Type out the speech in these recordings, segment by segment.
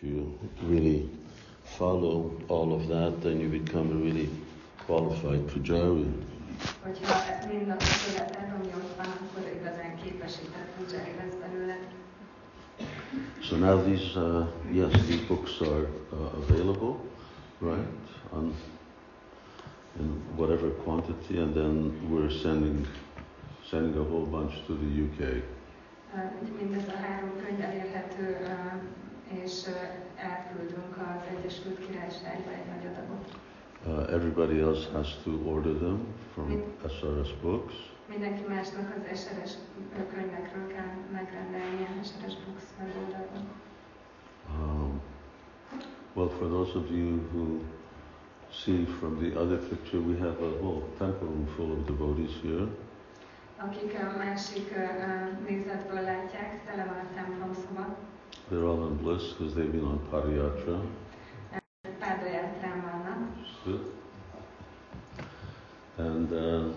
If you really follow all of that, then you become a really qualified pujari. Hogyha mindnap az életed, ami ott van, akkor igazán képesített pujari lesz belőle. So now these, uh, yes, these books are uh, available, right, on, in whatever quantity, and then we're sending sending a whole bunch to the UK. Uh, Mindez a három könyv elérhető, uh, és elküldünk az Egyesült Királyságba egy nagy adagot. Uh, everybody else has to order them from Mm. SRS Books. Mindenki másnak az SRS könyvekről kell megrendelni a SRS Books weboldalon. Um, well, for those of you who see from the other picture, we have a whole temple room full of devotees here. Akik a másik uh, nézetből látják, tele van a templom szoba. They're all in bliss because they've been on Padayatra. Good. And uh,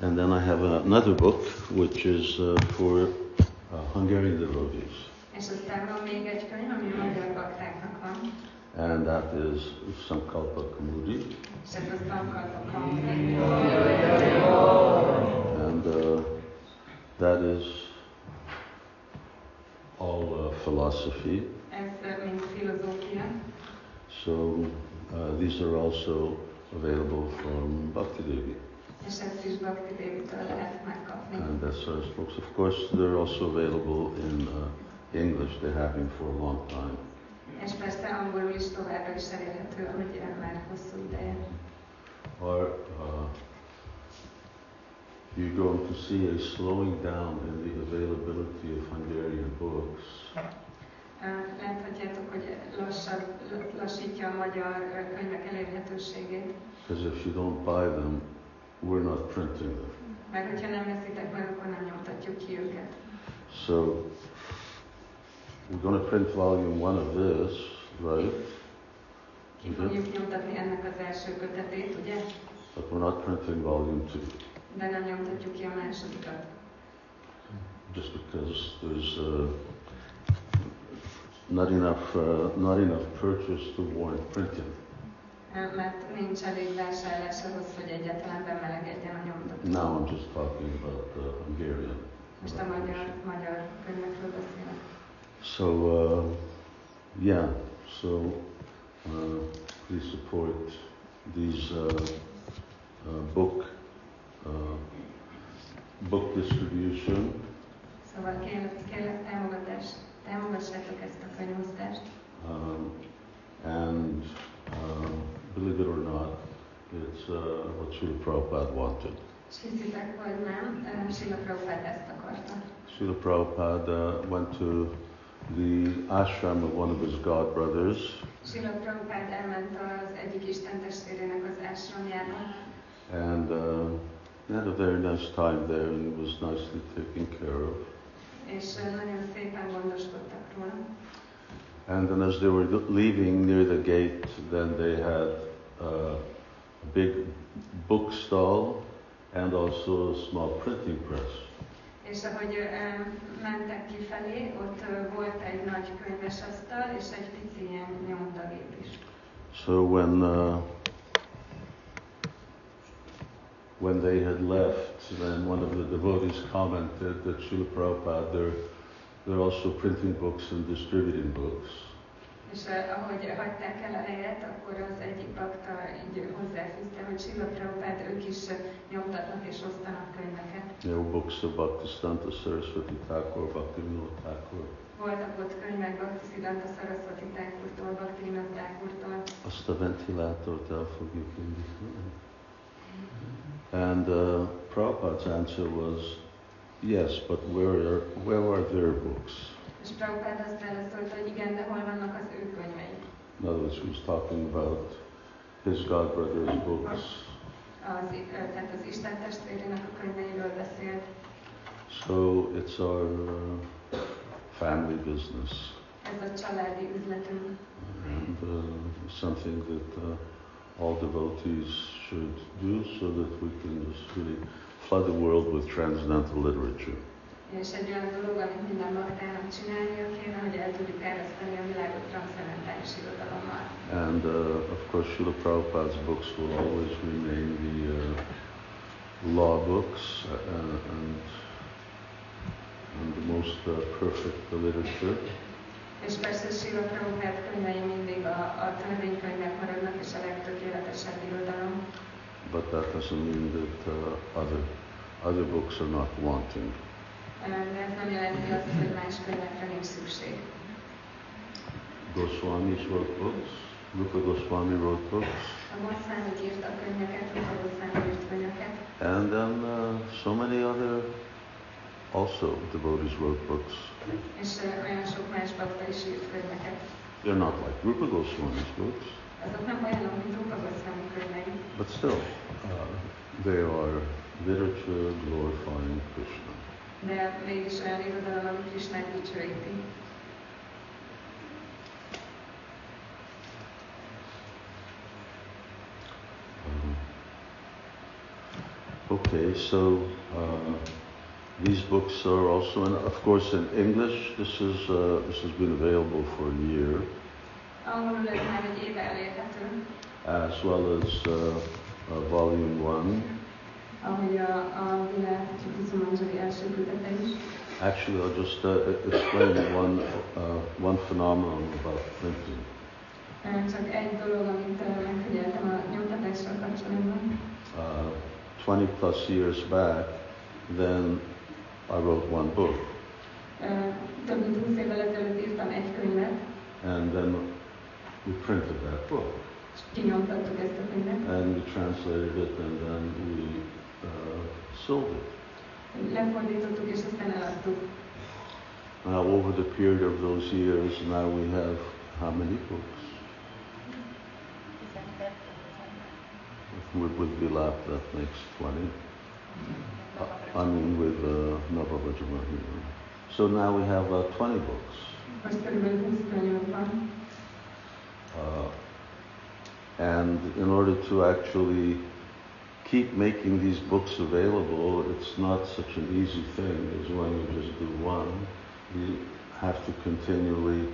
and then I have another book which is uh, for uh, Hungarian devotees, És aztán van még egy könyv, ami magyar baktáknak van, and that is Sankalpa Kaumudi, és ez a Sankalpa and uh, that is all uh, philosophy. Ez mind filozófia, So uh, these are also available from Bhakti Devi. és ezt is Bhakti Dévitől lehet megkapni. And that's those books. Of course, they're also available in uh, English. They have been for a long time. És persze angolul is továbbra is elérhető, hogy már hosszú ideje. Are uh, you going to see a slowing down in the availability of Hungarian books? Uh, Láthatjátok, hogy lassabb, lassítja a magyar könyvek elérhetőségét, Because if you don't buy them, we're not printing them. mert hogyha nem veszitek meg, akkor nem nyomtatjuk ki őket. So we're going to print volume one of this, right? Ki fogjuk nyomtatni ennek az első kötetét, ugye? But we're not printing volume two. De nem nyomtatjuk ki a másodikat. just because there's uh, not enough uh, not enough purchase to warrant printing. Mert nincs elég vásárlás ahhoz, hogy egyáltalán bemelegedjen a nyomtató. Now I'm just talking about uh, Hungarian. Most a magyar, magyar könyvekről beszélek. So uh, yeah, so uh, please support these uh, uh, book uh, book distribution. Szóval kérlek, kérlek támogatás, támogassátok ezt a könyvosztást. Um, and um, believe it or not, it's uh, what Srila Prabhupada wanted. És hiszitek, vagy nem, uh, Sila ezt akarta. Srila Prabhupada uh, went to the ashram of one of his god brothers, and uh, had a very nice time there and was nicely taken care of. And then as they were leaving near the gate, then they had uh, a big book stall and also a small printing press. És ahogy mentek kifelé, ott volt egy nagy könyvesasztal és egy pici ilyen nyomdagép is. So when uh, when they had left, then one of the devotees commented that Srila Prabhupada, they're, they're also printing books and distributing books. És uh, ahogy hagyták el a helyet, akkor az egyik bakta így hozzáfűzte, hogy Sila Prabhupád, ők is nyomtatnak és osztanak könyveket. Were books of Bhaktisiddhanta Saraswati Thakur, Bhaktivinoda Thakur, Voltak ott könyvek Bhaktisiddhanta Saraswati Thakurtól, Bhaktivinoda Thakurtól, azt a ventilátort el fogjuk indítani. And uh, Prabhupada's answer was, yes, but where are, where are their books? És Prabhupád azt válaszolta, hogy igen, de hol vannak az ő könyvei? In other words, he was talking about his godbrother's books. Az, tehát az Isten testvérének a könyveiről beszélt. So it's our uh, family business Ez a családi üzletünk, and uh, something that uh, all devotees should do so that we can just really flood the world with transcendental literature. És egy olyan dolog, amit minden csinálnia kéne, hogy el tudjuk terjeszteni a világot irodalommal. And uh, of course, Srila Prabhupada's books will always remain the uh, law books uh, and, and the most uh, perfect literature. És persze Sila Prabhupád könyvei mindig a, a törvénykönyvek maradnak, és a legtökéletesebb irodalom. But that doesn't mean that uh, other other books are not wanting. De ez nem jelenti azt, hogy más könyvekre nincs szükség. Goswami's wrote books. Rupa Goswami wrote books. A Goswami írta könyveket, Rupa Goswami írt könyveket, And then uh, so many other also devotees wrote books. és ö, olyan sok más bakta is írt könyveket. They're not like Rupa Goswami's books, Azok nem olyanok, mint Rupa Goswami könyvei, but still, uh, they are literature glorifying Krishna. De mégis olyan irodalom, ami Krisnát dicsőíti. Um, okay, so uh, these books are also, in, of course, in English. This is uh, this has been available for a year, Angolul ez már egy éve elérhető, as well as uh, uh, Volume One. Ahogy a, a világ Csikizumanzsari első kötete is. Actually, I'll just uh, explain one uh, one phenomenon about printing. Ö, Csak egy dolog, amit ö, megfigyeltem a nyomtatással kapcsolatban. Uh, 20 plus years back, then I wrote one book, Ö, Több mint 20 évvel ezelőtt írtam egy könyvet, and then we printed that book. és kinyomtattuk ezt a könyvet. and we translated it and then we uh, sold it. Lefordítottuk, és aztán eladtuk. Now, over the period of those years, now we have how many books? With, with Vilap, that makes 20. Uh, I mean, with uh. So now we have uh, 20 books. Most körülbelül 20 könyvünk van. Uh, and in order to actually keep making these books available, it's not such an easy thing as when you just do one. You have to continually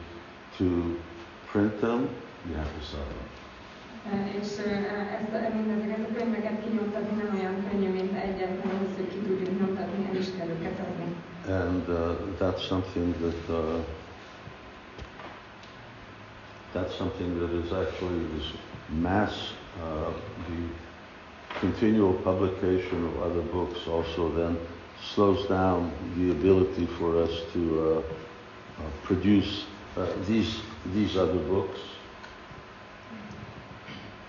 to print them, you have to sell them. És ezt a, könyveket kinyomtatni nem olyan könnyű, mint egyetlen ahhoz, hogy ki tudjuk nyomtatni, el is kell őket adni. And uh, that's something that uh, that's something that is actually this mass, uh, the continual publication of other books also then slows down the ability for us to uh, uh, produce uh, these these other books.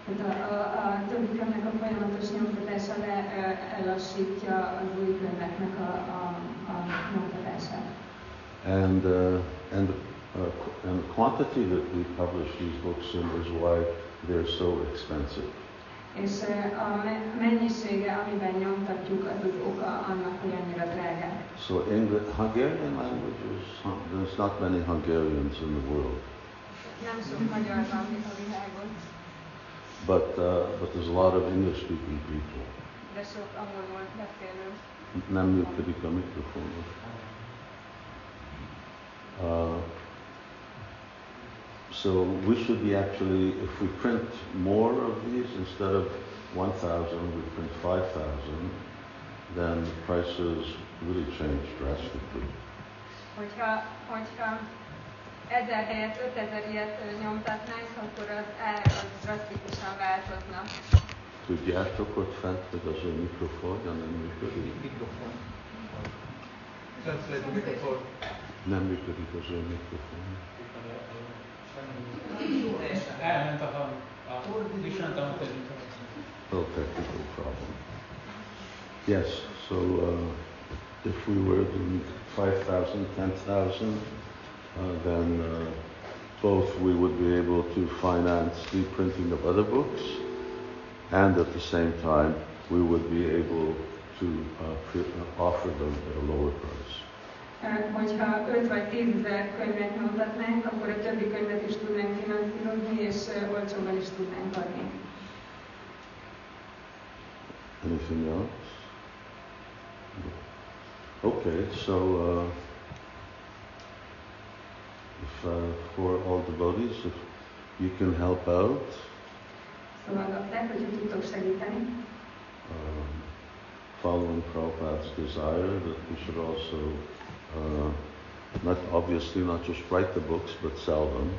A, a, többi könyvnek a folyamatos nyomtatása le, ö, ellassítja az új könyveknek a, a, a nyomtatását. And, uh, and, uh, and the quantity that we publish these books in is why they're so expensive. És a me- mennyisége, amiben nyomtatjuk, az az oka annak, hogy annyira drágák. So English, Hungarian language is, there's not many Hungarians in the world, Nem sok magyar van a világon, but, uh, but there's a lot of English speaking people. de sok angolul beszélő. Nem működik a mikrofon. Uh, so we should be actually, if we print more of these instead of 1,000, we print 5,000, then the prices really change drastically. Hogyha, hogyha ezer helyett 5000 ilyet ö, nyomtatnánk, akkor az ár az drasztikusan változna. Tudjátok, hogy fent hogy az ő mikrofonja nem működik? Mikrofon. Translate mikrofon. Nem működik az ő mikrofon. Működik. No technical problem. Yes, so uh, if we were doing 5,000, 10,000, uh, then uh, both we would be able to finance the printing of other books, and at the same time we would be able to uh, offer them at a lower price. Hogyha 5 vagy 10 ezer könyvet nyomtatnánk, akkor a többi könyvet is tudnánk finanszírozni, és olcsóban is tudnánk adni. Anything else? Okay, so uh, if, uh, for all devotees, if you can help out, Szóval rakták, hogyha tudtok segíteni, um, following Prabhupada's desire that we should also, uh, not obviously not just write the books, but sell them.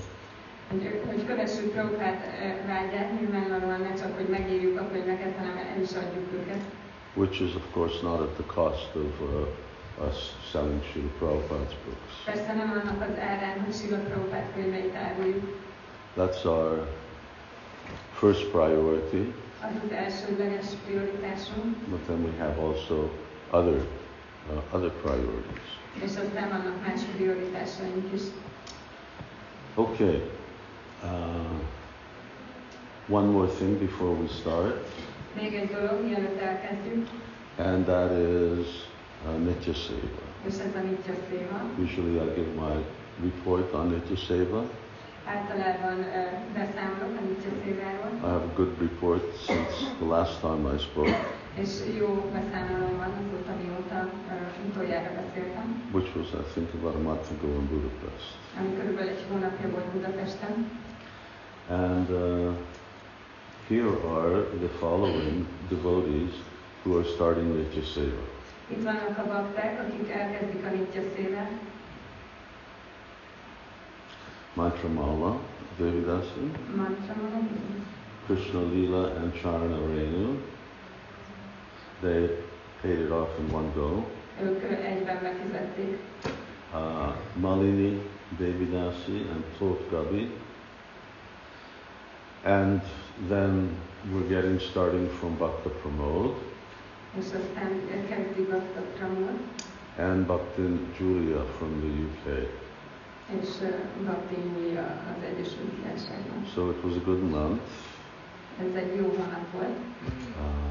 hogy, hogy kövessük Prabhupád eh, vágyát, nyilvánvalóan ne csak, hogy megírjuk a könyveket, hanem el is adjuk őket. which is of course not at the cost of uh, us selling Srila Prabhupada's books. Persze nem annak az árán, hogy Sila Prabhupád könyveit áruljuk. That's our first priority, Az az elsődleges prioritásunk, but then we have also other uh, other priorities. És aztán vannak más prioritásaink is. Okay. Uh, one more thing before we start, Még egy dolog, mielőtt elkezdjük, and that is uh, Nitya Seva. és ez a Nitya Széva. Usually I give my report on Nitya Seva. Általában beszámolok a Nitya Széváról, I have a good report since the last time I spoke. és jó beszámolom van azóta, mióta utoljára beszéltem, which was, I think, about a month ago in Budapest. ami körülbelül egy hónapja volt Budapesten. And uh, here are the following devotees who are starting Nitya Seva. Itt vannak a bakták, akik elkezdik a Nitya Szévát. Mantramala, Devidasi, Mantra Krishna Lila, and Charana Renu. They paid it off in one go. ők egyben befizették. Uh, Malini, Devidasi, and Plot Gabi. And then we're getting starting from Bhakta Pramod. És aztán Bakta Pramod, and Bhaktin Julia from the UK. És ö, Bhakti Júlia az Egyesült Királyságban. So it was a good month. Ez egy jó hónap volt. Uh,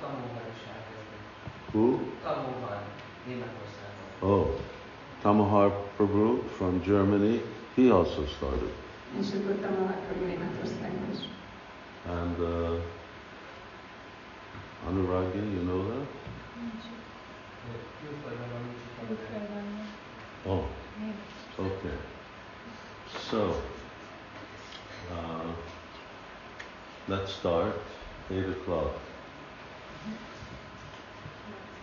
Tanulmány is who? Tanulmány Németországban. Oh, Tamahar Prabhu from Germany. He also started. És akkor Tamahatról Németországban is. And uh, Anuragi, you know that? Külföldön van nincs tanulmány. Oh, okay. So, uh, let's start. Eight o'clock.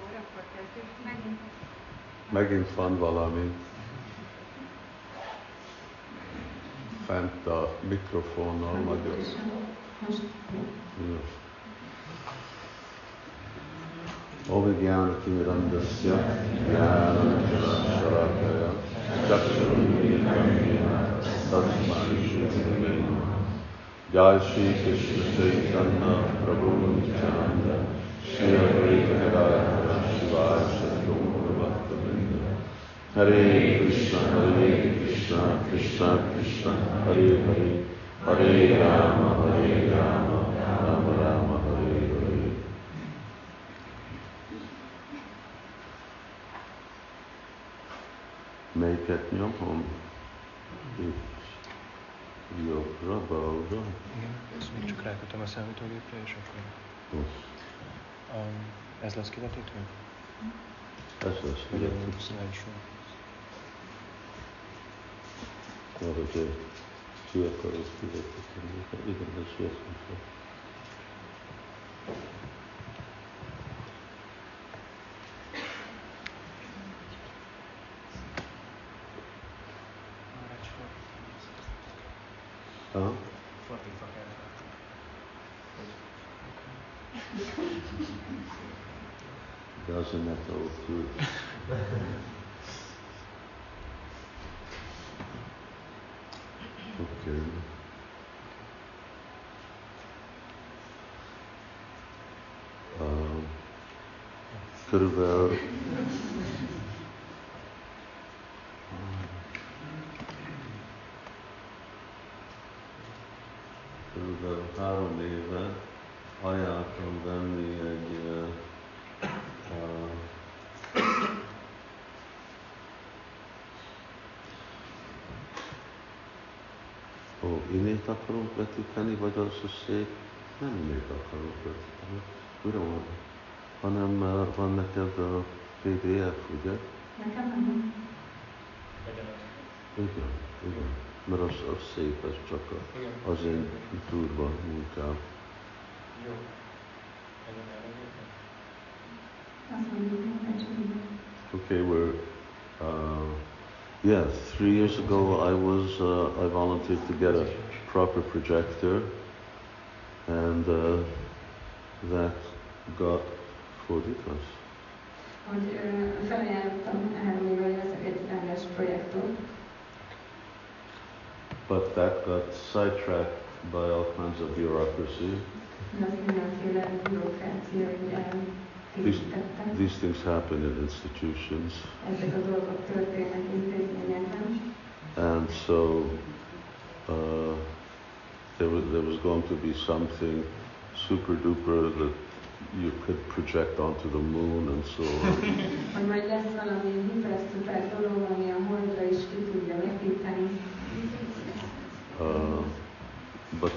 Órakor kezdjük megint. Van valami fent a mikrofonnal magyar. Most Ovigyánatimirandasya Jnánanjana Chakshurumilkamena Tasmai Shri Jai Shri Krishna Chaitanya Prabhu Nityananda Shri Advaita Gadadhara Shivaya Satyam Bhaktavinda Hare Krishna Hare Krishna Krishna Krishna Hare Hare Hare Rama Hare Melyiket nyomom? Itt. Jobbra, balra. Igen, ezt még csak rákötöm a számítógépre, és akkor... Most. Um, ez lesz kivetítve? Ez lesz slideshow? Mert hogyha ki akarod kivetíteni, igen, ez jött vissza. Ha? Fordítva kell. Doesn't matter to Okay. Uh, körülbelül körülbelül három éve ajánlottam venni Ó, innét akarunk vetíteni, vagy az a szép? Nem innét akarunk vetíteni. We don't want hanem uh, van neked a PDF, ugye? Nekem nem. Igen, igen. Mert az, az szép, ez csak a, az én durva munkám. Jó. Ennyit elmondjuk? Azt mondjuk, hogy csak így. Okay, we're, uh, yeah, three years ago I was, uh, I volunteered to get a proper projector and uh, that got fordítás. Hogy felajánlottam három évvel ezelőtt egy rendes projektort, But that got sidetracked by all kinds of bureaucracy. de az mindenféle bürokrácia így elkészítettem. These things happen in institutions. Ezek a dolgok történnek intézményekben. And so uh, there, was, there was going to be something super duper that you could project onto the moon and so on. Hogy majd lesz valami hiper-szuper dolog, ami a holdra is ki tudja vetíteni. Uh, but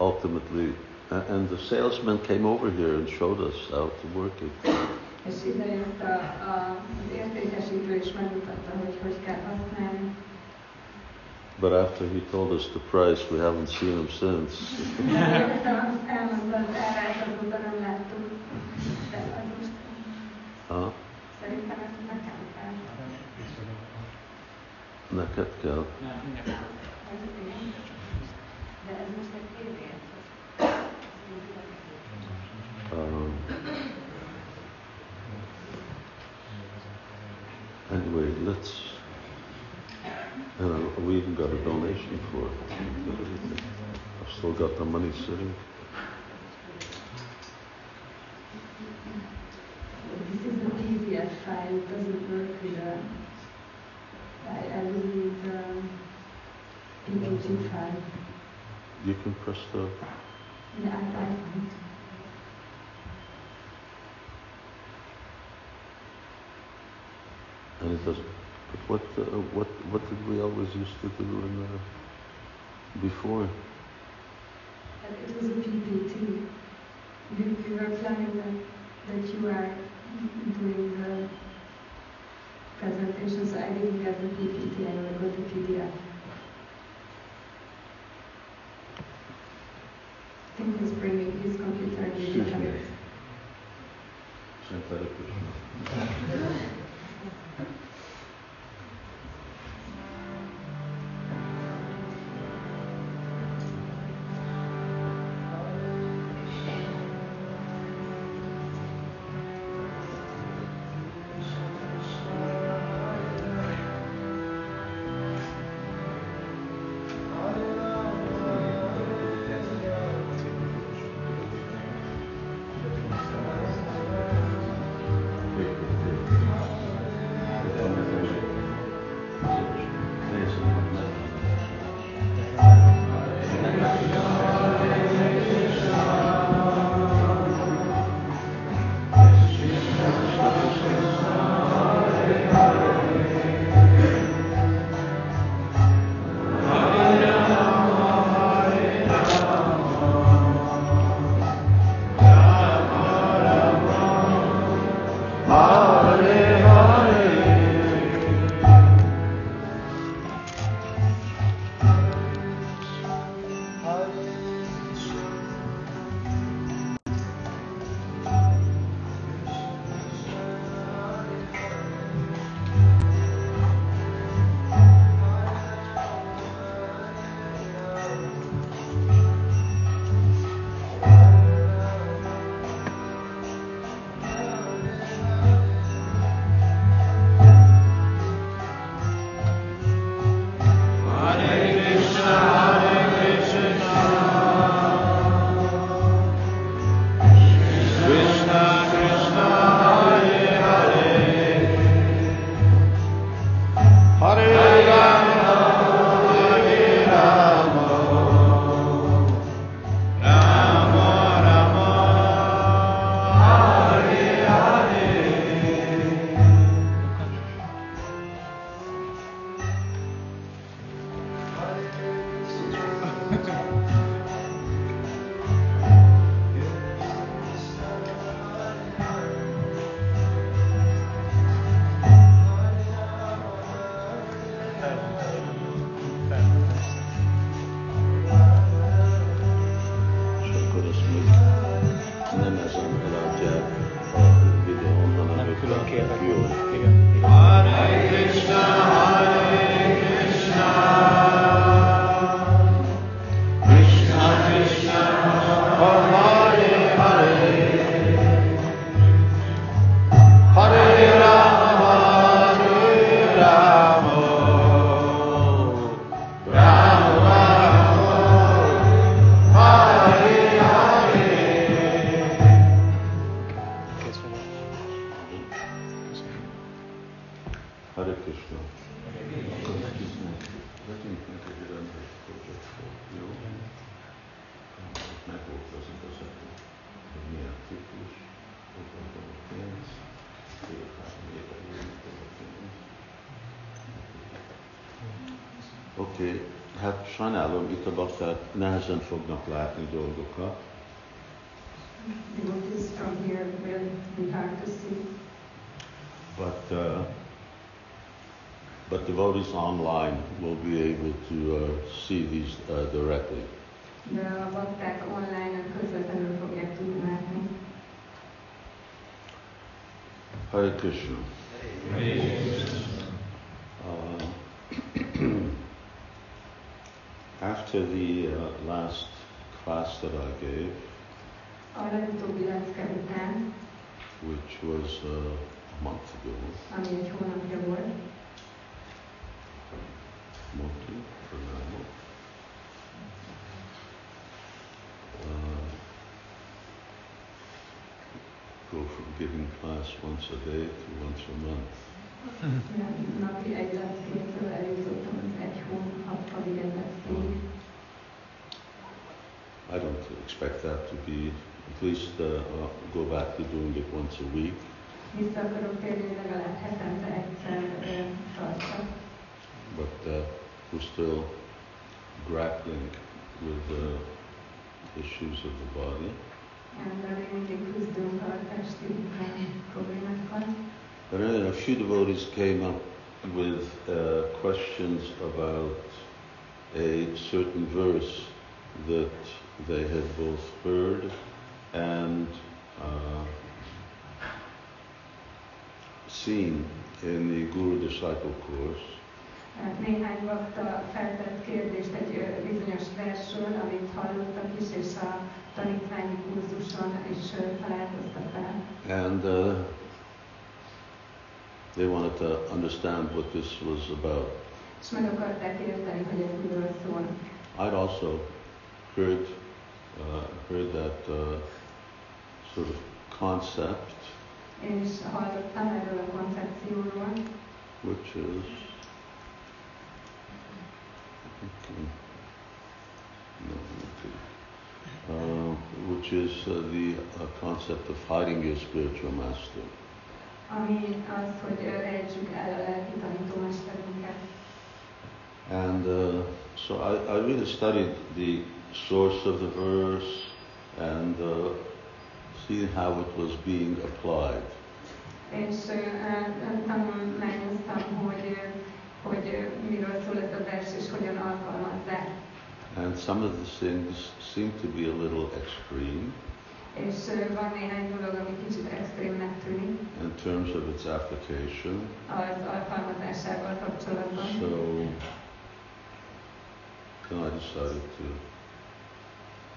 ultimately, and the salesman came over here and showed us how to work it. És ide jött a, a, az értékesítő és megmutatta, hogy hogy kell használni. But after he told us the price, we haven't seen him since. Miután elmondta az árát, azóta nem láttuk. De az most Huh? szerintem ezt nekem kell. Neked kell. Nem, mindenki. Ez igen. De ez most egy PDF. Um, anyway, let's. You know, we even got a donation for it. I've still got the money sitting. This is a PDF file, doesn't work with a, I, will need um, PNG file. You can press the. Yeah, I. And it does. But what? Uh, what? What did we always used to do in the before? But it was a PPT. We, we were planning that, that you are doing the presentation, so I didn't get the PPT, I only got the PDF. Tim is bringing his computer and we Excuse have me. it. Shankara Krishna. Sajnálom, itt a bakták nehezen fognak látni dolgokat, Devotees from here will be hard to see. But uh, but devotees online will be able to uh, see these uh, directly. De a bakták online közvetlenül fogják tudni látni. Hare Krishna. After the uh, last class that I gave, A legutóbbi lecke után, which was uh, a month ago, ami egy hónapja volt, now, uh, go from giving class once a day to once a month. napi egy leckétől eljutottam az egy hónap egy leckéig. I don't expect that to be, at least uh, uh, go back to doing it once a week. Vissza akarok térni legalább hetente egyszer tartsa. but uh, we're still grappling with the issues of the body. De még mindig küzdünk a testi problémákkal. But anyway, a few devotees came up with uh, questions about a certain verse that they had both heard and uh, seen in the Guru Disciple course. Néhány bakta feltett kérdést egy bizonyos versről, amit hallottak is, és a tanítványi kurzuson is találkoztak vele. And uh, they wanted to understand what this was about. És meg akarták érteni, hogy ez miről szól. I'd also heard uh, heard that uh, sort of concept, Én hallottam erről a koncepcióról, which is okay. No, okay. Uh, which is uh, the uh, concept of hiding your spiritual master. ami az, hogy ö, rejtsük el a lelki tanítómesterünket. And uh, so I, I really studied the source of the verse and uh, see how it was being applied. És ö, tanulmányoztam, hogy, hogy miről szól ez a vers, és hogyan alkalmazzák. And some of the things seem to be a little extreme És van néhány dolog, ami kicsit extrémnek tűnik in terms of its application. az alkalmazásával kapcsolatban. So I decided to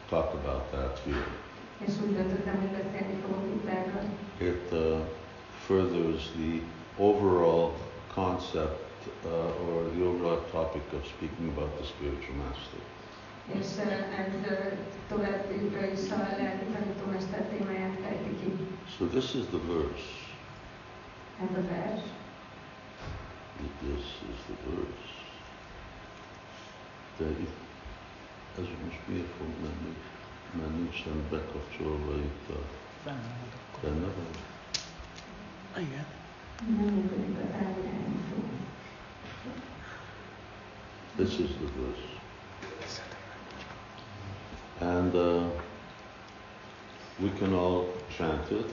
talk about that here. És úgy döntöttem, hogy beszélni fogok itt erről. It uh, furthers the overall concept uh, or the overall topic of speaking about the spiritual master. És ez ö, is a lelki tanítómester témáját fejti ki. So this is the verse. Ez a vers. This is the verse. Itt, ez most miért fog menni? Mert nincsen bekapcsolva itt a Benne van akkor. benne van? Igen. Nem működik az elirányító. This is the verse. And uh, we can all chant it.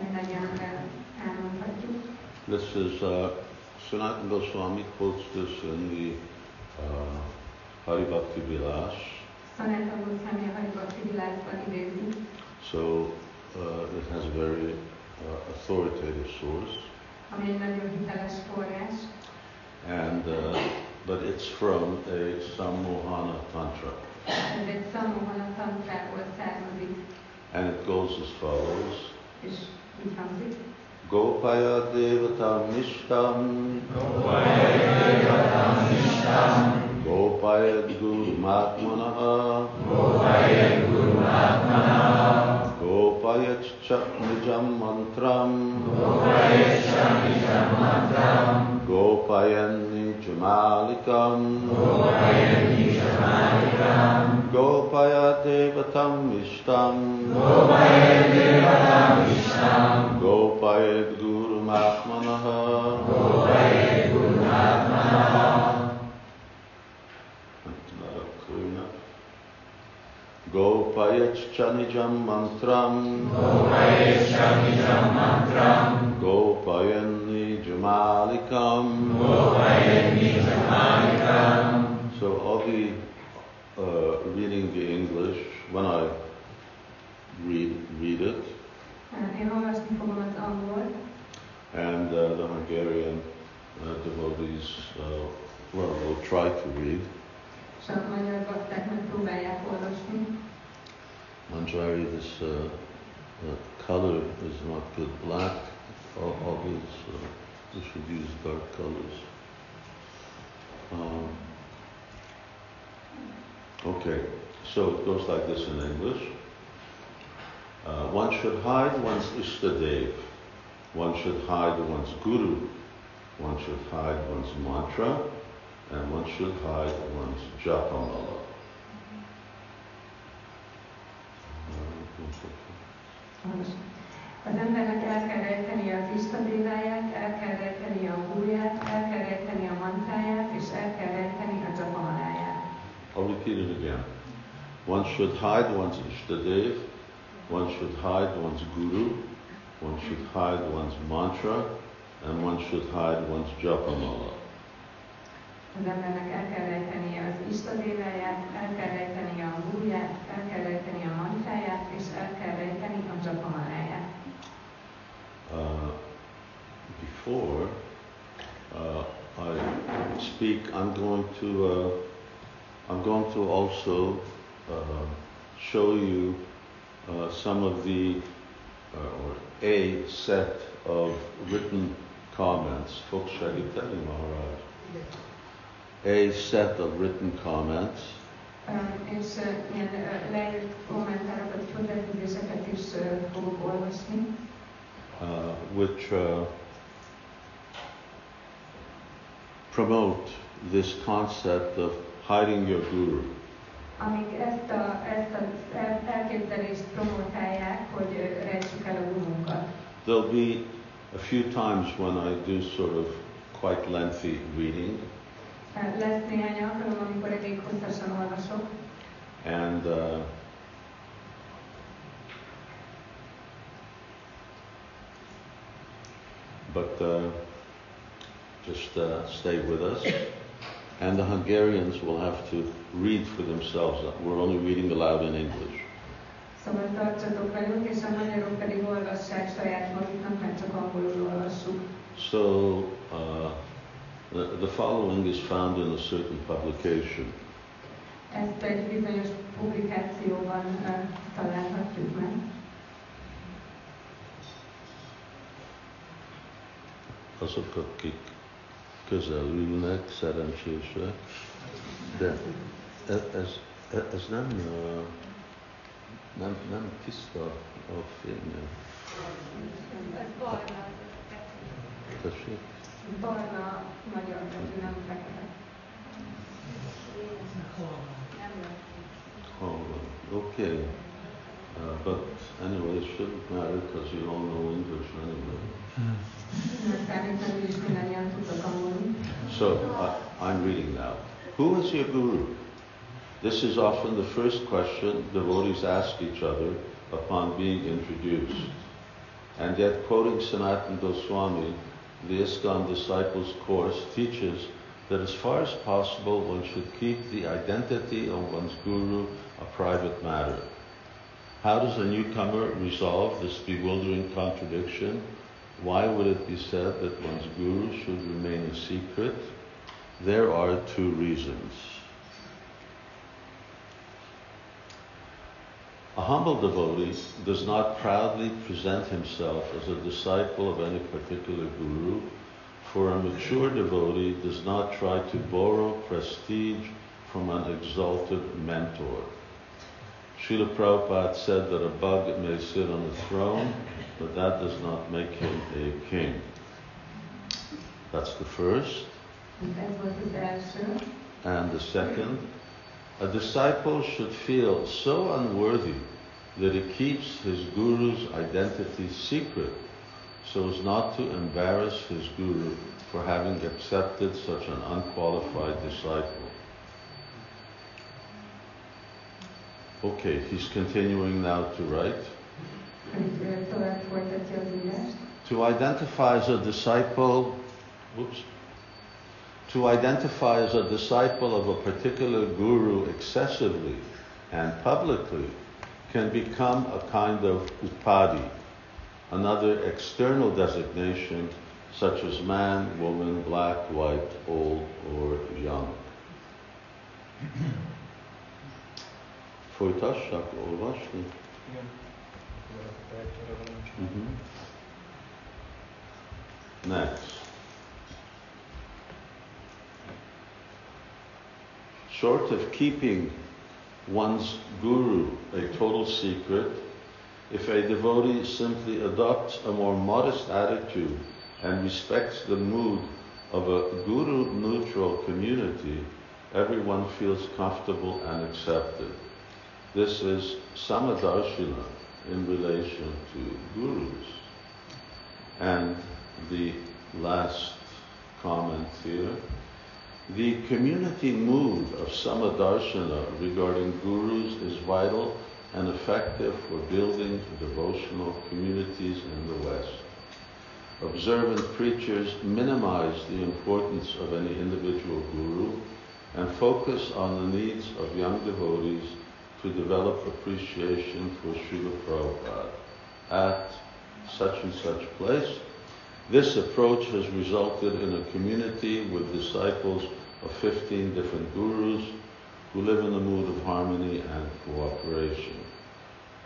Mindannyian el- elmondhatjuk. This is uh, Sanatana Goswami quotes this in the uh, Haribhakti Vilas. Szanátan Goszvámi a Haribakti világban idézi. So uh, it has a very uh, authoritative source, ami egy nagyon hiteles forrás, and uh, but it's from a Sammohana Tantra, ez egy Sammohana tantrából származik, and it goes as follows. és így hangzik. Gopaya Devata Mishtam Gopaya Guru Matmanaha Gopaya Cha Nijam Mantram Gopayan Nijamalikam Gopaya Devatam Ishtam Gopaya Guru Matmanaha Not up clear enough. Gopaya Chanijam Mantram Gopayan Nijamalikam So I'll be uh, reading the English when I read read it, Én olvasni fogom az angolt, and uh, the Hungarian uh, devotees uh, well will try to read. És a magyar olvasni. Manjari, this uh, uh, color is not good. Black, these, uh, we should use dark colors. Um, okay, so it goes like this in English. Uh, one should hide one's Ishtadev. One should hide one's Guru. One should hide one's mantra. And one should hide one's Japamala. Az embernek el kell rejteni az istadéváját, el kell rejteni a gúrját, el kell rejteni a mantráját, és el kell rejteni a japamaláját. I'll repeat it again. One should hide one's Ishtadev, one should hide one's Guru, one should hide one's mantra, and one should hide one's Japamala. Az embernek el kell rejtenie az istadéváját, el kell rejtenie a el kell rejteni a mantráját, és el kell rejteni a. Uh, before uh, I speak, I'm going to uh, I'm going to also uh, show you uh, some of the uh, or a set of written comments. Folks, should I tell you, Maharaj? A set of written comments um, És uh, ilyen uh, leírt kommentárokat, hozzáfűzéseket is uh, fogok olvasni, uh, which uh, promote this concept of hiding your guru. amik ezt, a, ezt az elképzelést promotálják, hogy rejtsük el a gurunkat. There'll be a few times when I do sort of quite lengthy reading, Lesz néhány alkalom, amikor elég hosszasan olvasok, and uh, but uh, just uh, stay with us. And the Hungarians will have to read for themselves. We're only reading aloud in English. szóval tartsatok velünk, és a magyarok pedig olvassák saját maguknak, mert csak angolul olvassuk. So uh, the, following is found in a certain publication. Ezt egy bizonyos publikációban ö, találhatjuk meg. Azok, akik közel ülnek, szerencsések, de ez, ez, ez nem, uh, nem, nem tiszta a fénye. Ez barna, Tessék? Barna magyar nem fekete. Okay. Uh, but anyway, it shouldn't matter because you all know English anyway. Nem számít, mert úgyis mindannyian tudok angolul. So I, I'm reading now. Who is your guru? This is often the first question devotees ask each other upon being introduced. And yet, quoting Sanatana Goswami, the ISKCON Disciples Course teaches that as far as possible, one should keep the identity of one's guru a private matter. How does a newcomer resolve this bewildering contradiction? Why would it be said that one's guru should remain a secret? There are two reasons. A humble devotee does not proudly present himself as a disciple of any particular guru, for a mature devotee does not try to borrow prestige from an exalted mentor. Srila Prabhupada said that a bug may sit on a throne, but that does not make him a king. That's the first. Ez volt az első. And the second, a disciple should feel so unworthy that he keeps his guru's identity secret so as not to embarrass his guru for having accepted such an unqualified disciple. Okay, he's continuing now to write. Itt ö, tovább folytatja az írást. To identify as a disciple, whoops, to identify as a disciple of a particular guru excessively and publicly can become a kind of upadhi, another external designation such as man, woman, black, white, old, or young. Folytassak olvasni? Igen. Következőre van. Mhm. Next. Short of keeping one's guru a total secret, if a devotee simply adopts a more modest attitude and respects the mood of a guru neutral community, everyone feels comfortable and accepted. This is samadarshana in relation to gurus. And the last comment here. The community mood of Samadarshana regarding gurus is vital and effective for building devotional communities in the West. Observant preachers minimize the importance of any individual guru and focus on the needs of young devotees to develop appreciation for Srila Prabhupada at such and such place. This approach has resulted in a community with disciples of 15 different gurus who live in the mood of harmony and cooperation.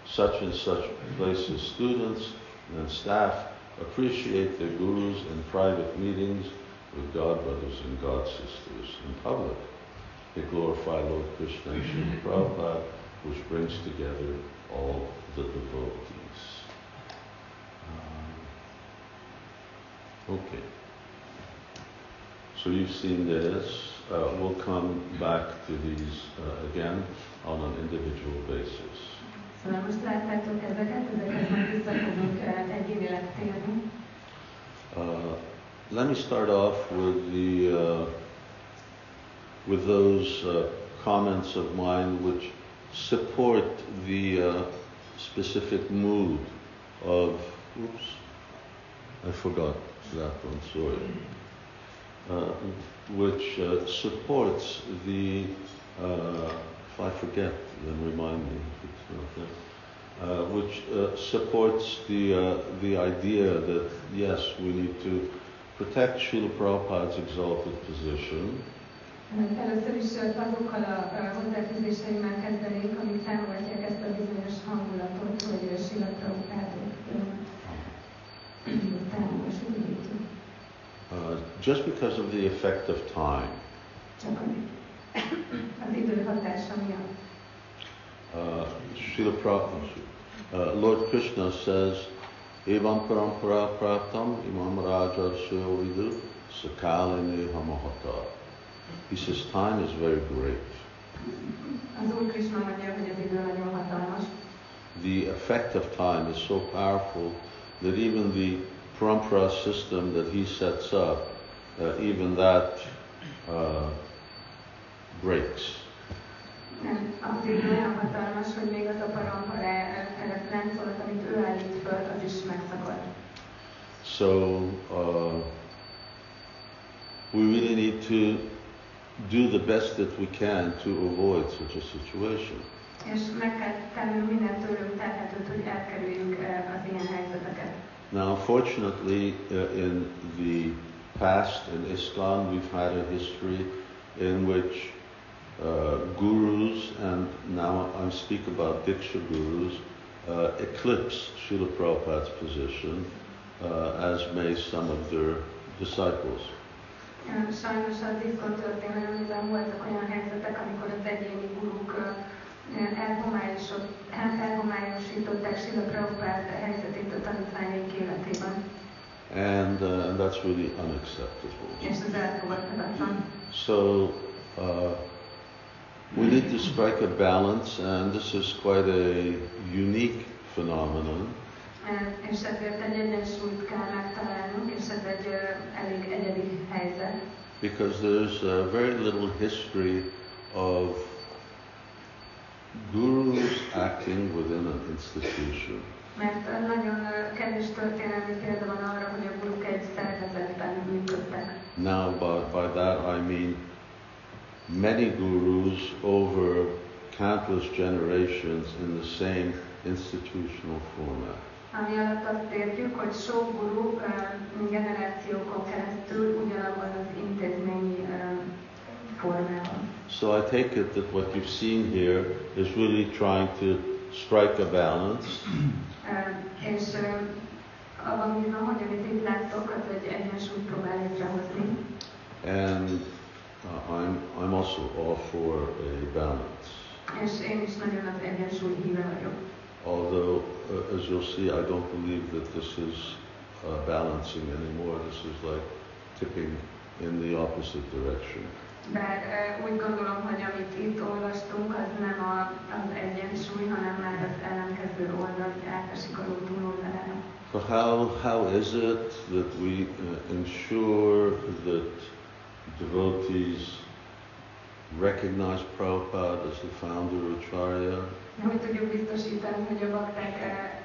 Such and such places students and staff appreciate their gurus in private meetings with God brothers and God sisters in public. They glorify Lord Krishna and Srila Prabhupada, which brings together all the devotees. Um, okay. So you've seen this. Uh, we'll come back to these uh, again on an individual basis. Szóval most láttátok ezeket, ezekhez majd vissza fogunk egyénileg térni. Uh, let me start off with the uh, with those uh, comments of mine which support the uh, specific mood of. Oops, I forgot that one. Sorry. Uh, which uh, supports the. Uh, if I forget, then remind me. Uh, which uh, supports the uh, the idea that yes, we need to protect Srila Prabhupada's exalted position, Először is azokkal a hozzáfűzéseimmel kezdenék, amik támogatják ezt a bizonyos hangulatot, hogy ö, Srila Prabhupádot támogassuk. Uh, just because of the effect of time. Csak a- az idő hatása miatt. Uh, Srila Prabhupada, uh, Lord Krishna says, Evam parampara praptam imam raja vidu sakalini hamahata. He says time is very great. Az Krishna mondja, hogy az idő nagyon The effect of time is so powerful that even the parampara system that he sets up, uh, even that uh, breaks. Nem, az idő olyan hatalmas, hogy még az a parampara láncolat, amit ő állít föl, az is megszakad. So uh, we really need to do the best that we can to avoid such a situation. És meg kell tennünk minden tőlünk telhetőt, hogy elkerüljük az ilyen helyzeteket. Now, unfortunately, uh, in the past in ISKCON, we've had a history in which uh, gurus, and now I speak about Diksha gurus, uh, eclipse Srila Prabhupada's position, uh, as may some of their disciples. Sajnos az diszkon történelemben voltak olyan helyzetek, amikor az egyéni guruk elhomályosították Sila Prabhupád helyzetét a tanítványaik életében. And, uh, and that's really unacceptable. És ez elfogadhatatlan. So uh, we need to strike a balance, and this is quite a unique phenomenon. És ezért egy egyensúlyt kell megtalálnunk, és ez egy elég egyedi helyzet. because there's uh, very little history of gurus acting within an institution. Mert nagyon kevés történelmi példa van arra, hogy a guruk egy szervezetben működtek. Now, by, by that I mean many gurus over countless generations in the same institutional format. Ami alatt azt értjük, hogy sok guru generációkon keresztül ugyanabban az intézményi So I take it that what you've seen here is really trying to strike a balance És abban bízom, hogy amit itt láttok, az egy egyensúlyt próbál létrehozni. and uh, I'm, I'm also all for a balance. És én is nagyon az egyensúly híve vagyok. Although, uh, as you'll see, I don't believe that this is uh, balancing anymore. This is like tipping in the opposite direction. Bár úgy gondolom, hogy amit itt olvastunk, az nem a, az egyensúly, hanem már az ellenkező oldal, hogy átesik a ló túloldalára. So how, how is it that we uh, ensure that devotees recognize Prabhupada as the founder of Acharya, Hogy tudjuk biztosítani, hogy a bakták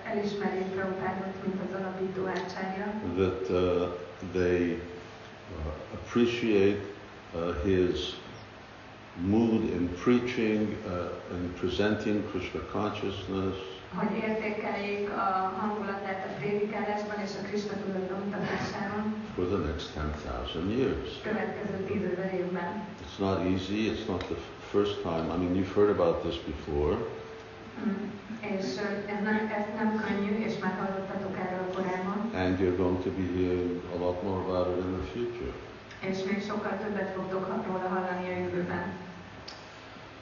elismerjék Prabhupádot, mint az alapító ácsárja, that uh, they uh, appreciate his mood in preaching uh, and presenting Krishna consciousness, hogy értékeljék a hangulatát a prédikálásban és a Krishna tudat bemutatásában for the next 10,000 years. következő tízezer évben. It's not easy, it's not the first time. I mean, you've heard about this before, Mm. És eh, ez nem, ez nem könnyű, és már hallottatok erről korábban, and you're going to be hearing a lot more about it in the future. És még sokkal többet fogtok róla hallani a jövőben.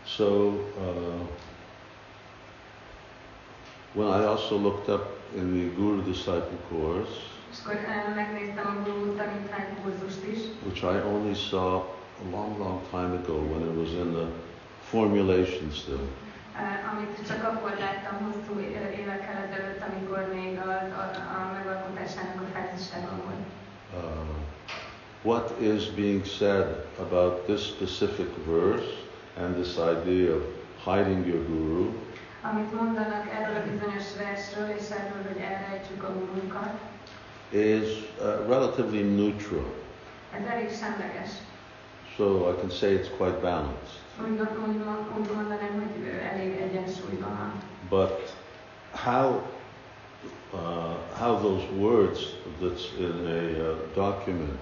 So, uh, when I also looked up in the Guru Disciple course, eh, which I only saw a long, long time ago when it was in the formulation still. eh, amit csak akkor láttam hosszú évekkel ezelőtt, amikor még a, a, a megalkotásának a fázisában volt. Uh, what is being said about this specific verse and this idea of hiding your guru Amit mondanak erről a bizonyos versről, és erről, hogy elrejtsük a gurunkat, is uh, relatively neutral. ez elég semleges. So I can say it's quite balanced. But how, uh, how those words that's in a uh, document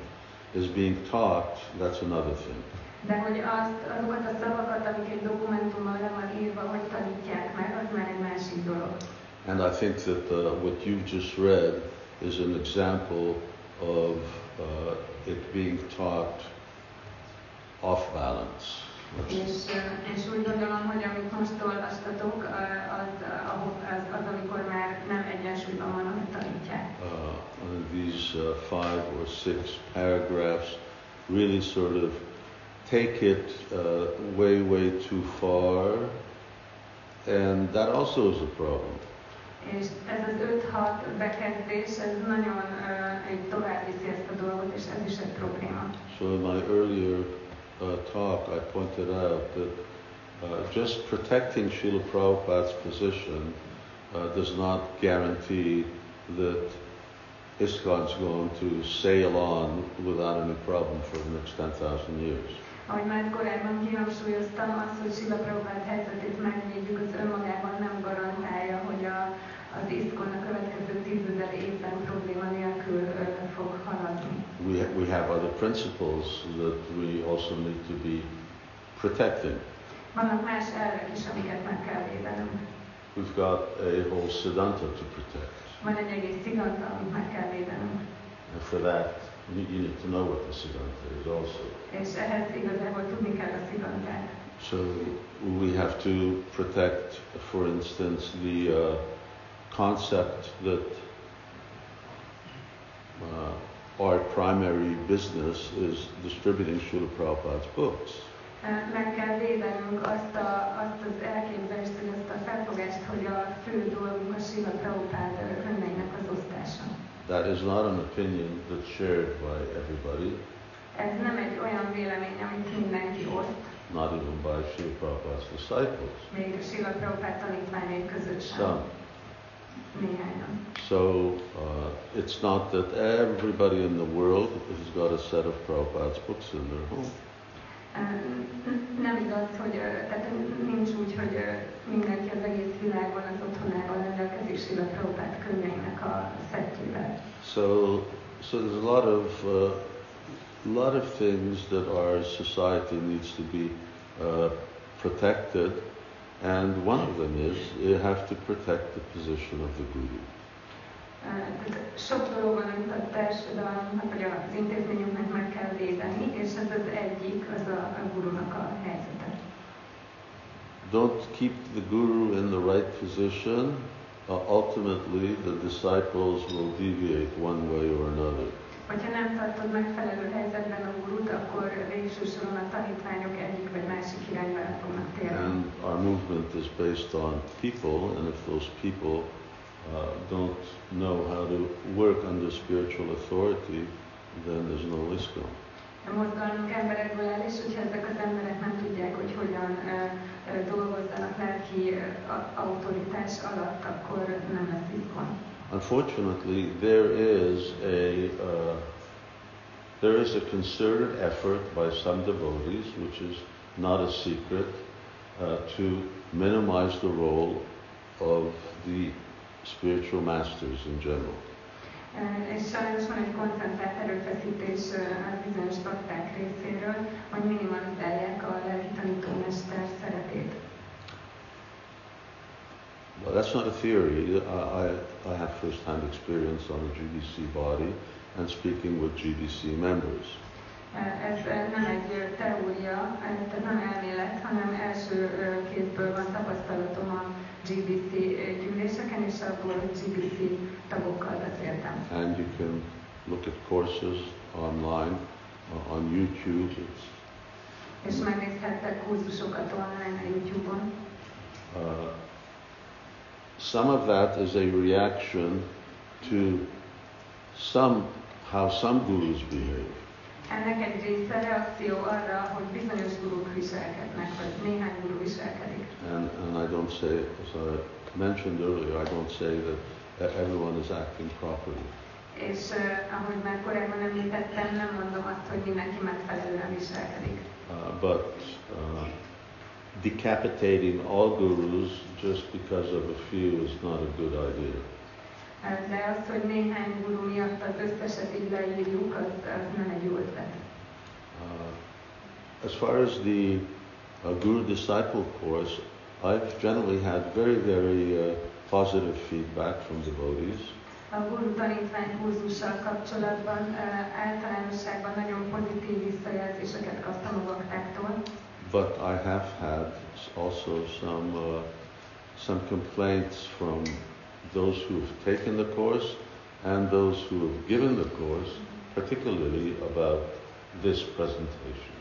is being taught, that's another thing. De hogy azt, azokat a szavakat, amik egy dokumentumban le van írva, hogy tanítják meg, az már egy másik dolog. And I think that uh, what you've just read is an example of uh, it being taught off balance. És, eh, és úgy gondolom, hogy amit most olvastatok, az, eh, ahol- az, az, amikor már nem egyensúlyban van, amit tanítják. Uh, these uh, five or six paragraphs really sort of take it uh, way, way too far, and that also is a problem. És ez az 5-6 bekezdés, ez nagyon uh, egy tovább viszi ezt a dolgot, és ez is egy probléma. So in my earlier uh, talk, I pointed out that uh, just protecting Srila Prabhupada's position uh, does not guarantee that ISKCON's going to sail on without any problem for the next 10,000 years. Ahogy már korábban kihangsúlyoztam, az, hogy Sila Prabhupád helyzetét megvédjük, az önmagában nem garantálja, hogy a, az ISKCON a következő tízezer évben probléma nélkül fog haladni. We, ha- we have other principles that we also need to be protecting. Vannak más elvek is, amiket meg kell védenünk. We've got a whole Siddhanta to protect. Van egy egész sziganta, amit meg kell védenünk. And for that, you you need to know what the Siddhanta is also. És ehhez igazából tudni kell a szigantát. So we have to protect, for instance, the uh, concept that uh, our primary business is distributing Srila Prabhupada's books. Meg kell védenünk azt, a, azt az elképzelést, vagy azt a felfogást, hogy a fő dolgunk a Sila Prabhupád könyveinek az osztása. That is not an opinion that's shared by everybody, Ez nem egy olyan vélemény, amit mindenki oszt, not even by Srila Prabhupada's disciples. még a Sila Prabhupád tanítványai között sem. Some. So uh, it's not that everybody in the world has got a set of Prabhupada's books in their home. Ö, Nem igaz, hogy tehát nincs úgy, hogy mindenki az egész világon az otthonában rendelkezik Sila könyveinek a szettjével. So, so there's a lot of uh, lot of things that our society needs to be uh, protected, and one of them is you have to protect the position of the guru. Sok dolog van, amit a társadalomnak vagy az intézményünknek meg kell védeni, és ez az egyik, az a, a gurunak a helyzete. Don't keep the guru in the right position. Uh, ultimately, the disciples will deviate one way or another. Hogyha nem tartod megfelelő helyzetben a gurut, akkor végső soron a tanítványok egyik vagy másik irányba fognak térni. And our movement is based on people, and if those people uh, don't know how to work under spiritual authority, then there's no ISKCON. A mozgalmunk emberekből áll, és hogyha ezek az emberek nem tudják, hogy hogyan ö, dolgozzanak lelki a- autoritás alatt, akkor nem lesz. Unfortunately, there is a uh, there is a concerted effort by some devotees, which is not a secret, uh, to minimize the role of the spiritual masters in general. És sajnos van egy koncentrált erőfeszítés ö, a bizonyos bakták részéről, hogy minimalizálják a lelki tanítómester szerepét. Well, that's not a theory. I, I, I have first-hand experience on the GBC body and speaking with GBC members. Ez nem egy teória, tehát nem elmélet, hanem első kézből van tapasztalatom a GBC gyűléseken, és abból, GBC tagokkal beszéltem. And you can look at courses online, uh, on YouTube. It's, És megnézhettek kurzusokat online a YouTube-on. uh, some of that is a reaction to some how some gurus behave. Ennek egy része reakció arra, hogy bizonyos guruk viselkednek, vagy néhány guru viselkedik. And, and I don't say, as I mentioned earlier, I don't say that everyone is acting properly. És uh, ahogy már korábban említettem, nem mondom azt, hogy mindenki megfelelően viselkedik. Uh, but uh, decapitating all gurus just because of a few is not a good idea. De az, hogy néhány guru miatt az összeset így leírjuk, az, az nem egy jó ötlet. Uh, as far as the uh, Guru Disciple course, I've generally had very, very uh, positive feedback from devotees. A guru tanítvány kurzussal kapcsolatban uh, általánosságban nagyon pozitív visszajelzéseket kaptam a baktáktól, But I have had also some uh, some complaints from those who have taken the course and those who have given the course, particularly about this presentation.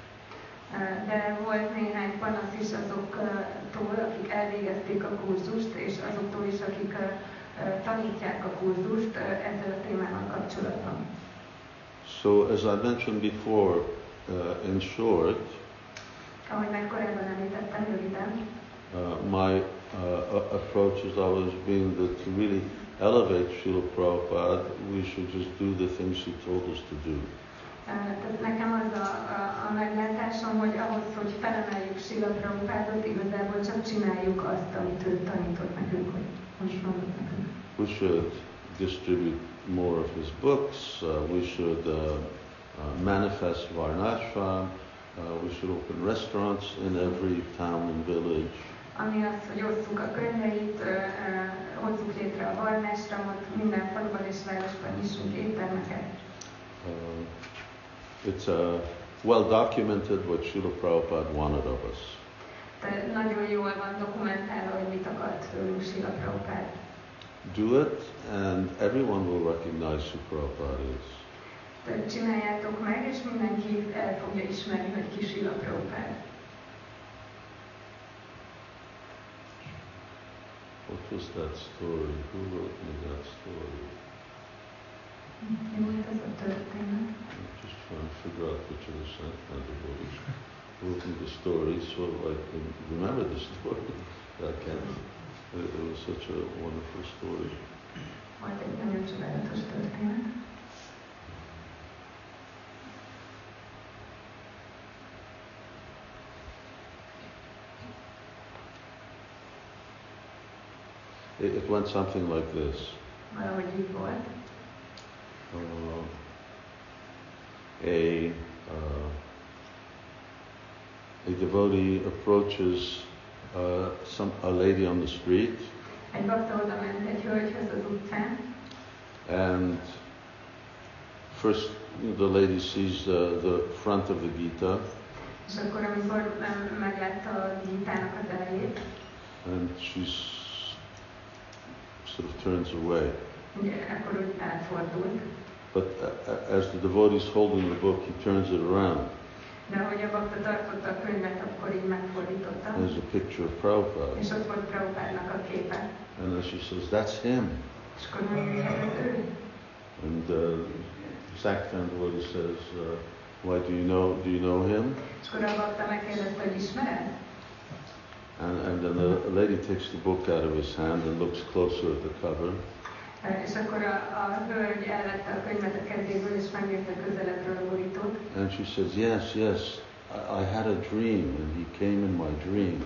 De volt néhány panasz is azoktól, akik elvégezték a kurzust, és azoktól is, akik uh, tanítják a kurzust uh, ezzel a témával kapcsolatban. So, as I mentioned before, uh, in short, Ahogy már korábban említettem röviden, uh, my uh, approach has always been that to really elevate Srila Prabhupada, we should just do the things he told us to do. Tehát nekem az a, a, a meglátásom, hogy ahhoz, hogy felemeljük Sila Prabhupádot, igazából csak csináljuk azt, amit ő tanított nekünk, hogy most mondott nekünk. We should distribute more of his books. Uh, we should uh, uh, manifest Varnashram. Uh, we should open restaurants in every town and village. Ami az, hogy osszuk a könyveit, hozzuk létre a Varnásramot, minden faluban és városban nyissunk éttermeket. Uh, it's uh, well documented what Srila Prabhupada wanted of us. De nagyon jól van dokumentálva, hogy mit akart tőlünk Sila Prabhupád. Do it, and everyone will recognize who Prabhupada is. Tehát csináljátok meg, és mindenki el fogja ismerni, hogy ki Sila Prabhupád. What was that story? Who wrote me that story? Mi volt ez a történet? I'm just trying to figure out which of the Sankirtan devotees wrote me the story so I can remember the story. I can't. It, it was such a wonderful story. Volt egy nagyon csodálatos történet. It, it went something like this. Valahogy így volt. Uh, a uh, a devotee approaches uh, some a lady on the street Egy bakta oda ment egy hölgyhöz az utcán, and first the lady sees the, the front of the Gita és akkor amikor em, meglátta a gitának az elejét, and she's sort of turns away. ugye akkor úgy elfordult. But uh, uh, as the devotee is holding the book, he turns it around. De ahogy a bakta tartotta a könyvet, akkor így megfordította. There's a picture of Prabhupada. És ott volt Prabhupádnak a képe. And then she says, That's him. És akkor mondja, hogy ez ő. And uh, Sankirtan devotee says, uh, Why do you know? Do you know him? És akkor a bakta megkérdezte, hogy ismered? And, and then the lady takes the book out of his hand and looks closer at the cover. És akkor a, a hölgy elvette a könyvet a kezéből, és megnézte közelebbről a borítót. And she says, Yes, yes, I, I had a dream, and he came in my dream.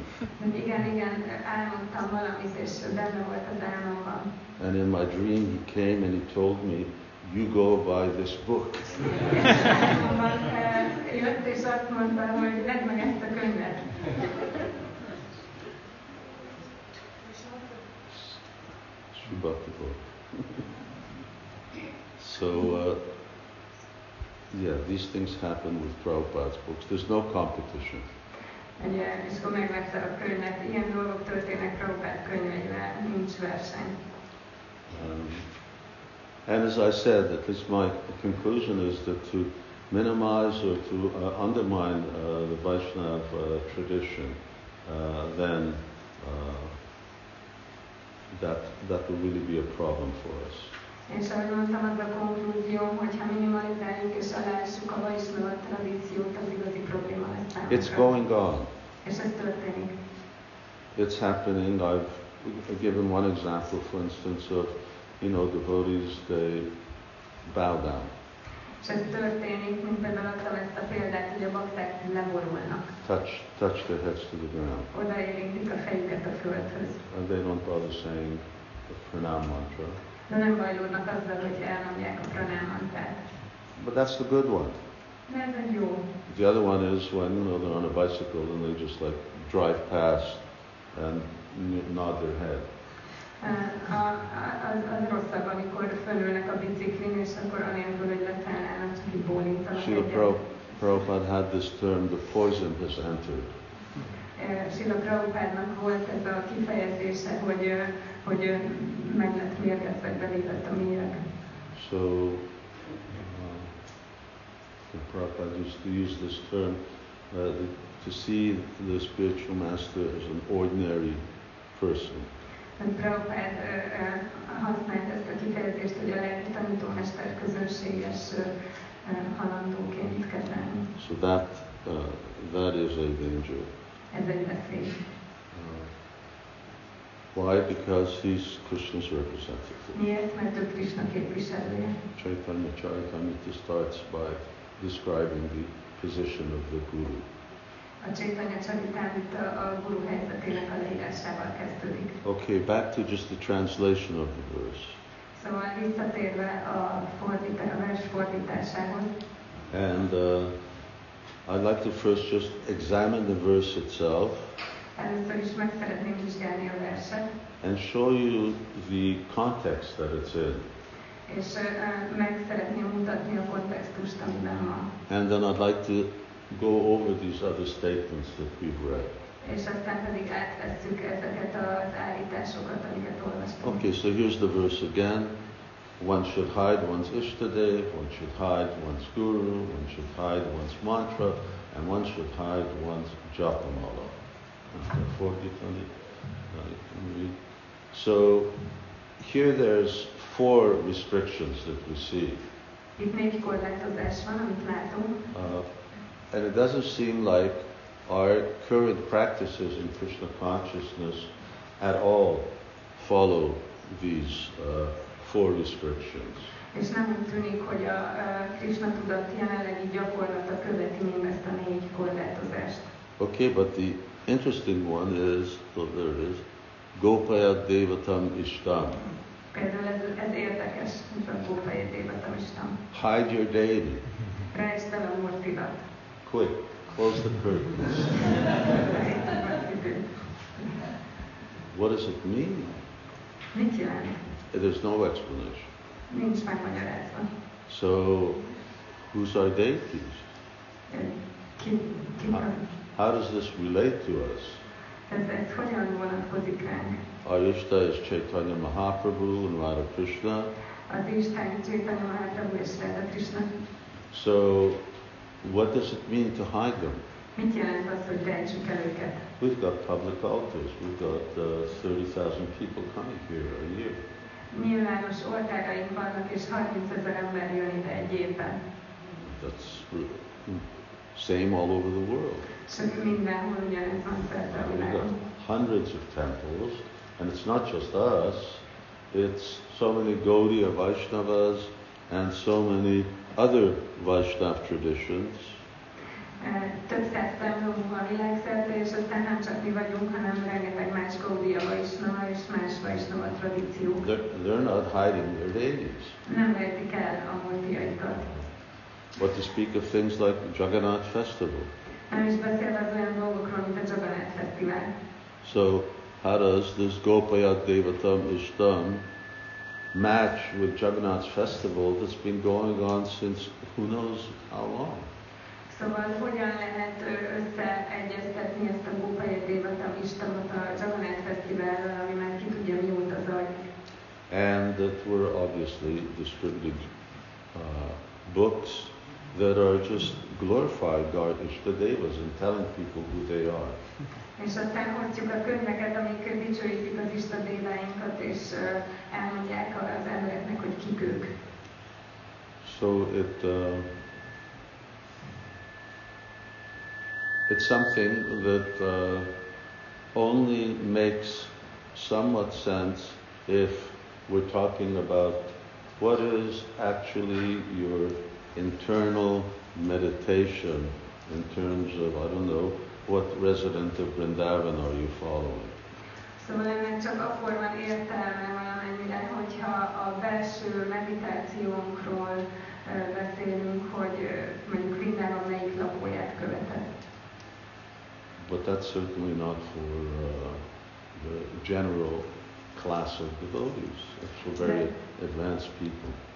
Igen, igen, álmodtam valamit, és benne volt az álmomban. And in my dream, he came and he told me, You go buy this book. Eh, jött, és azt mondta, hogy vedd meg ezt a könyvet. She bought the book. so, uh, yeah, these things happen with Prabhupada's books. There's no competition. Ugye, és akkor megvette a könyvet. Ilyen dolgok történnek Prabhupád könyveivel, nincs verseny. Um, and as I said, at least my conclusion is that to minimize or to uh, undermine uh, the Vaishnav uh, tradition, uh, then uh, that, that will really be a problem for us. És ahogy mondtam, az a konklúzióm, hogy ha minimalizáljuk és alássuk a Vaisnava tradíciót, az igazi probléma lesz számunkra. It's going on. És ez történik. It's happening. I've given one example, for instance, of, you know, devotees, they bow down. És ez történik, mint például adtam ezt a példát, hogy a bakták leborulnak. touch, touch their heads to the ground. Odaérintik a fejüket a földhöz. And they don't bother saying the pranam mantra. De nem bajlódnak azzal, hogy elmondják a pranámantát. But that's the good one. De ez egy jó. The other one is when you know they're on a bicycle and they just like drive past and nod their head. A, az, az rosszabb, amikor fölülnek a biciklin, és akkor anélkül, hogy leszállnának, csak így bólintanak Srila egyet. Prabhu- Prabhupada had this term, the poison has entered. Sila Prabhupádnak volt ez a kifejezése, hogy, hogy meg lett mérgezve, belépett a mélyeg. So uh, Prabhupada used to use this term uh, to see the spiritual master as an ordinary person. Tehát Prabhupád használt ezt a kifejezést, hogy a lelki tanítómester közönséges halandóként kezelni. So that uh, that is a danger. Ez egy veszély. Why? Because he's Krishna's representative. Miért? Mert ő Krishna képviselője. Chaitanya Charitamrita starts by describing the position of the guru. Okay, back to just the translation of the verse. Szóval visszatérve a, fordítá, a vers fordításához, And uh, I'd like to first just examine the verse itself először is meg szeretném vizsgálni a verset, and show you the context that it's in. és ö, meg szeretném mutatni a kontextust, amiben van. And then I'd like to go over these other statements that we've read. És aztán pedig átvesszük ezeket az állításokat, amiket olvastunk. Okay, so here's the verse again. One should hide one's Ishtadev, one should hide one's Guru, one should hide one's mantra, and one should hide one's Japamala. So here there's four restrictions that we see. Itt négy korlátozás van, amit látunk, Uh, and it doesn't seem like our current practices in Krishna consciousness at all follow these uh, four restrictions. és nem úgy tűnik, hogy a, a Krishna tudat jelenlegi gyakorlata követi mindezt a négy korlátozást. Okay, but the interesting one is, oh, there it is, Gopaya Devatam Ishtam. Például ez, ez érdekes, mint a Gópai Dévatamisten. Hide your deity. Rejtsd el a murtidat. Quick, close the curtains. Rejtsd el a időt. What does it mean? There's no explanation. So, who's our deities? Ki, uh, ki, How does this relate to us? ez, ez hogyan vonatkozik ránk? Our Ishta is Chaitanya Mahaprabhu and Radha Krishna. Az Isten Chaitanya Mahaprabhu és Radha Krishna. So, what does it mean to hide them? Mit jelent az, hogy rejtsük el őket? We've got public altars. We've got uh, 30,000 people coming here a year. Nyilvános oltáraink vannak, és 30 ezer ember jön ide egy évben. That's r- same all over the world. És mindenhol ugyanez van szerte a We've got világon. hundreds of temples, and it's not just us. It's so many Gaudiya Vaishnavas and so many other Vaishnav traditions. Több száz templomunk van világszerte, és aztán nem csak mi vagyunk, hanem rengeteg más Gaudiya Vaisnava és más Vaisnava tradíciók. They're, they're not hiding their deities. Nem rejtik el a multiaikat. But to speak of things like the Jagannath Festival. Nem is beszélve az olyan dolgokról, mint a Jagannath Fesztivál. So, how does this Gopaya Devatam Ishtam match with Jagannath's festival that's been going on since who knows how long? Szóval hogyan lehet összeegyeztetni ezt a Gópaya Dévatam Istamot a Jagannath Fesztivállal, ami már ki tudja mióta zajlik. And that we're obviously distributing uh, books that are just glorifying our Ishtadevas and telling people who they are. És a könyveket, amik dicsőítik az istadéváinkat, és elmondják az embereknek, hogy kik ők. So it uh, it's something that uh, only makes somewhat sense if we're talking about what is actually your internal meditation in terms of I don't know what resident of Vrindavan are you following. Szóval ennek csak akkor van értelme valamennyire, hogyha a belső meditációnkról beszélünk, hogy mondjuk Vrindában melyik lakóját követett. But that's certainly not for uh, the general class of devotees. It's for very advanced people.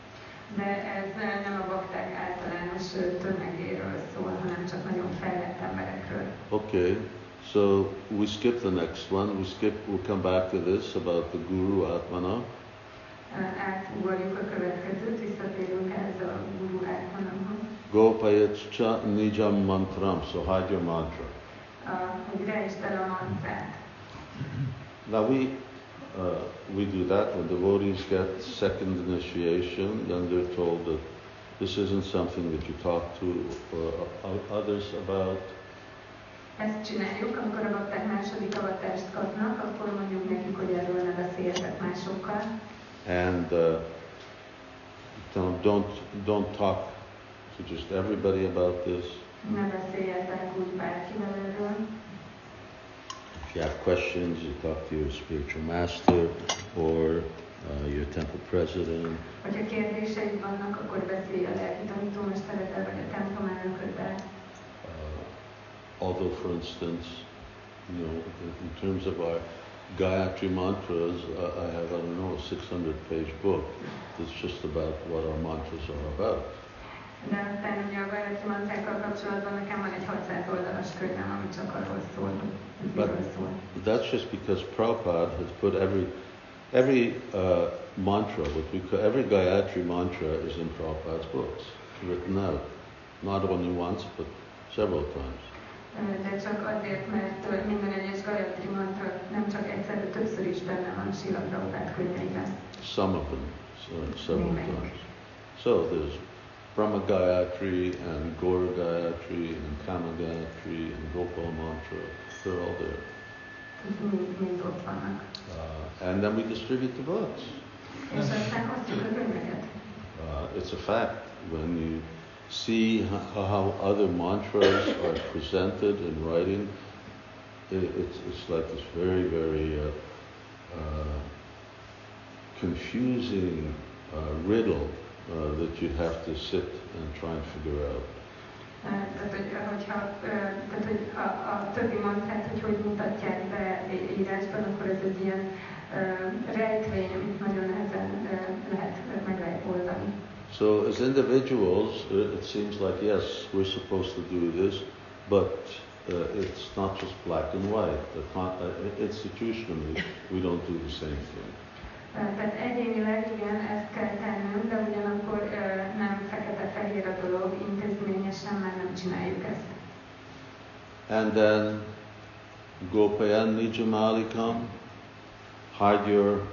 De ez nem a bakták általános tömegéről szól, hanem csak nagyon fejlett emberekről. Okay, so we skip the next one. We skip. We'll come back to this about the Guru Atmana. Ö, Átugorjuk a következőt, visszatérünk ehhez a guru átmanamhoz. Gopayachcha Nijam Mantram. So hide your mantra. A- hogy rejtsd el a mantrát. Now we uh, we do that when devotees get second initiation. Then they're told that this isn't something that you talk to uh, others about. Ezt csináljuk, amikor a bakták második avatást kapnak, akkor mondjuk nekik, hogy erről ne beszéljetek másokkal. and uh, don't don't don't talk to just everybody about this. Ne beszéljetek úgy bárkivel erről. If you have questions, you talk to your spiritual master or uh, your temple president. Hogyha kérdéseid vannak, akkor beszélj a lelki tanítómestereddel vagy a templom elnököddel. Uh, although, for instance, you know, in, terms of our Gayatri mantras, uh, I have, I don't know, a 600 page book that's just about what our mantras are about. De aztán ugye a mantrákkal kapcsolatban nekem van egy 600 oldalas könyvem, ami csak arról szól, But szól. that's just because Prabhupada has put every every uh, mantra, what we call every Gayatri mantra, is in Prabhupada's books, written out, not only once but several times. De csak azért, mert ö, minden egyes Gayatri mantra nem csak egyszer, de többször is benne van Sila Prabhupád könyveiben. Some of them, so, several times. So there's Brahma Gayatri and Gaura Gayatri and Kama Gayatri and Gopal Mantra. They're all there. Mind, mind ott vannak. Uh, and then we distribute the books. És aztán osztjuk a könyveket. Uh, it's a fact when you see how, how other mantras are presented in writing. It, it's, it's like this very, very uh, uh, confusing uh, riddle uh, that you have to sit and try and figure out. Tehát, hogy, hogyha. So as individuals, it seems like yes, we're supposed to do this, but uh, it's not just black and white. Con- uh, institutionally, we don't do the same thing. Tehát egyénileg igen, ezt kell tennünk, de ugyanakkor nem fekete-fehér a dolog, intézményesen már nem csináljuk ezt. And then Gopayan Nijamalikam, hide your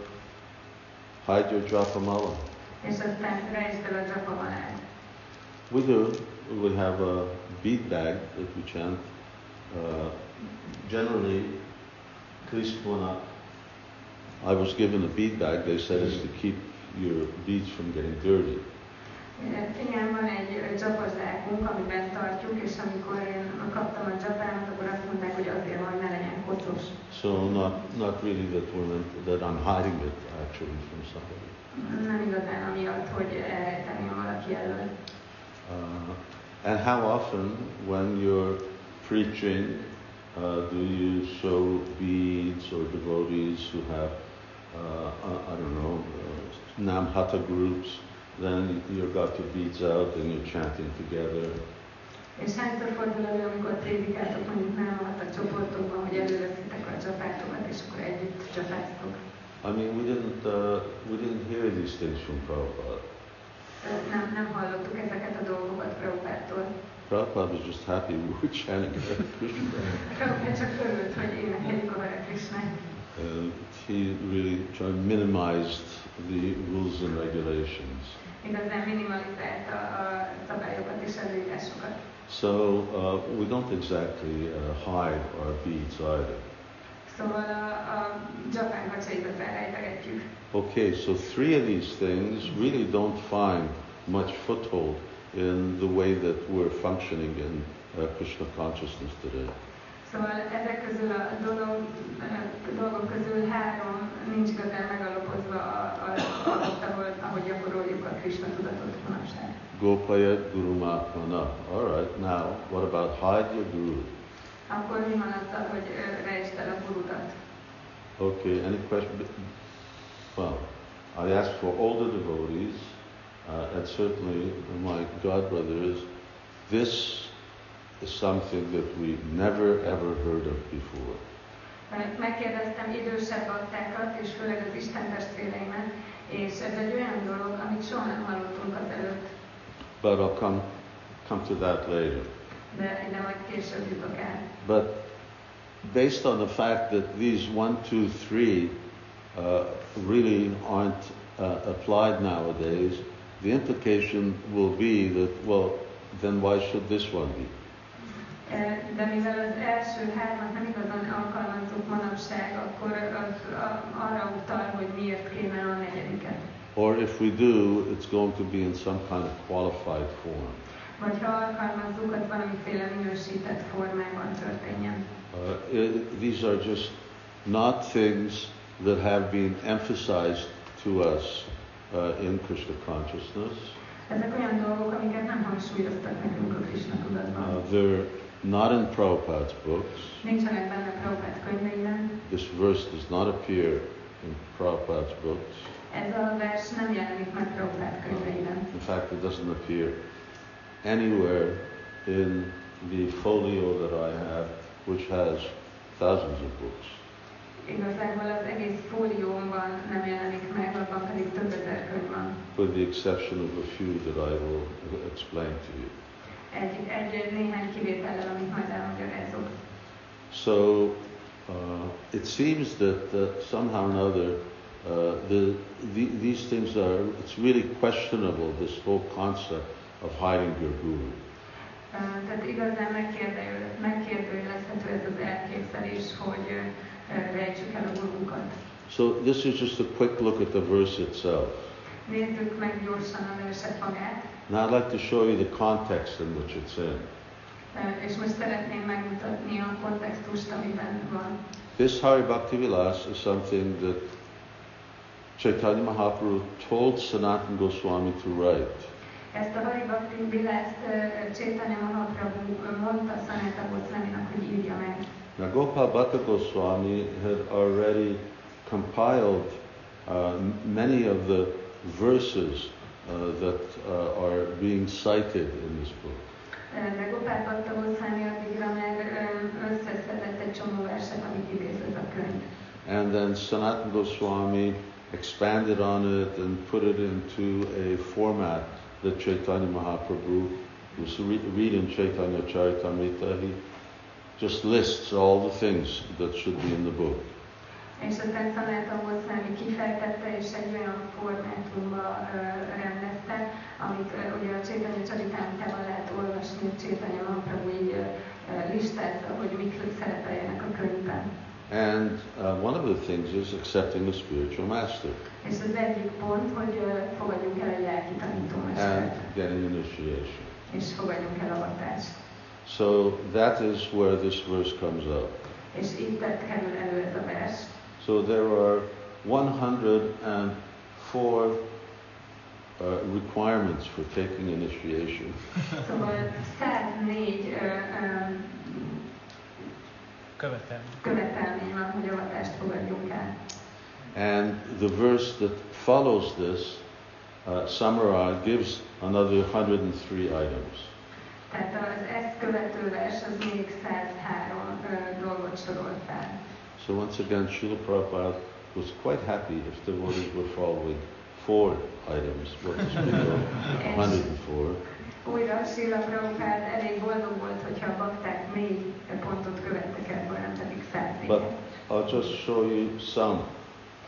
hide your japamala. És aztán rejtsd el a dzsapamalát. We do. We have a bead bag that we chant. Uh, generally, when I, was given a bead bag, they said it's to keep your beads from getting dirty. Igen, van egy ö, dzsapazsákunk, amiben tartjuk, és amikor én kaptam a dzsapámat, akkor azt mondták, hogy azért, hogy ne legyen kocos. So not not really that we're that I'm hiding it actually from somebody. Nem igazán amiatt, hogy elrejteném valaki elől. Uh, and how often, when you're preaching, uh, do you show beads or devotees who have, uh, I, I don't know, uh, Namahatta groups? Then you've got your beads out and you're chanting together. És hányszor fordul elő, amikor prédikáltok mondjuk nem a csoportokban, hogy előveszitek a csapátokat, és akkor együtt csapáztok. I mean, we didn't, uh, we didn't hear these things from Prabhupada. Nem, nem hallottuk ezeket a dolgokat Prabhupától. Prabhupada was just happy we were chanting Hare Krishna. Prabhupád csak örült, hogy énekeljük a Hare Krishnát. He really tried minimized the rules and regulations. Igazán minimalizálta a szabályokat és előírásokat. So uh, we don't exactly uh, hide our beads either. Szóval a, a dzsapán vacsaikat elrejtegetjük. Okay, so three of these things really don't find much foothold in the way that we're functioning in uh, Krishna consciousness today. Szóval ezek közül a dolog, dolgok közül három nincs igazán megalapozva a, a, ott, ahol, ahogy gyakoroljuk a Krishna tudatot manapság. Gopaya Guru Matmana. All right, now what about hide your Guru? Akkor mi van azzal, hogy rejtsd el a gurudat? Okay, any question? Well, I asked for older devotees, uh, and certainly my godbrothers, this is something that we never ever heard of before. Megkérdeztem idősebb baktákat, és főleg az Isten testvéreimet, és ez egy olyan dolog, amit soha nem hallottunk azelőtt, But I'll come, come to that later. de ide majd később jutok el. But based on the fact that these one, two, three uh, really aren't uh, applied nowadays, the implication will be that, well, then why should this one be? E, De mivel az első hármat nem igazán alkalmazzuk manapság, akkor az arra utal, hogy miért kéne a negyediket. Or if we do, it's going to be in some kind of qualified form. vagy ha alkalmazzuk, az valamiféle minősített formában történjen. Uh, it, these are just not things that have been emphasized to us uh, in Krishna consciousness. Ezek olyan dolgok, amiket nem hangsúlyoztak nekünk a Krishna tudatban. Uh, they're not in Prabhupada's books. Nincsenek benne Prabhupád könyveiben. This verse does not appear in Prabhupada's books. Ez a vers nem jelenik meg Prabhupád könyveiben. In fact, it doesn't appear anywhere in the folio that I have, which has thousands of books. Igazából az egész fóliómban nem jelenik meg, abban pedig több ezer könyv van. with the exception of a few that I will explain to you. Egy, egy néhány kivétellel, amit majd elmagyarázok. So uh, it seems that uh, somehow or another, uh, the, the, these things are, it's really questionable, this whole concept of hiding your guru. Ö, Tehát igazán megkérdő- megkérdőjelezhető ez az elképzelés, hogy ö, ö, rejtsük el a gurunkat. So this is just a quick look at the verse itself. Nézzük meg gyorsan a verset magát, Now I'd like to show you the context in which it's in. És most szeretném megmutatni a kontextust, amiben van. This Hari Bhakti Vilas is something that Chaitanya Mahaprabhu told Sanatana Goswami to write. Ezt a Hari Bhakti Bilászt Csétanya Mahaprabhu mondta Goswaminak, hogy írja meg. Now Gopal Bhatta Goswami had already compiled uh, many of the verses that uh, are being cited in this book. De Gopál Bhatta Goswami addigra már ö, összeszedett egy csomó verset, amit idéz a könyv. And then Sanatana Goswami expanded on it and put it into a format that Chaitanya Mahaprabhu was re- reading Chaitanya Charitamrita. He just lists all the things that should be in the book. És aztán Sanata Goswami kifejtette, és egy olyan formátumba rendezte, amit ugye a Csétanya Csaritámtában lehet olvasni, hogy Csétanya Mahaprabhu így listázza, hogy mik szerepeljenek a könyvben. And uh, one of the things is accepting a spiritual master És az egyik pont, hogy fogadjunk el egy lelki and tanítómestert, getting initiation. és fogadjunk el avatást. So that is where this verse comes up. És itt kerül elő ez a vers. So there are 104 uh, requirements for taking initiation. Szóval 104 ö, ö, Követem. követelmény van, hogy avatást fogadjunk el. And the verse that follows this, uh, Samurai, gives another 103 items. Tehát az ezt követő vers az még 103 ö, dolgot sorol fel. So once again, Srila Prabhupada was quite happy if the devotees were following four items, what is below 104. Újra Sila Prabhupád elég boldog volt, hogyha a bakták négy pontot követtek ebből, nem pedig 104 But I'll just show you some,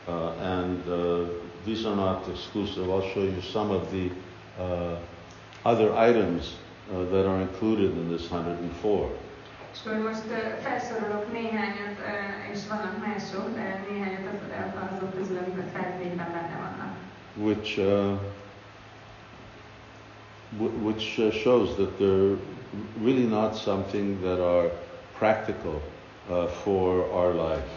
uh, and uh, these are not exclusive. I'll show you some of the uh, other items uh, that are included in this 104. És akkor most felsorolok néhányat, és vannak mások, de néhányat azok közül, amik a 104-ben benne vannak. which uh, which uh, shows that they're really not something that are practical uh, for our life.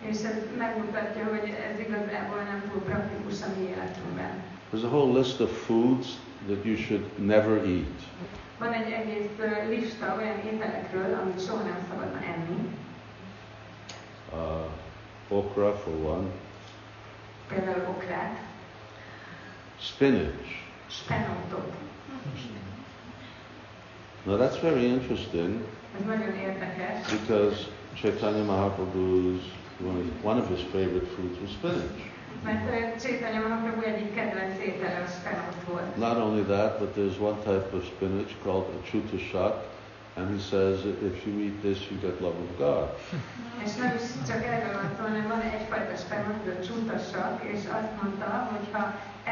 És ez megmutatja, hogy ez igazából nem túl praktikus a mi életünkben. There's a whole list of foods that you should never eat. Van egy egész lista olyan ételekről, amit soha nem szabadna enni. Uh, okra for one, Például okrát, spinach. spenótot. Now that's very interesting Ez nagyon érdekes, because Chaitanya Mahaprabhu's one of his favorite foods was spinach. Mert ö, Mahaprabhu egyik kedvenc étele a spenót volt. Not only that, but there's one type of spinach called achuta shak, and he says if you eat this, you get love of God. És nem is csak erről van szó, hanem van egyfajta spenót, ez a csútasak, és azt mondta, hogy ha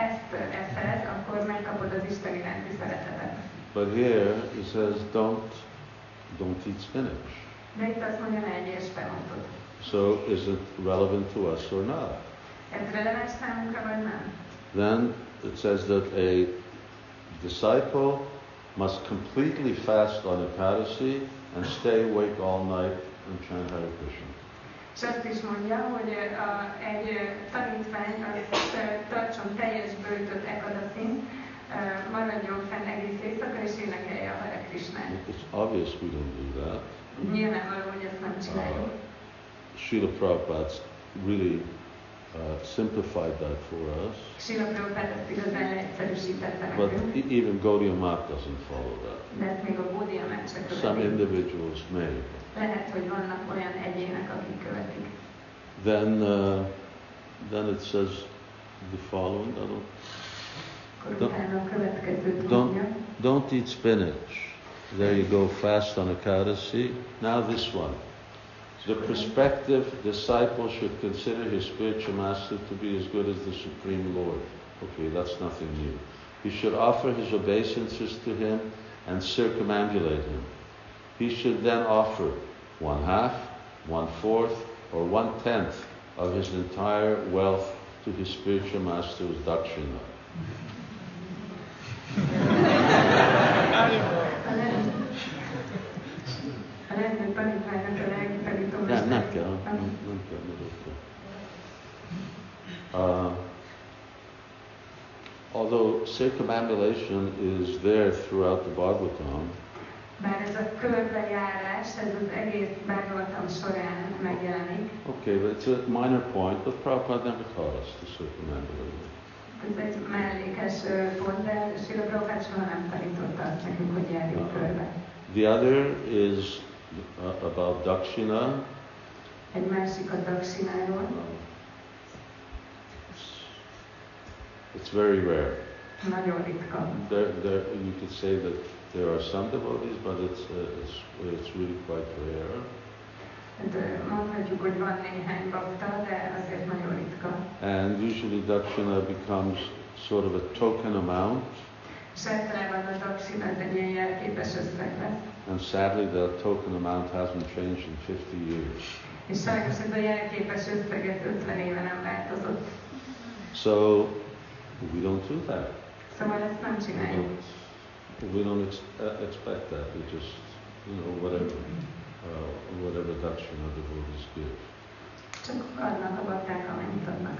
ezt eszed, akkor megkapod az Isten iránti szeretetet. But here he says don't don't eat spinach. De itt azt mondja, ne egyél spenótot. So is it relevant to us or not? Ez releváns számunkra, vagy nem? Then it says that a disciple must completely fast on Ekadasi and stay awake all night and chant Hare Krishna. És azt is mondja, hogy a, egy tanítvány az ö, tartson teljes bőtöt Ekadaszin, maradjon fenn egész éjszaka, és énekelje a Hare Krishnát. It's obvious we don't do that. Nyilvánvaló, hogy ezt nem csináljuk. Uh, Srila Prabhupada really uh, simplified that for us. Sila Prabhupád ezt igazán leegyszerűsítette But even Gaudiya Math doesn't follow that. de ezt még a Bódia már se Some individuals may. Lehet, hogy vannak olyan egyének, akik követik. Then, uh, then it says the following. I don't, Don't- utána a következőt don't, don't eat spinach. There you go, fast on a Ekadasi. Now this one. The prospective disciple should consider his spiritual master to be as good as the Supreme Lord. Okay, that's nothing new. He should offer his obeisances to him and circumambulate him. He should then offer one half, one fourth, or one tenth of his entire wealth to his spiritual master's as dakshina. A lelki- a lelki tanítványnak a lelki tanító Nem, mester- nem kell, Nem. nem, nem kell, nem kell. Uh, although circumambulation is there throughout the Bhagavatam, Bár ez a körbejárás, ez az egész Bhagavatam során megjelenik, okay, but it's a minor point, but Prabhupada never taught us to circumambulate. ez egy mellékes pont, de Sila Prabhupád soha nem tanította azt nekünk, hogy járjunk körbe. The other is uh, about dakshina. Egy másik a Daksináról, Uh, it's very rare. nagyon ritka. There, there, you could say that there are some devotees, but it's, uh, it's, it's really quite rare. Hát, ö, mondhatjuk, hogy van néhány bakta, de azért nagyon ritka. And usually dakshina becomes sort of a token amount, És általában a Daksina ez egy ilyen jelképes összeg and sadly that token amount hasn't changed in 50 years. És sajnos ez a jelképes összeget 50 éve nem változott. So we don't do that. Szóval ezt nem We don't, we don't ex- uh, expect that. We just, you know, whatever, uh, whatever dakshina devotees give. Csak adnak a bakták, amennyit adnak.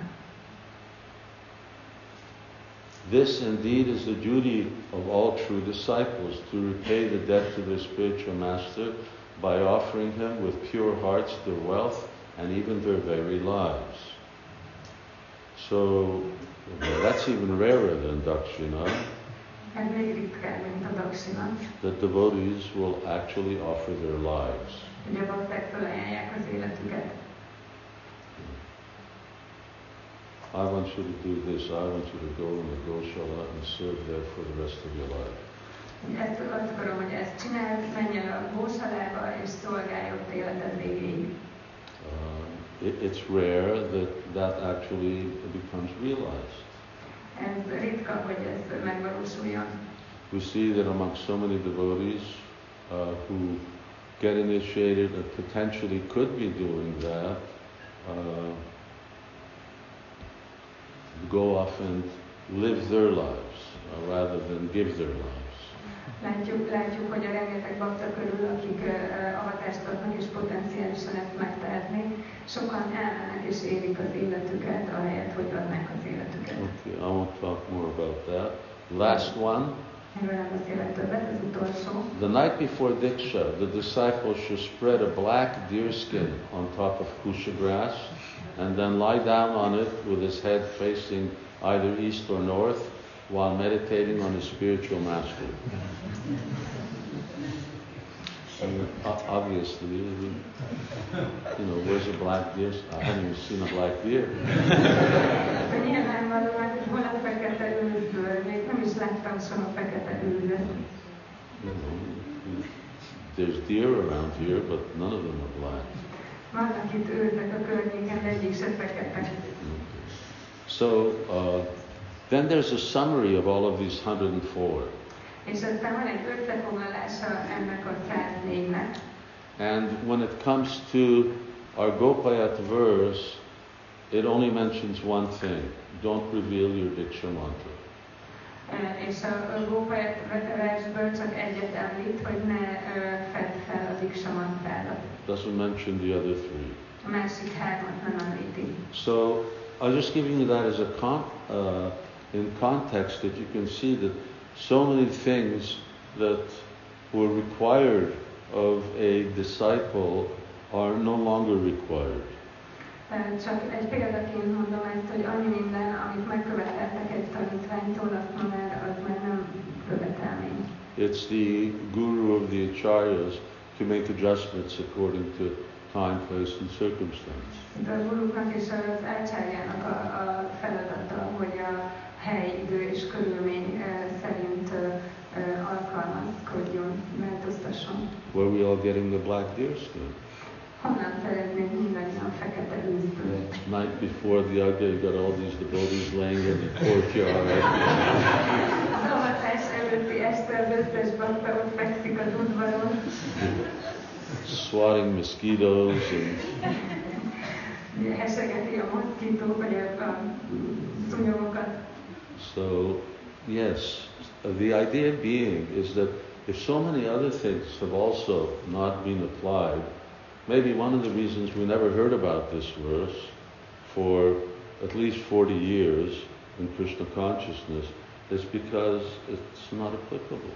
This indeed is the duty of all true disciples to repay the debt to their spiritual master by offering him with pure hearts their wealth and even their very lives. So that's even rarer than dakshina, Ez még ritkább, mint a Daksina. that devotees will actually offer their lives. Ugye a bakták felajánlják az. I want you to do this, I want you to go in the Goshala and serve there for the rest of your life. Ezt azt akarom, hogy ezt csináld, menj el a gósalába, és szolgálj ott életed végéig. Uh, it, it's rare that that actually becomes realized. Ez ritka, hogy ez megvalósuljon. We see that among so many devotees uh, who get initiated and potentially could be doing that, uh, go off and live their lives uh, rather than give their lives. Látjuk, látjuk, hogy a rengeteg bakta körül, akik ö, avatást kapnak és potenciálisan ezt megtehetnék, sokan elmennek és élik az életüket, ahelyett, hogy adnák az életüket. Okay, I won't talk more about that. Last one. The night before Diksha, the disciple should spread a black deerskin on top of kusha grass and then lie down on it with his head facing either east or north while meditating on his spiritual master. Obviously, you know, where's a black deer? I haven't even seen a black deer. De nyilvánvalóan, hogy hol a fekete őzből, még nem is láttam soha fekete őzet. You know, there's deer around here, but none of them are black. Vannak itt őzek a környéken, egyik se fekete. So uh, then there's a summary of all of these 104. És aztán van egy összefoglalása ennek a 104-nek. And when it comes to our Gopayat verse, it only mentions one thing don't reveal your Diksha mantra. Ö, És a Gópert versből csak egyet említ, hogy ne fedd fel a diksa mantrádat. Doesn't mention the other three. A másik hármat nem említi. So I'm just giving you that as a con- uh, in context that you can see that so many things that were required of a disciple are no longer required. Csak egy példaként mondom ezt, hogy annyi minden, amit megköveteltek egy tanítványtól, azt ma már, az már nem követelmény. It's the guru of the acharyas to make adjustments according to time, place, and circumstance. De a guruknak és az ácsárjának a, a feladata, hogy a hely, idő és körülmény szerint alkalmazkodjon, változtasson. Where we all getting the black deer skin? Honnan szereznénk mindannyian fekete őszbőrt? Night before the Yagya, you got all these devotees laying in the courtyard. Az avatás előtti este az összes bakta ott fekszik az udvaron, swatting mosquitoes and hesegeti a moszkító, vagy a, a szúnyogokat. So yes the idea being is that if so many other things have also not been applied maybe one of the reasons we never heard about this verse for at least 40 years in krishna consciousness is because it's not applicable.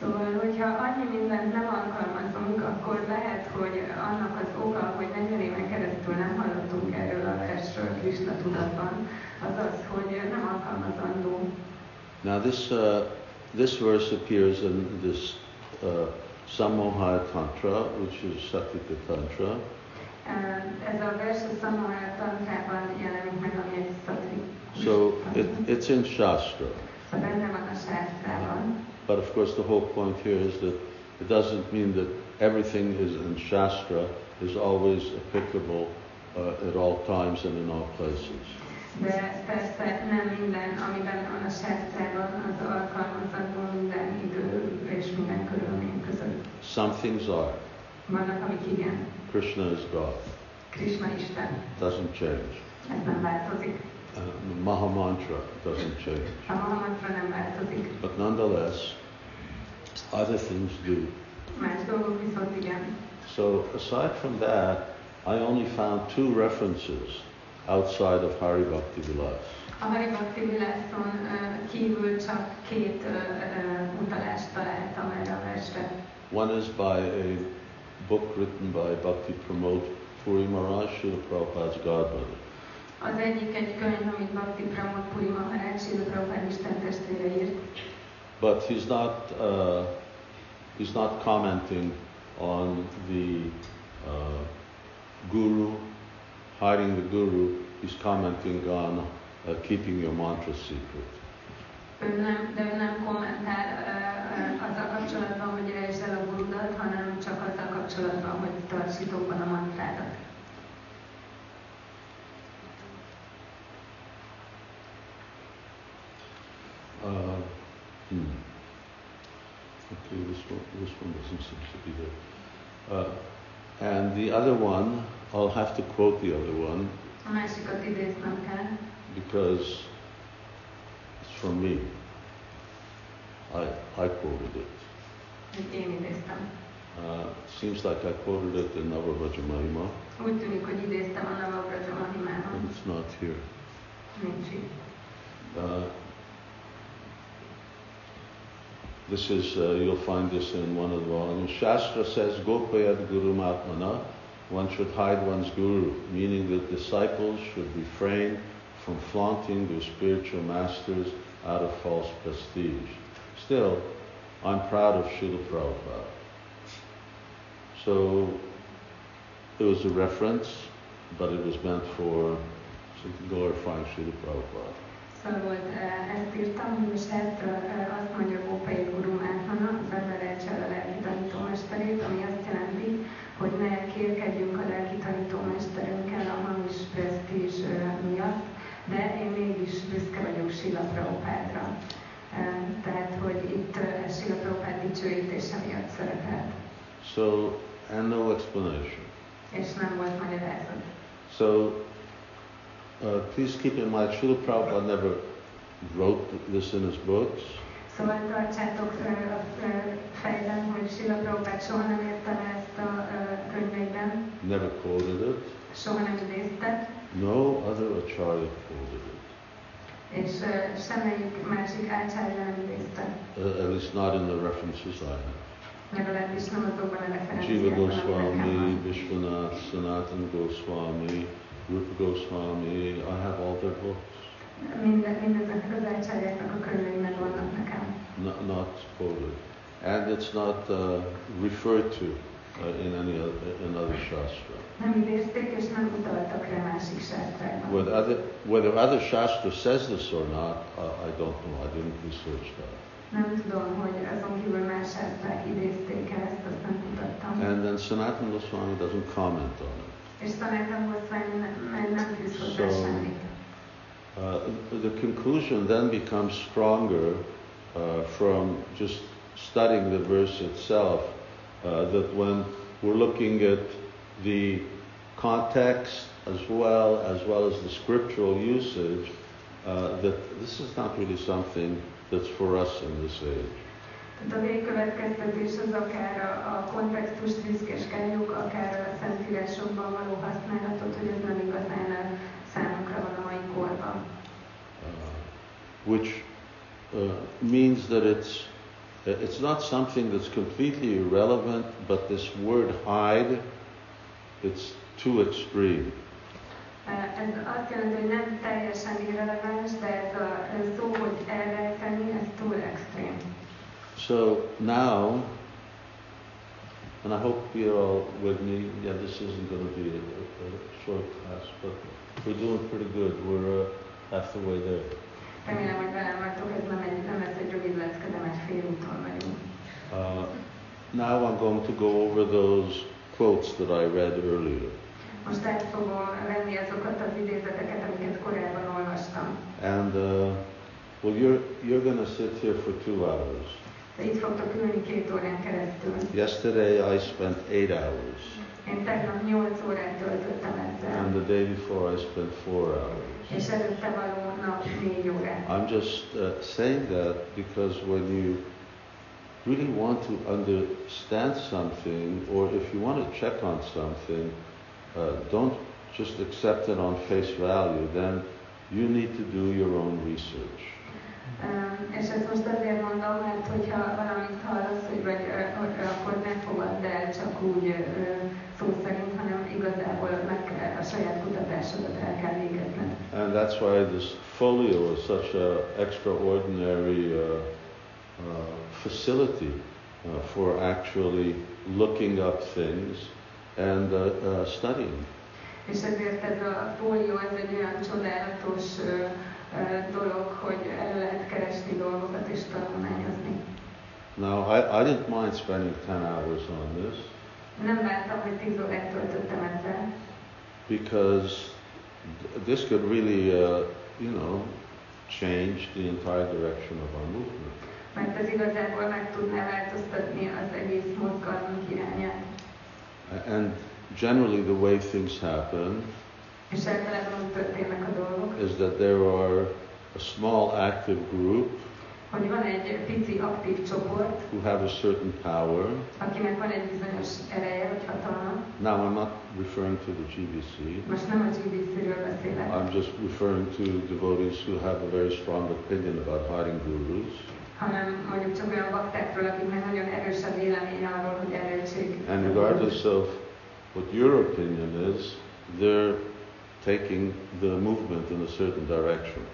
Szóval, hogyha annyi mindent nem alkalmazunk, akkor lehet, hogy annak az oka, hogy 40 éven keresztül nem hallottunk erről a versről Krishna tudatban, az az, hogy nem alkalmazandó. now this uh, this verse appears in this uh, Samohaya Tantra, which is Satvika Tantra, Ez a vers a Samara tantrában jelenik meg, ami egy. So it, it's in Shastra. Szóval benne van a sástrában. But of course, the whole point here is that it doesn't mean that everything is in Shastra is always applicable uh, at all times and in all places. De persze nem minden, amiben van a az alkalmazandó minden idő és minden körülmény között. Some things are. Vannak, amik igen. Krishna is God. Krishna Isten. Doesn't change. Ez nem változik. Uh, the Maha Mantra doesn't change. A Mahamantra nem változik. But nonetheless, other things do. Más dolgok viszont igen. So aside from that, I only found two references outside of Hari Bhakti Vilas. A Haribhakti Vilászon ö, kívül csak két utalást találtam erre a versre. One is by a book written by Bhakti Pramod Puri Maharaj, Srila Prabhupada's godbrother. Az egyik egy könyv, amit Bhakti Pramod Puri Maharaj, Srila Prabhupád Isten testvére írt, But he's not, uh, he's not commenting on the uh, guru, hiding the guru. is commenting on uh, keeping your mantra secret. ő nem, de ő nem kommentál ö, azzal kapcsolatban, hogy rejtsd el a gurudat, hanem csak azzal kapcsolatban, hogy tarts titokban a mantrádat. Uh, hmm. Okay, this one, this one doesn't seem to be there. Uh, and the other one, I'll have to quote the other one A másikat idéznem kell, because it's from me. I, I quoted it. hogy én idéztem. Uh, seems like I quoted it in Navavraja Mahima, Úgy tűnik, hogy idéztem a Navabraja and it's not here. Nincs itt. Uh, this is, uh, you'll find this in one of the volumes. Shastra says, Gopayad Guru Matmana, one should hide one's guru, meaning that disciples should refrain from flaunting their spiritual masters out of false prestige. Still, I'm proud of Srila Prabhupada. So, it was a reference, but it was meant for glorifying Srila Prabhupada. Szóval ezt írtam, eh, azt mondja Gópai Guru Mátmana, az ember elcsel a lelki tanítómesterét, ami azt jelenti, hogy ne kérkedjünk a lelki tanítómesterünkkel a hamis presztízs miatt, de én mégis büszke vagyok Sila Prabhupádra. Eh, Tehát, hogy itt Sila Prabhupád dicsőítése miatt szerepelt, So, and no explanation. és nem volt magyarázat. So, uh, please keep in mind, Srila Prabhupada never wrote this in his books. Szóval tartsátok fejben, hogy Sila Prabhupát soha nem írta le ezt a könyveiben, Never quoted it. soha nem idézte, No other acharya quoted it. és ö, semmelyik másik ácsárja nem idézte. Uh, at least not in the references I have. Legalábbis nem azokban a Jiva referenciákban, amiket Goswami, Vishwanath, Sanatan Goswami, Rupa Goswami, I have all their books. Minden, mindezeknek az ácsárjáknak a nekem. not, not quoted. And it's not uh, referred to uh, in any other, in other shastra. Nem idézték, és nem utaltak rá másik sástrákban. Whether other, whether other shastra says this or not, uh, I don't know. I didn't research that. Nem tudom, hogy azon kívül más sástrák idézték el, ezt azt nem kutattam. And then Sanatana Goswami doesn't comment on it. És Sanatan Goswami nem, fűz hozzá semmit. Uh, the conclusion then becomes stronger uh, from just studying the verse itself. Uh, that when we're looking at the context as well as well as the scriptural usage, uh, that this is not really something that's for us in this age. Tehát a végkövetkeztetés az akár a, a kontextust vizsgáljuk, akár a szentírásokban való használatot, hogy ez nem igazán a számunkra van a mai korban. uh, which uh, means that it's it's not something that's completely irrelevant, but this word hide, it's too extreme. Ez azt jelenti, hogy nem teljesen irreleváns, de ez a ez szó, hogy elrejteni, ez túl extrém. So now, and I hope you're all with me. Yeah, this isn't going to be a, a, a short class, but we're doing pretty good. We're uh, half the way there. Remélem, hogy velem vagytok, ez nem, egy, nem lesz egy rövid lecke, de már fél úton vagyunk. Uh, now I'm going to go over those quotes that I read earlier. Most át fogom venni azokat az idézeteket, amiket korábban olvastam. And uh, well, you're you're going to sit here for two hours. De itt fogtok ülni két órán keresztül. Yesterday I spent eight hours, Én tegnap 8 órát töltöttem ezzel, and the day before I spent four hours. és előtte való nap 4 órát. I'm just uh, saying that because when you really want to understand something, or if you want to check on something, uh, don't just accept it on face value. Then you need to do your own research. Öm, És ezt most azért mondom, mert hogyha valamit hallasz, hogy vagy, ö, hogy akkor ne fogadd el csak úgy ö, szó szerint, hanem igazából meg kell, a saját kutatásodat el kell végezned. And that's why this folio is such an extraordinary uh, uh, facility uh, for actually looking up things and uh, uh, studying. És ezért ez a fólió, ez egy olyan csodálatos ö, dolog, hogy el lehet keresni dolgokat és tanulmányozni. Now, I, I didn't mind spending 10 hours on this Nem vártam, hogy 10 órát töltöttem ezzel, because this could really, uh, you know, change the entire direction of our movement. mert ez igazából meg tudná változtatni az egész mozgalmunk irányát. And generally, the way things happen És általában úgy történnek a is that there are a small active group hogy van egy pici aktív csoport, who have a certain power. akinek van egy bizonyos ereje vagy hatalma. Now, I'm not referring to the GBC. Most nem a GBC-ről beszélek, I'm just referring to devotees who have a very strong opinion about hiding gurus. hanem mondjuk csak olyan baktákról, akiknek nagyon erős a véleménye arról, hogy erőtség. And regardless of what your opinion is, they're taking the movement in a certain direction.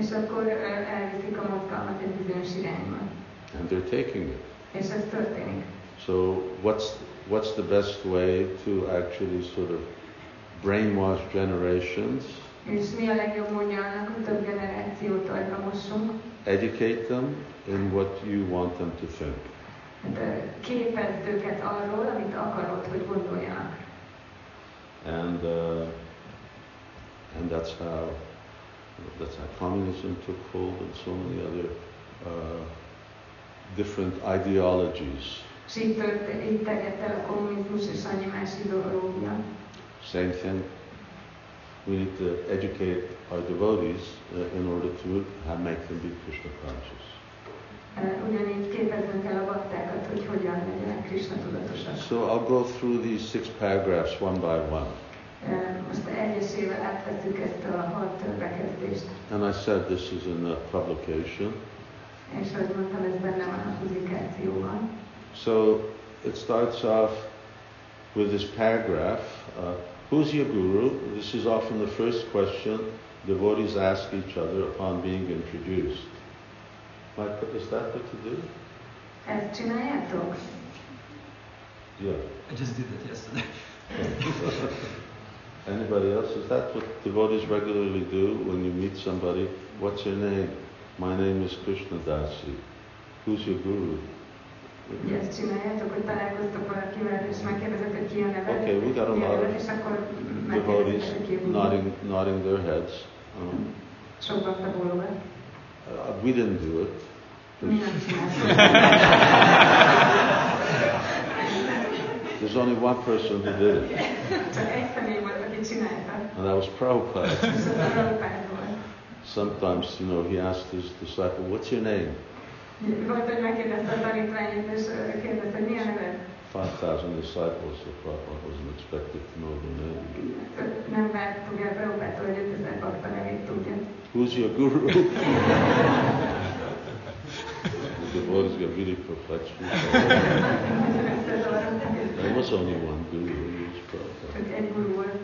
És akkor elviszik a mozgalmat egy bizonyos irányba. And they're taking it. És ez történik. So what's what's the best way to actually sort of brainwash generations, És mi a legjobb módja annak, hogy több generációt agyba educate them in what you want them to think. Képezd őket arról, amit akarod, hogy gondoljanak. And uh, and that's how that's how communism took hold and so many other uh, different ideologies. És így, tört, így terjedt el a kommunizmus és annyi más ideológia. Same thing. we need to educate our devotees uh, in order to have, make them be Krishna conscious. Uh, Ugyanígy képeznünk kell a baktákat, hogy hogyan legyenek Krishna tudatosak. So I'll go through these six paragraphs one by one. Uh, Most egyesével átveszük ezt a hat bekezdést, And I said this is in the publication. és ahogy mondtam, ez benne van a publikációban. So it starts off with this paragraph. Uh, who's your guru? This is often the first question devotees ask each other upon being introduced. Mike, is that what you do? Ezt csináljátok? Yeah. I just did that yesterday. Anybody else? Is that what devotees regularly do when you meet somebody? What's your name? My name is Krishna Dasi. Who's your guru? Ezt csináljátok, hogy találkoztok valakivel, és megkérdezek, hogy ki a neved, Okay, we got a lot of és akkor Devotees megkérdezik, hogy ki a guru. nodding, nodding their heads. Um, Sok bakta bólogat. uh, we didn't do it. Mi nem csináltuk. There's only one person who did it, Csak egy személy volt, aki csinálta. and that was Prabhupada. És az a Prabhupád volt. Sometimes, you know, he asked his disciple, "What's your name?" Volt, hogy megkérdezte a tanítványét, és ö, kérdezte, hogy mi a neved? Five thousand disciples, so Prabhupada wasn't expected to know the name. Nem vártuk el Prabhupától, hogy 5000 bakta nevét tudja. Who's your guru? the devotees got really perplexed. There was only one guru,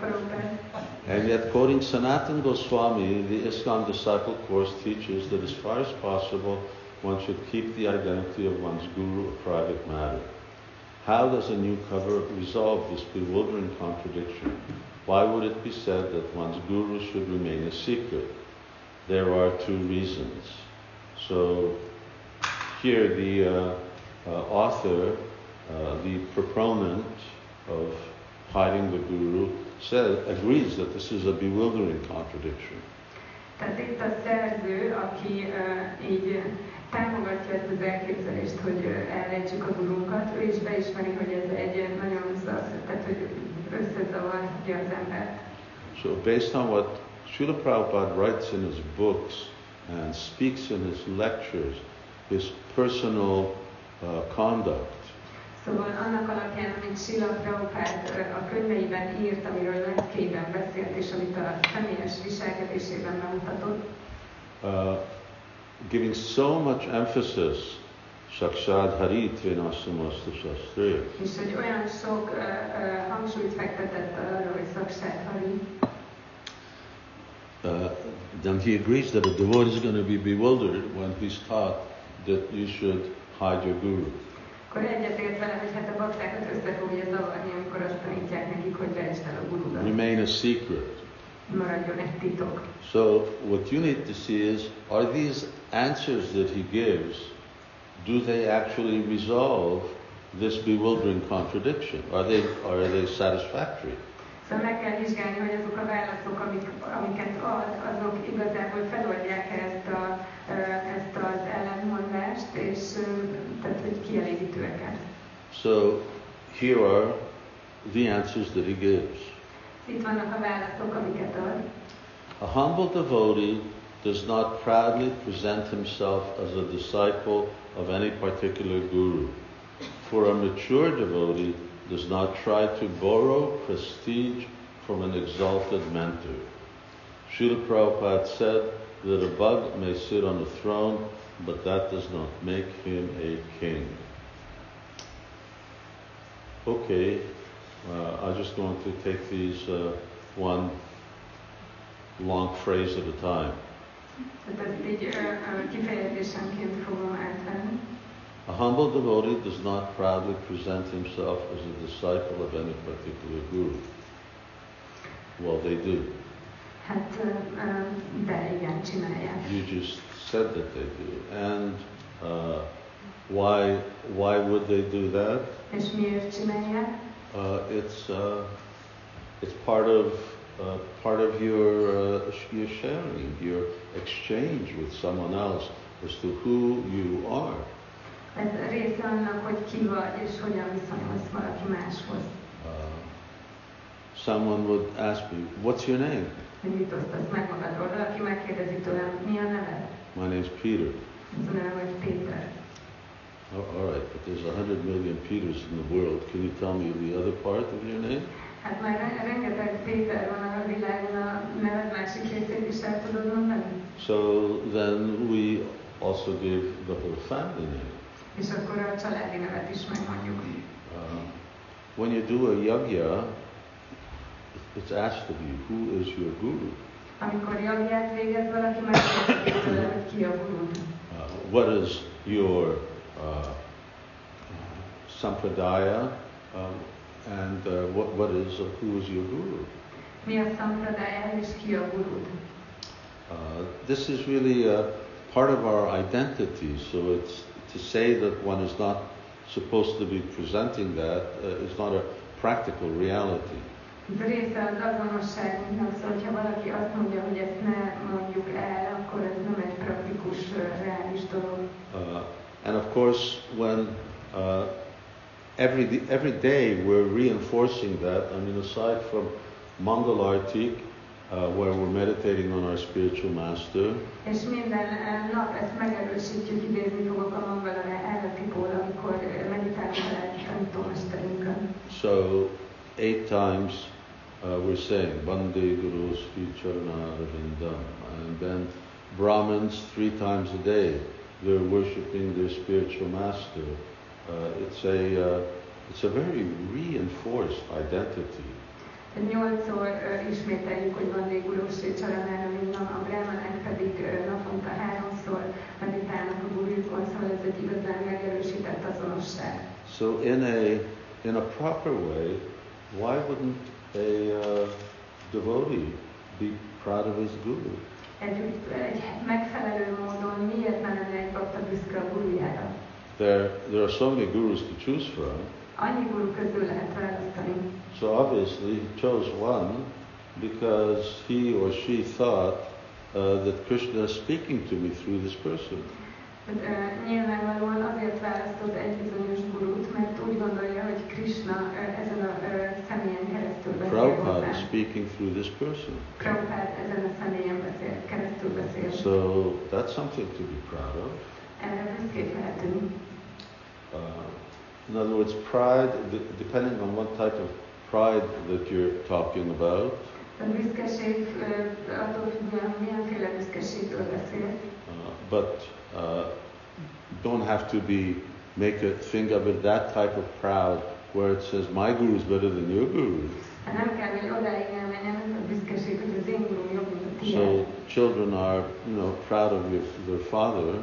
Prabhupada. And yet, quoting Sanatan Goswami, the ISKCON disciple course teaches that as far as possible, one should keep the identity of one's guru a private matter. How does a new cover resolve this bewildering contradiction? Why would it be said that one's guru should remain a secret? There are two reasons. So, here the uh, uh, author, uh, the proponent of hiding the guru, says, agrees that this is a bewildering contradiction. Tehát itt a szerző, aki uh, így ö, támogatja ezt az elképzelést, hogy elrejtsük a gurunkat, ő is beismeri, hogy ez egy ö, nagyon zav, tehát hogy összezavarja az embert. So, based on what Srila Prabhupada writes in his books and speaks in his lectures, his personal uh, conduct, Szóval annak alapján, amit Sila Prabhupád a könyveiben írt, amiről leckében beszélt, és amit a személyes viselkedésében bemutatott, uh, giving so much emphasis, Shakshad Haritvena Samasta Shastrair, és hogy olyan sok ö, ö, hangsúlyt fektetett arra, hogy hari, uh, then he agrees that a devotee is going to be bewildered when he's taught that you should hide your guru. akkor egyetért vele, hogy hát a baktákat össze fogja zavarni, amikor azt tanítják nekik, hogy rejtsd el a gurudat. Remain a secret. Maradjon egy titok. So what you need to see is, are these answers that he gives, do they actually resolve this bewildering contradiction? Are they, are they satisfactory? Szóval meg kell vizsgálni, hogy azok a válaszok, amik, amiket ad, azok igazából feloldják ezt, a, ezt az ellentmondást, és tehát, hogy kielégítőek So here are the answers that he gives. Itt vannak a válaszok, amiket ad. A humble devotee does not proudly present himself as a disciple of any particular guru. For a mature devotee does not try to borrow prestige from an exalted mentor. Srila Prabhupada said that a bug may sit on a throne, but that does not make him a king. Okay, uh, I'm just going to take these uh, one long phrase at a time. A humble devotee does not proudly present himself as a disciple of any particular guru. Well, they do. Hát, de igen, csinálják. You just said that they do. And uh, why, why would they do that? És miért csinálják? Uh, it's, uh, it's part of, uh, part of your, uh, your sharing, your exchange with someone else as to who you are. Ez része annak, hogy ki vagy, és hogyan viszonyulsz valaki máshoz. Uh, someone would ask me, What's your name? Hogy mit osztasz meg magadról? Valaki megkérdezi tőlem, mi a neved? My name's Peter. Az a nevem, hogy Péter. Oh, all right, but there's a hundred million Peters in the world. Can you tell me the other part of your name? Hát már re- rengeteg Péter van a világon, a neved másik részét is el tudod mondani? So then we also give the whole family name. És akkor a családi nevet is megmondjuk. Uh, when you do a yagya, it's asked of you, who is your guru? Amikor jagját végez valaki, megkérdezi tőle, hogy ki a gurud. Uh, what is your uh, sampradaya? Um, and uh, what, what is, uh, who is your guru? Mi a szampadája és ki a gurud? Uh, this is really a part of our identity. So it's to say that one is not supposed to be presenting that uh, is not a practical reality. Ez része az azonosságunknak, szóval ha valaki azt mondja, hogy ezt ne mondjuk el, akkor ez nem egy praktikus, reális dolog. Uh, and of course, when uh, every every day we're reinforcing that. I mean, aside from Mangalartik, uh, where we're meditating on our spiritual master, És minden nap ezt megerősítjük, idézni fogok a Mangalare eletiból, amikor meditálunk a tanítómesterünkön. so eight times uh, we're saying Bande Guru Sri Charanarvindam, and then Brahmins three times a day they're worshiping their spiritual master. Uh, it's a uh, it's a very reinforced identity. Nyolcszor ö, ismételjük, hogy van Gurusé Csaranára minden, a brahmanek pedig ö, naponta háromszor meditálnak a gurujukon, szóval ez egy igazán megerősített azonosság. So in a in a proper way, why wouldn't a uh, devotee be proud of his guru? Egy, egy megfelelő módon miért ne lenne egy bakta büszke a gurujára? There there are so many gurus to choose from. Annyi guru közül lehet választani. So obviously he chose one because he or she thought uh, that Krishna is speaking to me through this person. Nyilvánvalóan azért választott egy bizonyos gurút, mert úgy gondolja, hogy Krishna ezen a személyen keresztül beszél Prabhupada is speaking through this person. Prabhupád ezen a személyen beszél, keresztül beszél. So that's something to be proud of. Erre büszkék lehetünk. Uh, in other words, pride, depending on what type of pride that you're talking about, A büszkeség attól függően, milyenféle büszkeségről beszél. But uh, don't have to be make a thing of it that type of proud where it says my guru is better than your guru. Hát nem kell, hogy odáig elmenjen ez a büszkeség, hogy az én gurum jobb, mint a tiéd. So children are, you know, proud of your, their father,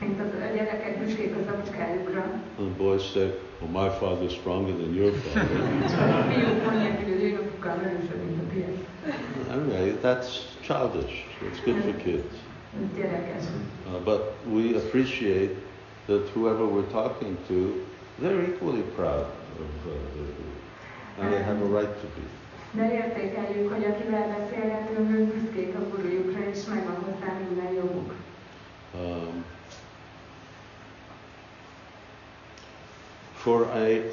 Mint az, a gyerekek büszkék az apukájukra. and the boys say, "Well, my father is stronger than your father." A fiúk mondják, hogy az én apukám erősebb, mint a tiéd. anyway, that's childish. It's good for kids. Uh, but we appreciate that whoever we're talking to, they're equally proud of uh, their guru, and they have a right to be. De értékeljük, hogy akivel beszélgetünk, ők büszkék a gurujukra, és megvan hozzá minden joguk. Um, for a,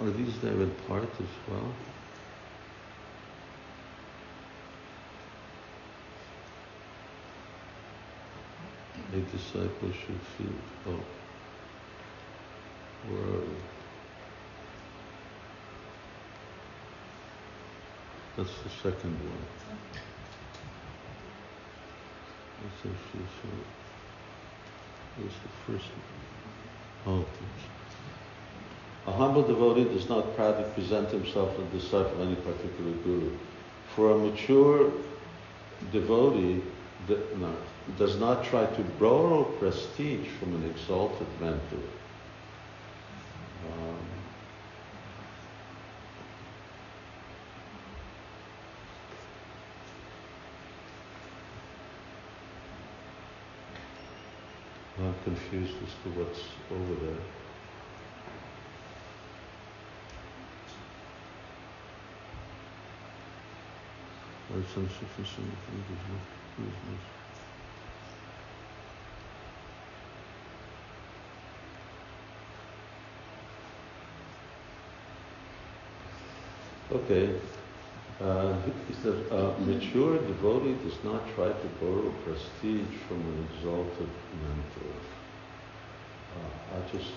are these there in part as well? A disciple should feel, oh, where are we? That's the second one. That's actually so. Where's the first one? Oh, a humble devotee does not proudly present himself as a disciple of any particular guru. For a mature devotee that, no, does not try to borrow prestige from an exalted mentor. Um, I'm confused as to what's over there. Or some Okay. Uh, he a mature devotee does not try to borrow prestige from an exalted mentor. Uh, I just,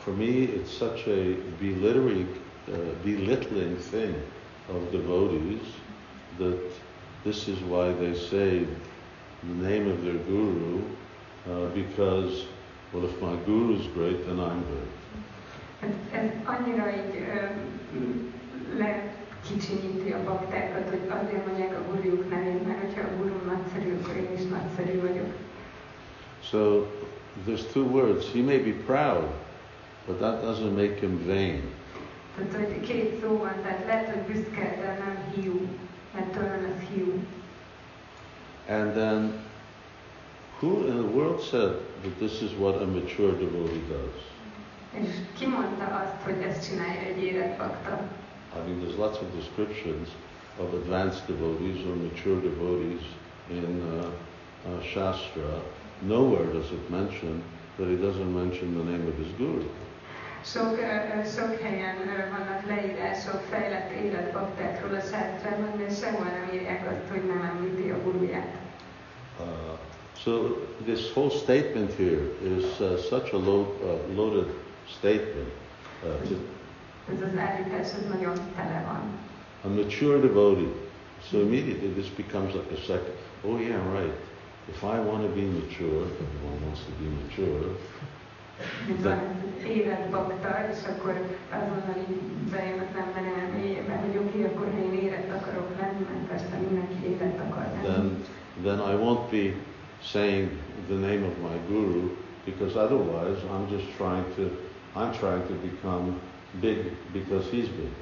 for me, it's such a belittling, uh, belittling thing of devotees that this is why they say the name of their guru, uh, because, well, if my guru is great, then I'm great. Ez, ez annyira így ö, lekicsinyíti a baktákat, hogy azért mondják a gurjuk nevét, mert hogyha a gurum nagyszerű, akkor én is nagyszerű vagyok. So there's two words. He may be proud, but that doesn't make him vain. Tehát, hogy két szó van, tehát lehet, hogy büszke, de nem hiú, mert tőle lesz hiú. And then, who in the world said that this is what a mature devotee does? És ki mondta azt, hogy ezt csinálja egy érett bakta? I mean, there's lots of descriptions of advanced devotees or mature devotees in uh, uh, Shastra. Nowhere does it mention that he doesn't mention the name of his guru. Sok, sok helyen vannak leírások fejlett életbaktákról a sástrában, de sehol nem írják azt, hogy nem említi a guruját. Uh, so this whole statement here is uh, such a load, uh, loaded statement. Uh, to Ez az állítás, ez nagyon tele van. a mature devotee. So immediately this becomes like a second. Oh yeah, right. If I want to be mature, everyone wants to be mature. Itt van bakta, és akkor azonnal így bejön az emberem mélyében, hogy oké, akkor én élet akarok lenni, mert persze mindenki élet akar lenni. Then, then I won't be saying the name of my guru because otherwise I'm just trying to, I'm trying to become big because he's big.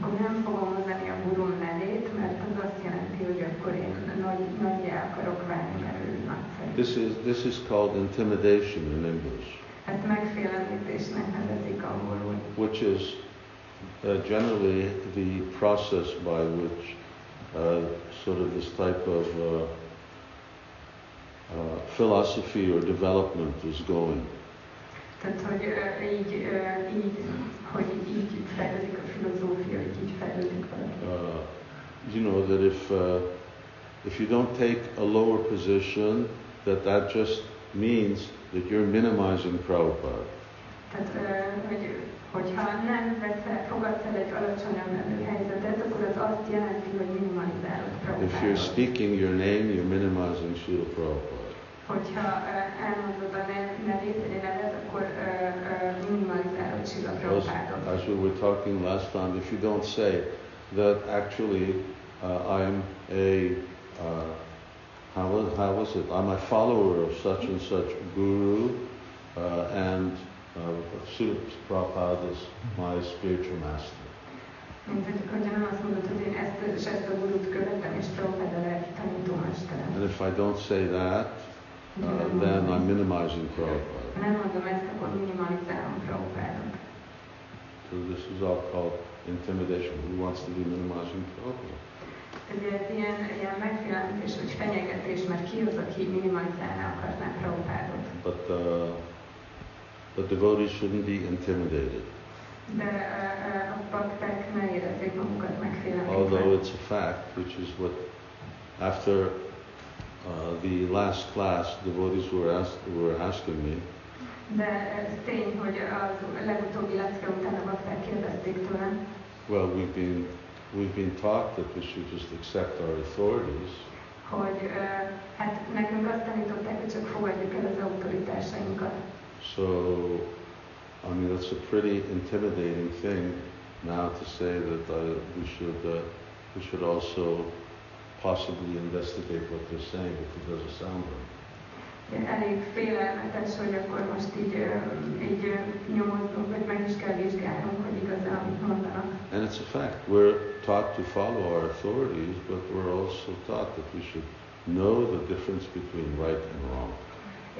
Akkor nem fogom mondani a gurum nevét, mert az azt jelenti, hogy akkor én nagy, nagyjá akarok válni, mert ő nagyszerű. This is, this is called intimidation in English, Ezt megfélemlítésnek nevezik angolul. which is uh, generally the process by which uh, sort of this type of uh, uh, philosophy or development is going. Tehát, hogy így, így, hogy így fejlődik a filozófia, hogy így fejlődik valaki. Uh, you know that if uh, if you don't take a lower position, that that just means that you're minimizing Prabhupada. Tehát, ö, hogy, hogyha nem veszel, fogadsz el egy alacsonyabb helyzetet, akkor az azt jelenti, hogy minimalizálod If you're speaking your name, you're minimizing Srila Prabhupada. Hogyha ö, elmondod a nevét, vagy a nevet, akkor ö, ö, minimalizálod Sila As, Prabhupádot. as we were talking last time, if you don't say that actually uh, I'm a uh, how was how was it? I'm a follower of such and such guru, uh, and uh, Srila Prabhupada is my spiritual master. Mint hogy, hogyha nem azt mondod, hogy én ezt és ezt a gurut követem, és Prabhupád a lelki And if I don't say that, uh, then I'm minimizing Prabhupada. Ha nem mondom ezt, akkor minimalizálom Prabhupádot. So this is all called intimidation. Who wants to be minimizing Prabhupada? Ugye ez ilyen, ilyen megfélemlítés, vagy fenyegetés, mert ki az, aki minimalizálni akarná Prabhupádot. But uh, the devotees shouldn't be intimidated. De ö, ö, a bakták ne érezzék magukat Although it's a fact, which is what after uh, the last class, devotees were, asked, were asking me, De ez tény, hogy az legutóbbi lecke után a bakták kérdezték tőlem, well, we've been we've been taught that we should just accept our authorities, hogy ö, hát nekünk azt tanították, hogy csak fogadjuk el az autoritásainkat. So, I mean, that's a pretty intimidating thing now to say that uh, we should uh, we should also possibly investigate what they're saying if it doesn't sound right. Elég félelmetes, hogy akkor most így, így ö, vagy meg is kell vizsgálnunk, hogy igaz-e, mondanak. And it's a fact. We're taught to follow our authorities, but we're also taught that we should know the difference between right and wrong.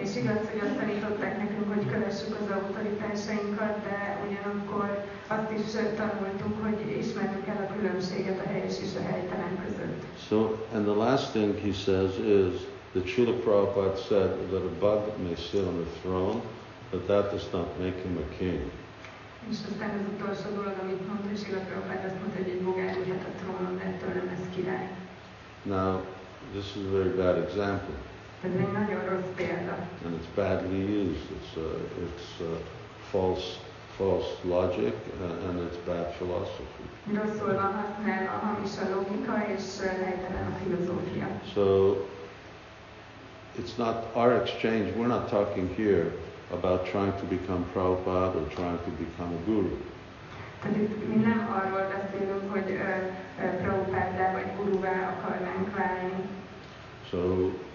És igaz, hogy azt tanították nekünk, hogy kövessük az autoritásainkat, de ugyanakkor azt is tanultuk, hogy ismerjük el a különbséget a helyes és a helytelen között. So, and the last thing he says is that Srila Prabhupada said that a bug may sit on the throne, but that does not make him a king. És aztán az utolsó dolog, amit mondta Sila Prabhupád, azt mondta, hogy egy bogár ülhet a trónon, de ettől nem lesz király. Now, this is a very bad example, Ez egy nagyon rossz példa. and it's badly used. It's uh, it's uh, false false logic, uh, and it's bad philosophy. Rosszul van használva a hamis a logika, és helytelen a filozófia. So it's not our exchange. We're not talking here about trying to become Prabhupada or trying to become a guru. Tehát itt mi nem arról beszélünk, hogy uh, uh, Prabhupáddá vagy guruvá akarnánk válni. So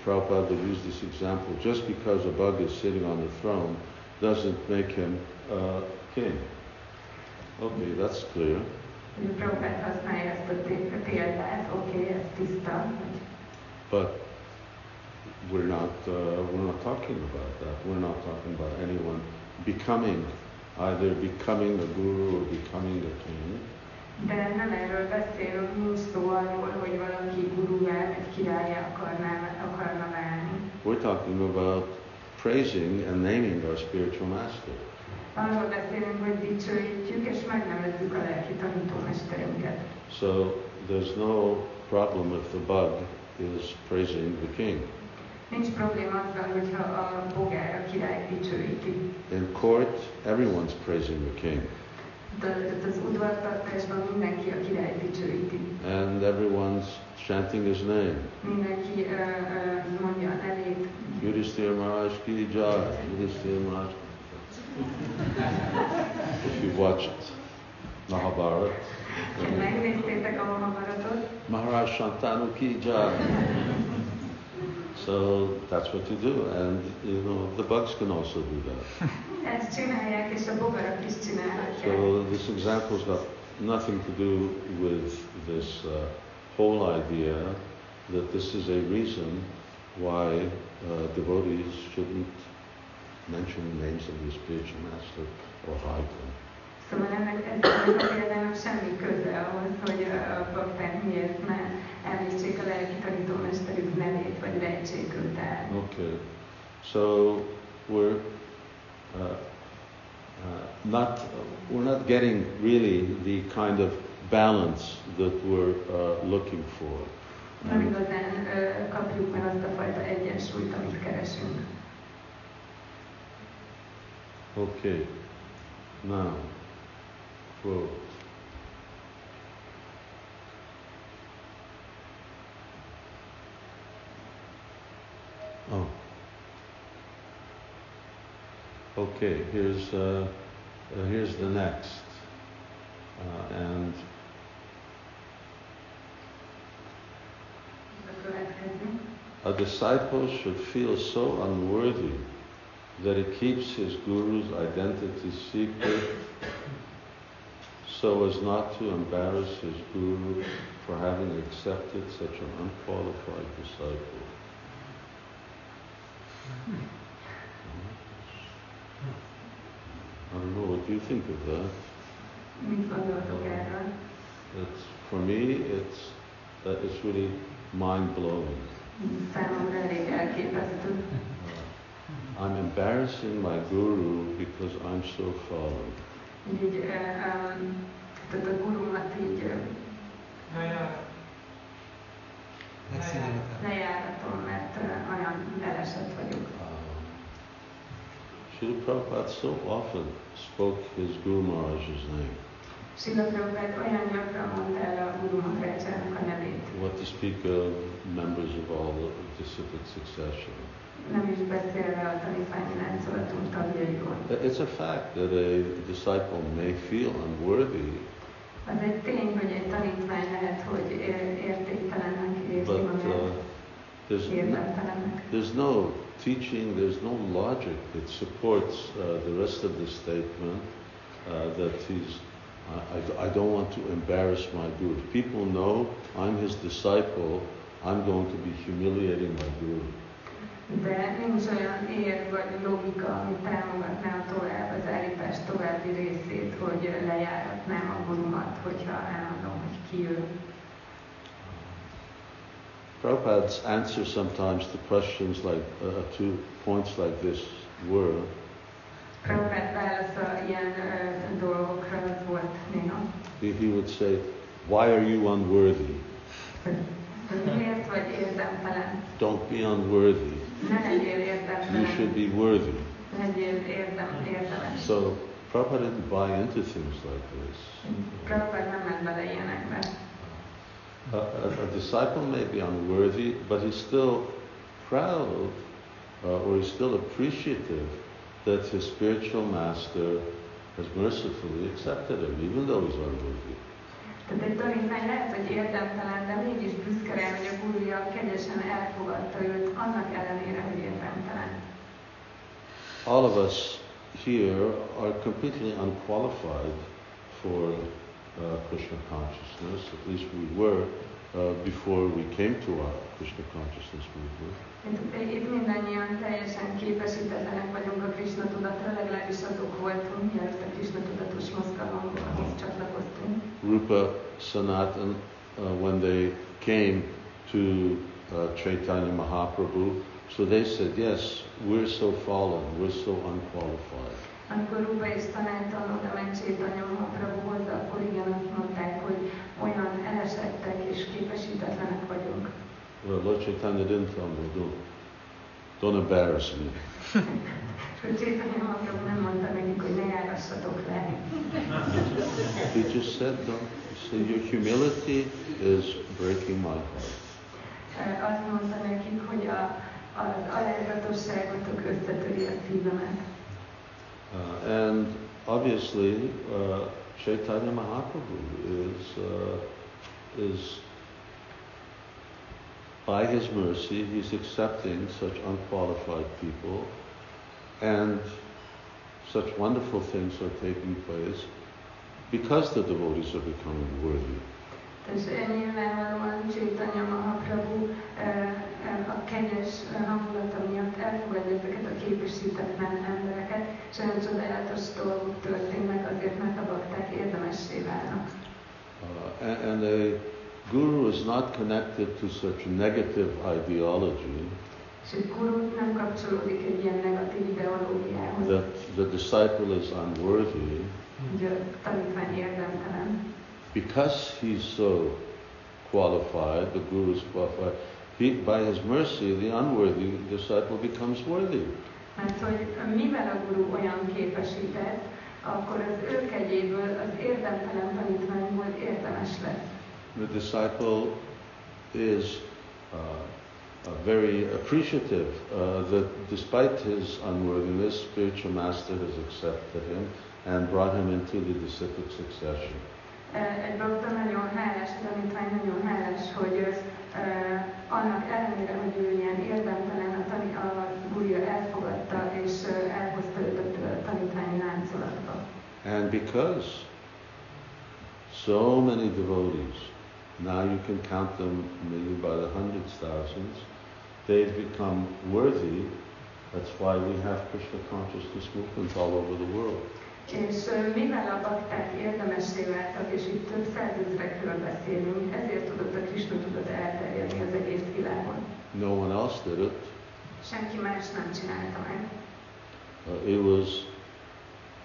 Prabhupada would use this example. Just because a bug is sitting on the throne doesn't make him uh, king. Okay, that's clear. Hogy a Prabhupád használja ezt a té- példát, okay, ez tiszta, But we're not, uh, we're not talking about that. We're not talking about anyone becoming, either becoming a guru or becoming a king. De nem erről beszélünk, nincs szó arról, hogy valaki guruvá vagy királyá akarná, akarna válni. We're talking about praising and naming our spiritual master. Arról beszélünk, hogy dicsőítjük és megnevezzük a lelki tanítómesterünket. So there's no problem if the bug is praising the king. Nincs probléma azzal, hogyha a bogár a király dicsőíti. In court, everyone's praising the king, and everyone's chanting his name. Mindenki ö, ö, mondja a nevét. Yudhishthira Maharaj ki jai, Yudhishthira Maharaj. If you've watched Mahabharat, Ha megnéztétek a Mahabharatot, Maharaj Shantanu ki jai. So that's what you do, and you know the bugs can also do that. Ezt csinálják, és a bogarak is csinálhatják. So this example's got nothing to do with this uh, whole idea that this is a reason why uh, devotees shouldn't mention the names of the spiritual master or hide them. Szóval ennek ezzel a példának semmi köze ahhoz, hogy a bakták miért ne említsék a lelki tanítómesterük nevét, vagy rejtsék őt el. Okay, so we're uh, uh, not we're not getting really the kind of balance that we're uh, looking for. Nem igazán ö, kapjuk meg azt a fajta egyensúlyt, amit keresünk. Okay, now, quote. Oh. Okay, here's, uh, uh, here's the next. Uh, and A. A disciple should feel so unworthy that he keeps his guru's identity secret so as not to embarrass his guru for having accepted such an unqualified disciple. I don't know, what do you think of that? Mit gondoltok erről? It's, for me, it's, uh, it's really mind-blowing. Számomra elég elképesztő. I'm embarrassing my guru because I'm so fallen. Így, így, ö, ö, tehát a gurumat így ö, lejáratom, mert olyan elesett vagyok. Srila Prabhupada so often spoke his Guru Maharaj's name. Sila Prabhupád olyan gyakran mondta el a Guru Maharajcsának a nevét. What to speak of members of all the disciplic succession. Nem is beszélve a tanítványi láncolatunk tagjairól. It's a fact that a disciple may feel unworthy, Az egy tény, hogy egy tanítvány lehet, hogy értéktelennek érzi but uh, there's, no, there's no teaching, there's no logic that supports uh, the rest of the statement uh, that he's, I, I, don't want to embarrass my guru. If people know I'm his disciple, I'm going to be humiliating my guru. De nincs olyan ér vagy logika, ami támogatná a tovább az állítás további részét, hogy lejáratnám a gurumat, hogyha elmondom, hogy ki ő. Prabhupada's answer sometimes to questions like, uh, to points like this were, he, he would say, Why are you unworthy? Don't be unworthy. You should be worthy. So Prabhupada didn't buy into things like this. Prabhupád nem ment bele ilyenekbe. A, a, a disciple may be unworthy, but he's still proud uh, or he's still appreciative that his spiritual master has mercifully accepted him, even though he's unworthy. Tehát egy tanítvány lehet, hogy érdemtelen, de mégis büszke rá, hogy a gurúja kegyesen elfogadta őt, annak ellenére, hogy érdemtelen. All of us here are completely unqualified for uh, Krishna consciousness, at least we were uh, before we came to our Krishna consciousness movement. Itt, itt mindannyian teljesen képesítetlenek vagyunk a Krishna tudatra, legalábbis azok voltunk, mielőtt a Krishna tudatos mozgalomhoz csatlakoztunk. Rupa Sanatan, uh, when they came to uh, Chaitanya Mahaprabhu, so they said, yes, we're so fallen, we're so unqualified. Amikor Ruba és Sanatan oda ment Chaitanya Mahaprabhuhoz, akkor igen azt mondták, hogy olyan elesettek és képesítetlenek vagyunk. Well, Lord Chaitanya didn't tell me, don't, don't embarrass me. He just said, don't. He said, your humility is breaking my heart. Azt mondta nekik, hogy a, az alázatosságotok összetöri a szívemet. Uh, and obviously, uh, Chaitanya Mahaprabhu is, uh, is, by his mercy, he's accepting such unqualified people, and such wonderful things are taking place because the devotees are becoming worthy. És nyilvánvalóan Chaitanya Mahaprabhu eh, eh, a kegyes eh, hangulata miatt elfogadja ezeket a képesítetlen embereket, és olyan csodálatos dolgok történnek azért, mert a bakták érdemessé válnak. Uh, and, and a guru is not connected to such negative ideology that the disciple is unworthy érdemtelen. Because he's so qualified, the guru is qualified, he, by his mercy, the unworthy disciple becomes worthy. Mert hogy mivel a guru olyan képesített, akkor az ő kegyéből az érdemtelen tanítványból érdemes lesz. The disciple is uh, uh, very appreciative uh, that despite his unworthiness, spiritual master has accepted him and brought him into the disciplic succession. Eh, Egy nagyon tanítvány nagyon hogy eh, annak ellenére, hogy ő ilyen érdemtelen, a, tani, a elfogadta és eh, elhozta őt a tanítványi láncolatba. And because so many devotees, now you can count them maybe by the hundreds, thousands, they've become worthy. That's why we have Krishna consciousness movements all over the world. És mivel a bakták érdemessé váltak, és itt több százezrekről beszélünk, ezért tudott a Krishna tudat elterjedni az egész világon. No one else did it. Senki más nem csinálta meg. Uh, it was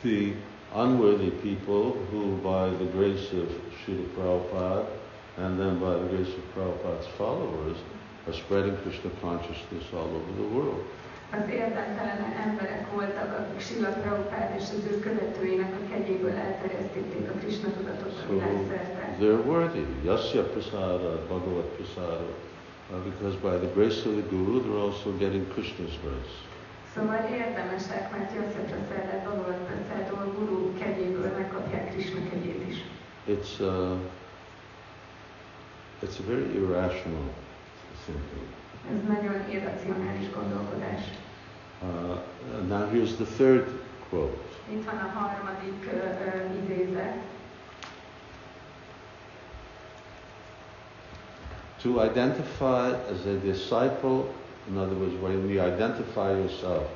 the unworthy people who, by the grace of Srila Prabhupada and then by the grace of Prabhupada's followers, are spreading Krishna consciousness all over the world. Az érdemtelen emberek voltak, akik Sila Prabhupád és az ő követőinek a kegyéből elterjesztették a Krishna tudatot a So világszerte. they're worthy. Yasya prasada, Bhagavat prasada. Uh, because by the grace of the Guru, they're also getting Krishna's grace. Szóval érdemesek, mert Yasya Prasad, Bhagavat Prasad, a Guru kegyéből megkapják Krishna kegyét is. It's, uh, it's a very irrational thinking. Ez nagyon irracionális gondolkodás. Uh, now here's the third quote. Itt van a harmadik uh, uh, idézet. To identify as a disciple, in other words, when you identify yourself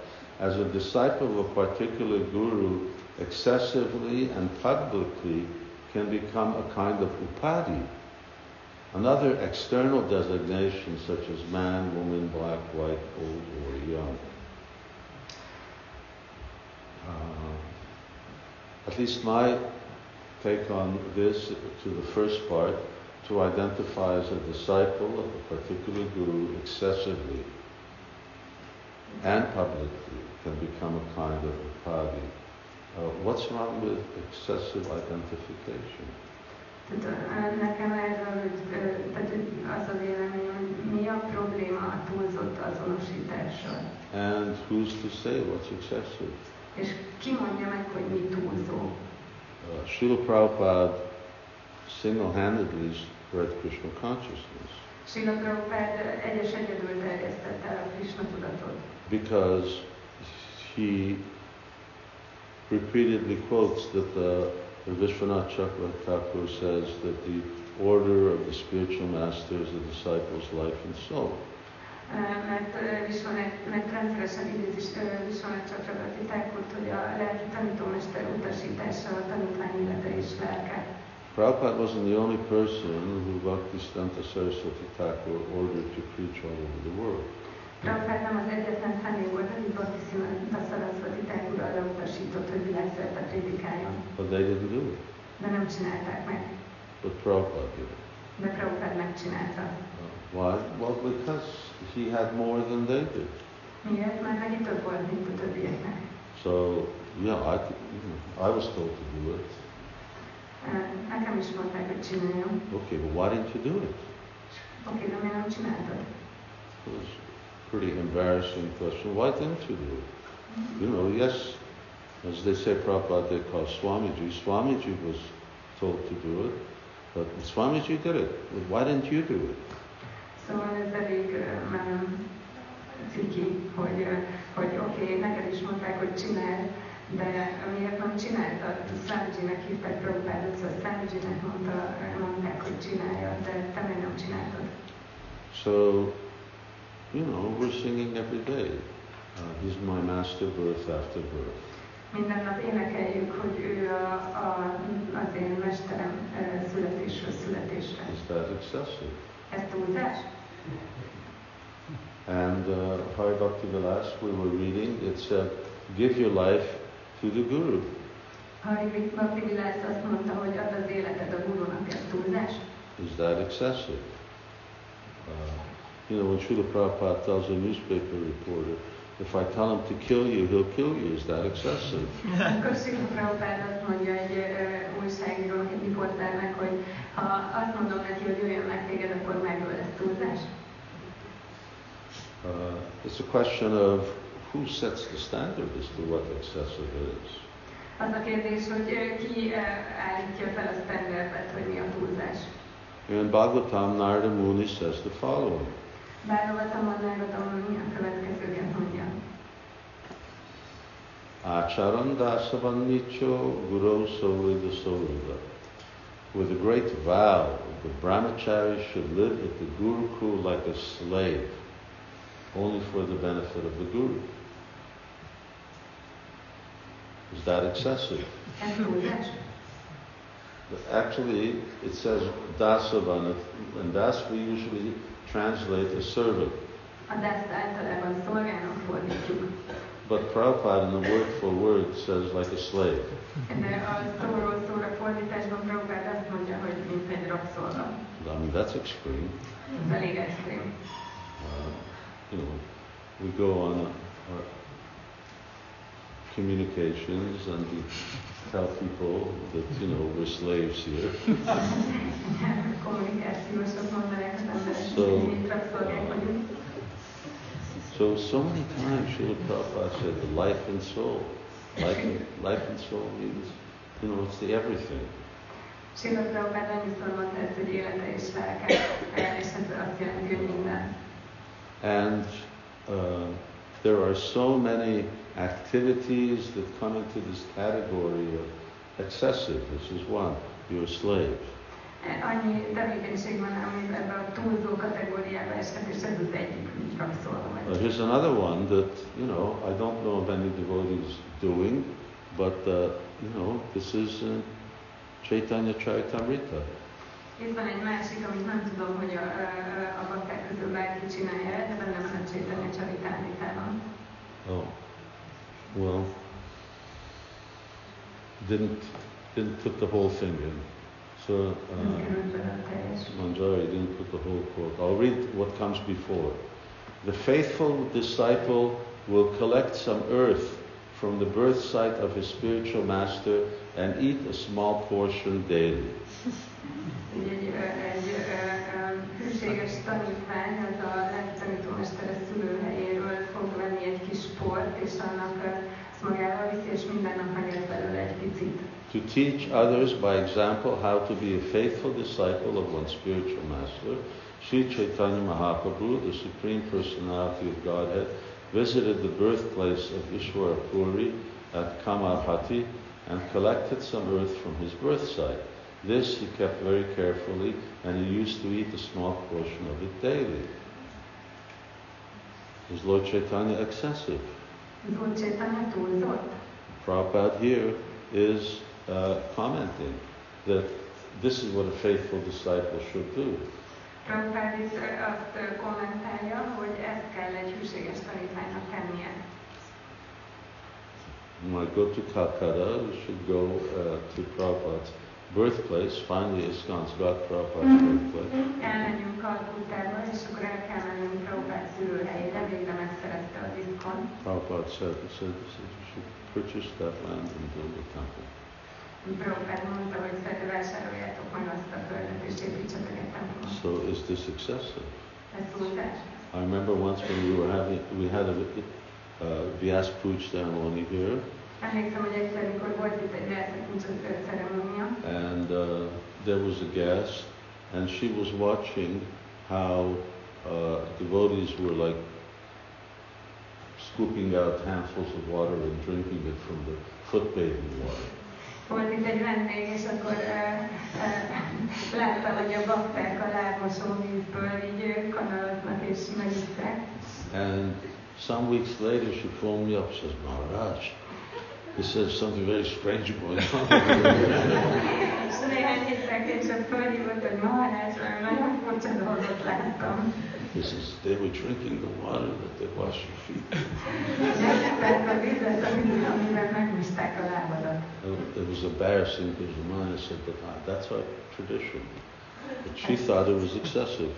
as a disciple of a particular guru, excessively and publicly can become a kind of upadhi. Another external designation such as man, woman, black, white, old, or young. Uh, at least my take on this to the first part to identify as a disciple of a particular guru excessively and publicly can become a kind of upadhi. Uh, what's wrong with excessive identification? Tehát, Nekem erről tehát az a vélemény, hogy mi a probléma a túlzott azonosítással. And who's to say what's excessive? És ki mondja meg, hogy mi túlzó? Uh, Srila Prabhupada single-handedly spread Krishna consciousness Srila Prabhupád egyes egyedül terjesztette el a Krishna tudatot. because he repeatedly quotes that the, the Vishwanath Chakra Thakur says that the order of the spiritual master is the disciple's life and soul. Mert ö, Vishwanet, mert rendszeresen idézi ö, Vishwanet Chakrabarti Thakurt, hogy a lelki tanítómester utasítása a tanítvány élete és lelke. Prabhupada wasn't the only person who Bhaktisiddhanta Saraswati Thakur ordered to preach all over the world. Nem az egyetlen személy volt, akit Bhaktisiddhanta Saraswati Thakur arra utasított, hogy világszerte prédikáljon. But they didn't do it. De nem csinálták meg. But Prabhupada did it. De Prabhupád megcsinálta. Why? Well, because he had more than they did. Miért? Mert neki több volt, mint a többieknek. So, yeah, I, could, you know, I was told to do it. Ö, Nekem is mondták, hogy csináljam. Okay, but why didn't you do it? De miért nem csináltad? It pretty embarrassing question. Why didn't you do it? You know, yes, as they say, Prabhupada, they call Swamiji. Swamiji was told to do it, but Swamiji did it. Why didn't you do it? Szóval ez elég már ciki, hogy, hogy oké, okay, neked is mondták, hogy csináld, de miért nem csináltad? Swamijinek hívták Prabhupádot, szóval Swamijinek mondta, mondták, hogy csinálja, de te miért nem csináltad? So, you know, we're singing every day. Uh, he's my master birth after birth. Minden nap énekeljük, hogy ő a, a, az én mesterem ö, születésről születésre. Is that excessive? Ez túlzás? And uh, Hari Bhakti Vilas, we were reading, it said, give your life to the Guru. Hari Bhakti Vilász azt mondta, hogy ad az életed a gurunak, ez túlzás? Is that excessive? Uh, you know, when Srila Prabhupada tells a newspaper reporter, if I tell him to kill you, he'll kill you. Is that excessive? Akkor Srila Prabhupád azt mondja egy ö, újságírónak, egy riporternek, hogy ha azt mondom neki, hogy jöjjön meg téged, akkor megöl, ez túlzás? Uh, it's a question of who sets the standard as to what excessive is. Az a kérdés, hogy ki állítja fel a standardet, hogy mi a túlzás. In Bhagavatam, Narada Muni says the following. A a. Acharan dasavanicho guru sovrida sovrida. With a great vow, the brahmachari should live at the gurukul like a slave, only for the benefit of the guru. Is that excessive? Actually, it says dasavan, and das we usually translate servant. A dászt általában szolgának fordítjuk, But Prabhupada in the word for word says like a slave. de a szóról szóra fordításban Prabhupád azt mondja, hogy mint egy rabszolga. I mean, that's extreme. Ez elég extrém. Uh, you know, we go on our communications and we tell people that, you know, we're slaves here. Kommunikációsok mondanák az emberek, So- hogy mi rabszolgák vagyunk. So, so many times Srila Prabhupada said the life and soul. Life and, life and soul means, you know, it's the everything. Sila Prabhupád annyiszor mondta ezt, hogy élete és lelke, és ez azt jelenti, hogy minden. And uh, there are so many activities that come into this category of excessive. This is one. You're a slave. Annyi tevékenység van, ami a túlzó kategóriába esett, és ez az egyik, hogy rabszolga Uh, here's another one that, you know, I don't know of any devotees doing, but, uh, you know, this is uh, Chaitanya Charitamrita. Itt van egy másik, amit nem tudom, hogy a, a, bakták közül bárki csinálja, de benne van a Csétanya Csaritámitában. Oh, well, didn't didn't put the whole thing in. So uh. Manjari didn't put the whole quote. I'll read what comes before. The faithful disciple will collect some earth from the birth site of his spiritual master and eat a small portion daily. Így egy, ö, egy ö, ö, hűséges tanítvány, az a lelki tanítómestere szülőhelyéről fog venni egy kis port, és annak ö, ezt magával viszi, és minden nap megesz belőle egy picit. To teach others by example how to be a faithful disciple of one's spiritual master, Sri Chaitanya Mahaprabhu, the Supreme Personality of Godhead, visited the birthplace of Ishwara Puri at Kamarhati and collected some earth from his birth site. This he kept very carefully and he used to eat a small portion of it daily. Is Lord Chaitanya excessive? Csétanya túlzott? Prabhupada here is uh, commenting that this is what a faithful disciple should do. Prabhupád itt ö, azt ö, kommentálja, hogy ezt kell egy hűséges tanítványnak. When I go to Calcutta, we should go uh, to Prabhupada's birthplace. Finally, ISKCON's got Prabhupada's birthplace. Elmegyünk Kalkuttába, és akkor el kell mennünk Prabhupád szülőhelyére, végre megszerezte az iskon. Prabhupada said, he said, said, you should purchase that land and build a temple. So is this excessive? I remember once when we were having, we had a uh, Vyas Puj ceremony here, Emlékszem, hogy egyszer, mikor volt itt egy versenykuncsot ceremónia, and uh, there was a guest, and she was watching how uh, devotees were like scooping out handfuls of water and drinking it from the foot bathing water. Volt itt egy vendég, és akkor hogy a bakták a vízből így ö, kanalaznak és. And some weeks later, she phoned me up. She says, Maharaj, he said something very strange going on. Néhány héttel később fölhívott, hogy valami nagyon furcsa dolgot láttam. He says, they were drinking the water that they wash your feet. Megtettek a vizet, amit- amivel megmosták a lábadat. And It was embarrassing because Ramana said, but ah, that's our tradition. But she thought it was excessive.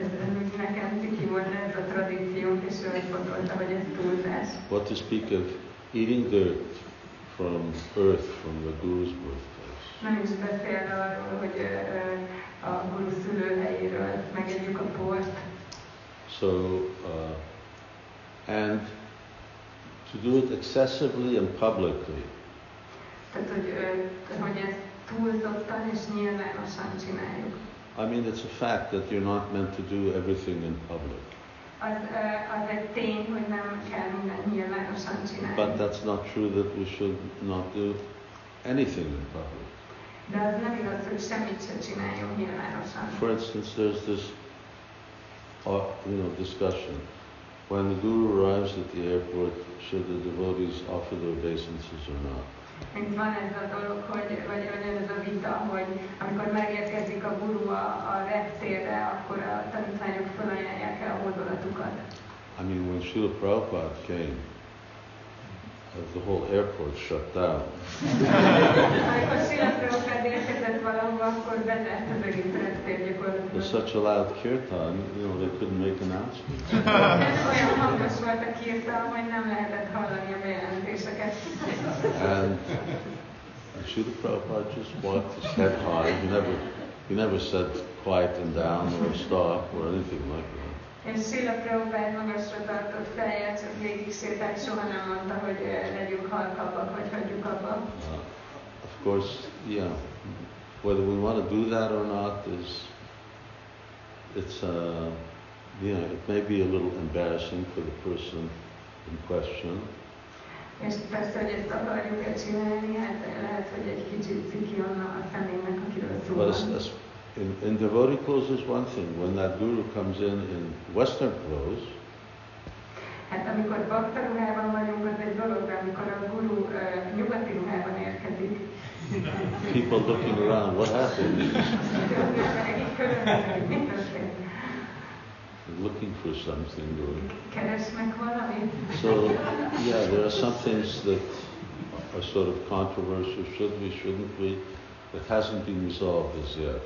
Ez, ez úgy nekem ciki volt ez a tradíciónk, és ő azt gondolta, hogy ez túlzás. What to speak of eating dirt from earth from the Guru's birthplace. Nem is beszél arról, hogy ö, ö, a guru szülőhelyéről megegyük a port. So, uh, and to do it excessively and publicly. Tehát, hogy, hogy ezt túlzottan és nyilvánosan csináljuk. I mean, it's a fact that you're not meant to do everything in public. Az, az egy tény, hogy nem kell mindent nyilvánosan But that's not true that we should not do anything in public. De az nem igaz, hogy semmit sem csináljunk nyilvánosan. For instance, there's this, uh, you know, discussion. When the guru arrives at the airport, should the devotees offer their obeisances or not? Mint van ez a dolog, hogy, vagy, vagy ez a vita, hogy amikor megérkezik a guru a, a reptérre, akkor a tanítványok felajánlják el a hódolatukat. I mean, when Srila Prabhupada came, the whole airport shut down. Amikor Sila Prabhupád érkezett valahova, akkor bezárt az egész reptér There's such a loud kirtan, you know, they couldn't make announcements. Olyan hangos volt a kirtan, hogy nem lehetett hallani a bejelentéseket. And, and Srila Prabhupada just walked his head high. He never, he never said quieten down or stop or anything like that. És Prabhupád magasra végig sétált, soha nem mondta, hogy legyünk halkabbak, vagy hagyjuk abba. Uh, of course, yeah, whether we want to do that or not is, it's, uh, you know, it may be a little embarrassing for the person in question, És persze, hogy ezt akarjuk-e csinálni, hát lehet, hogy egy kicsit ciki annak a személynek, akiről szó but it's, van. it's, in, in devotee clothes is one thing. When that guru comes in in Western clothes, Hát amikor bakta ruhában vagyunk, az egy dolog, de amikor a guru uh, nyugati ruhában érkezik, people looking around, what happened? az emberek így körülbelül, hogy mi történt. looking for something or Keresnek valamit? so yeah there are some things that are sort of controversial. Should we, shouldn't we? that hasn't been resolved as yet.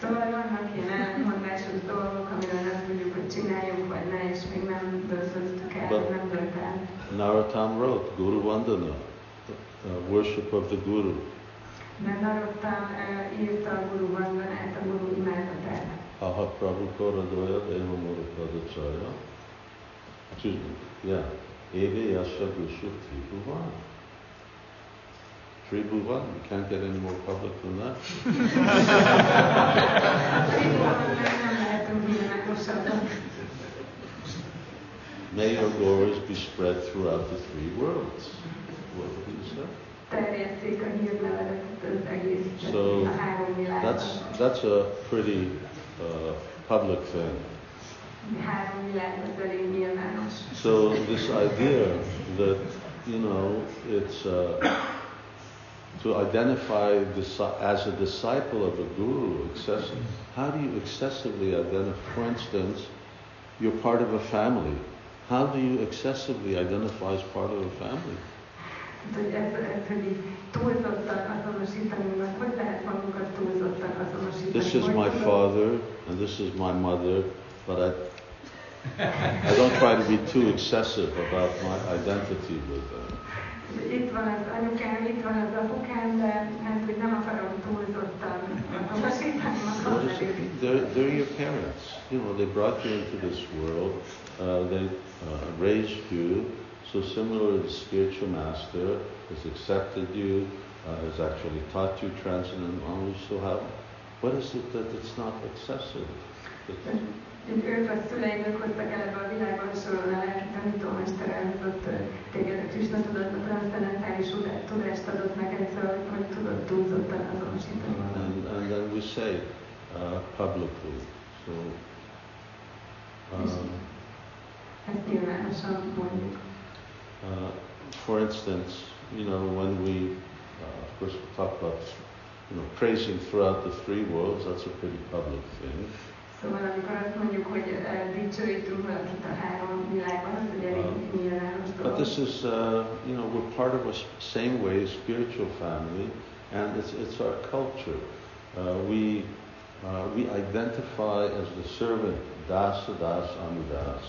Szóval vannak ilyen ellentmondásos dolgok, amiről azt mondjuk, hogy csináljuk, vagy ne, és még nem döntöztük el, But- nem dönt el. Narottam wrote Guru Vandana, uh, worship of the Guru. Mert Narottam uh, írta a Guru Vandanát, a Guru imádatát. Aha Prabhu Koradoya Devamura Padacharya. Excuse me, yeah. Eve Yasha Gushu Tribhuvan. Tribhuvan, you can't get any more public than that. May your glories be spread throughout the three worlds. What he say? So. That's, that's a pretty uh, public thing. So this idea that, you know, it's uh, to identify as a disciple of a guru, excessive, how do you excessively identify, for instance, you're part of a family. How do you excessively identify as part of a family? Hát, hogy ez, ez, hogy így túlzottan azonosítani, vagy hogy lehet magunkat túlzottan azonosítani? This is my father and this is my mother, but I, I don't try to be too excessive about my identity with them. Itt van az anyukám, itt van az apukám, de hát, hogy nem akarom túlzottan magam. They're, they're your parents. You know, they brought you into this world. Uh, they uh, raised you. So similar, the spiritual master has accepted you, uh, has actually taught you transcendental knowledge. So how, what is it that it's not excessive? That- Ők a szüleidők hoztak el ebbe a világba, és soron a lelki tanítómester elhozott téged a transzcendentális tudást adott neked, szóval hogy hogy tudod túlzottan azonosítani. And, and then we say uh, publicly. So, um, Ezt nyilvánosan mondjuk. Uh, for instance, you know, when we, uh, of course, we talk about, you know, praising throughout the three worlds, that's a pretty public thing. Szóval amikor azt mondjuk, hogy dicsőítünk valakit a három világban, az elég nyilvános But this is, uh, you know, we're part of a same way spiritual family, and it's, it's our culture. Uh, we, uh, we identify as the servant, dasa das anudas.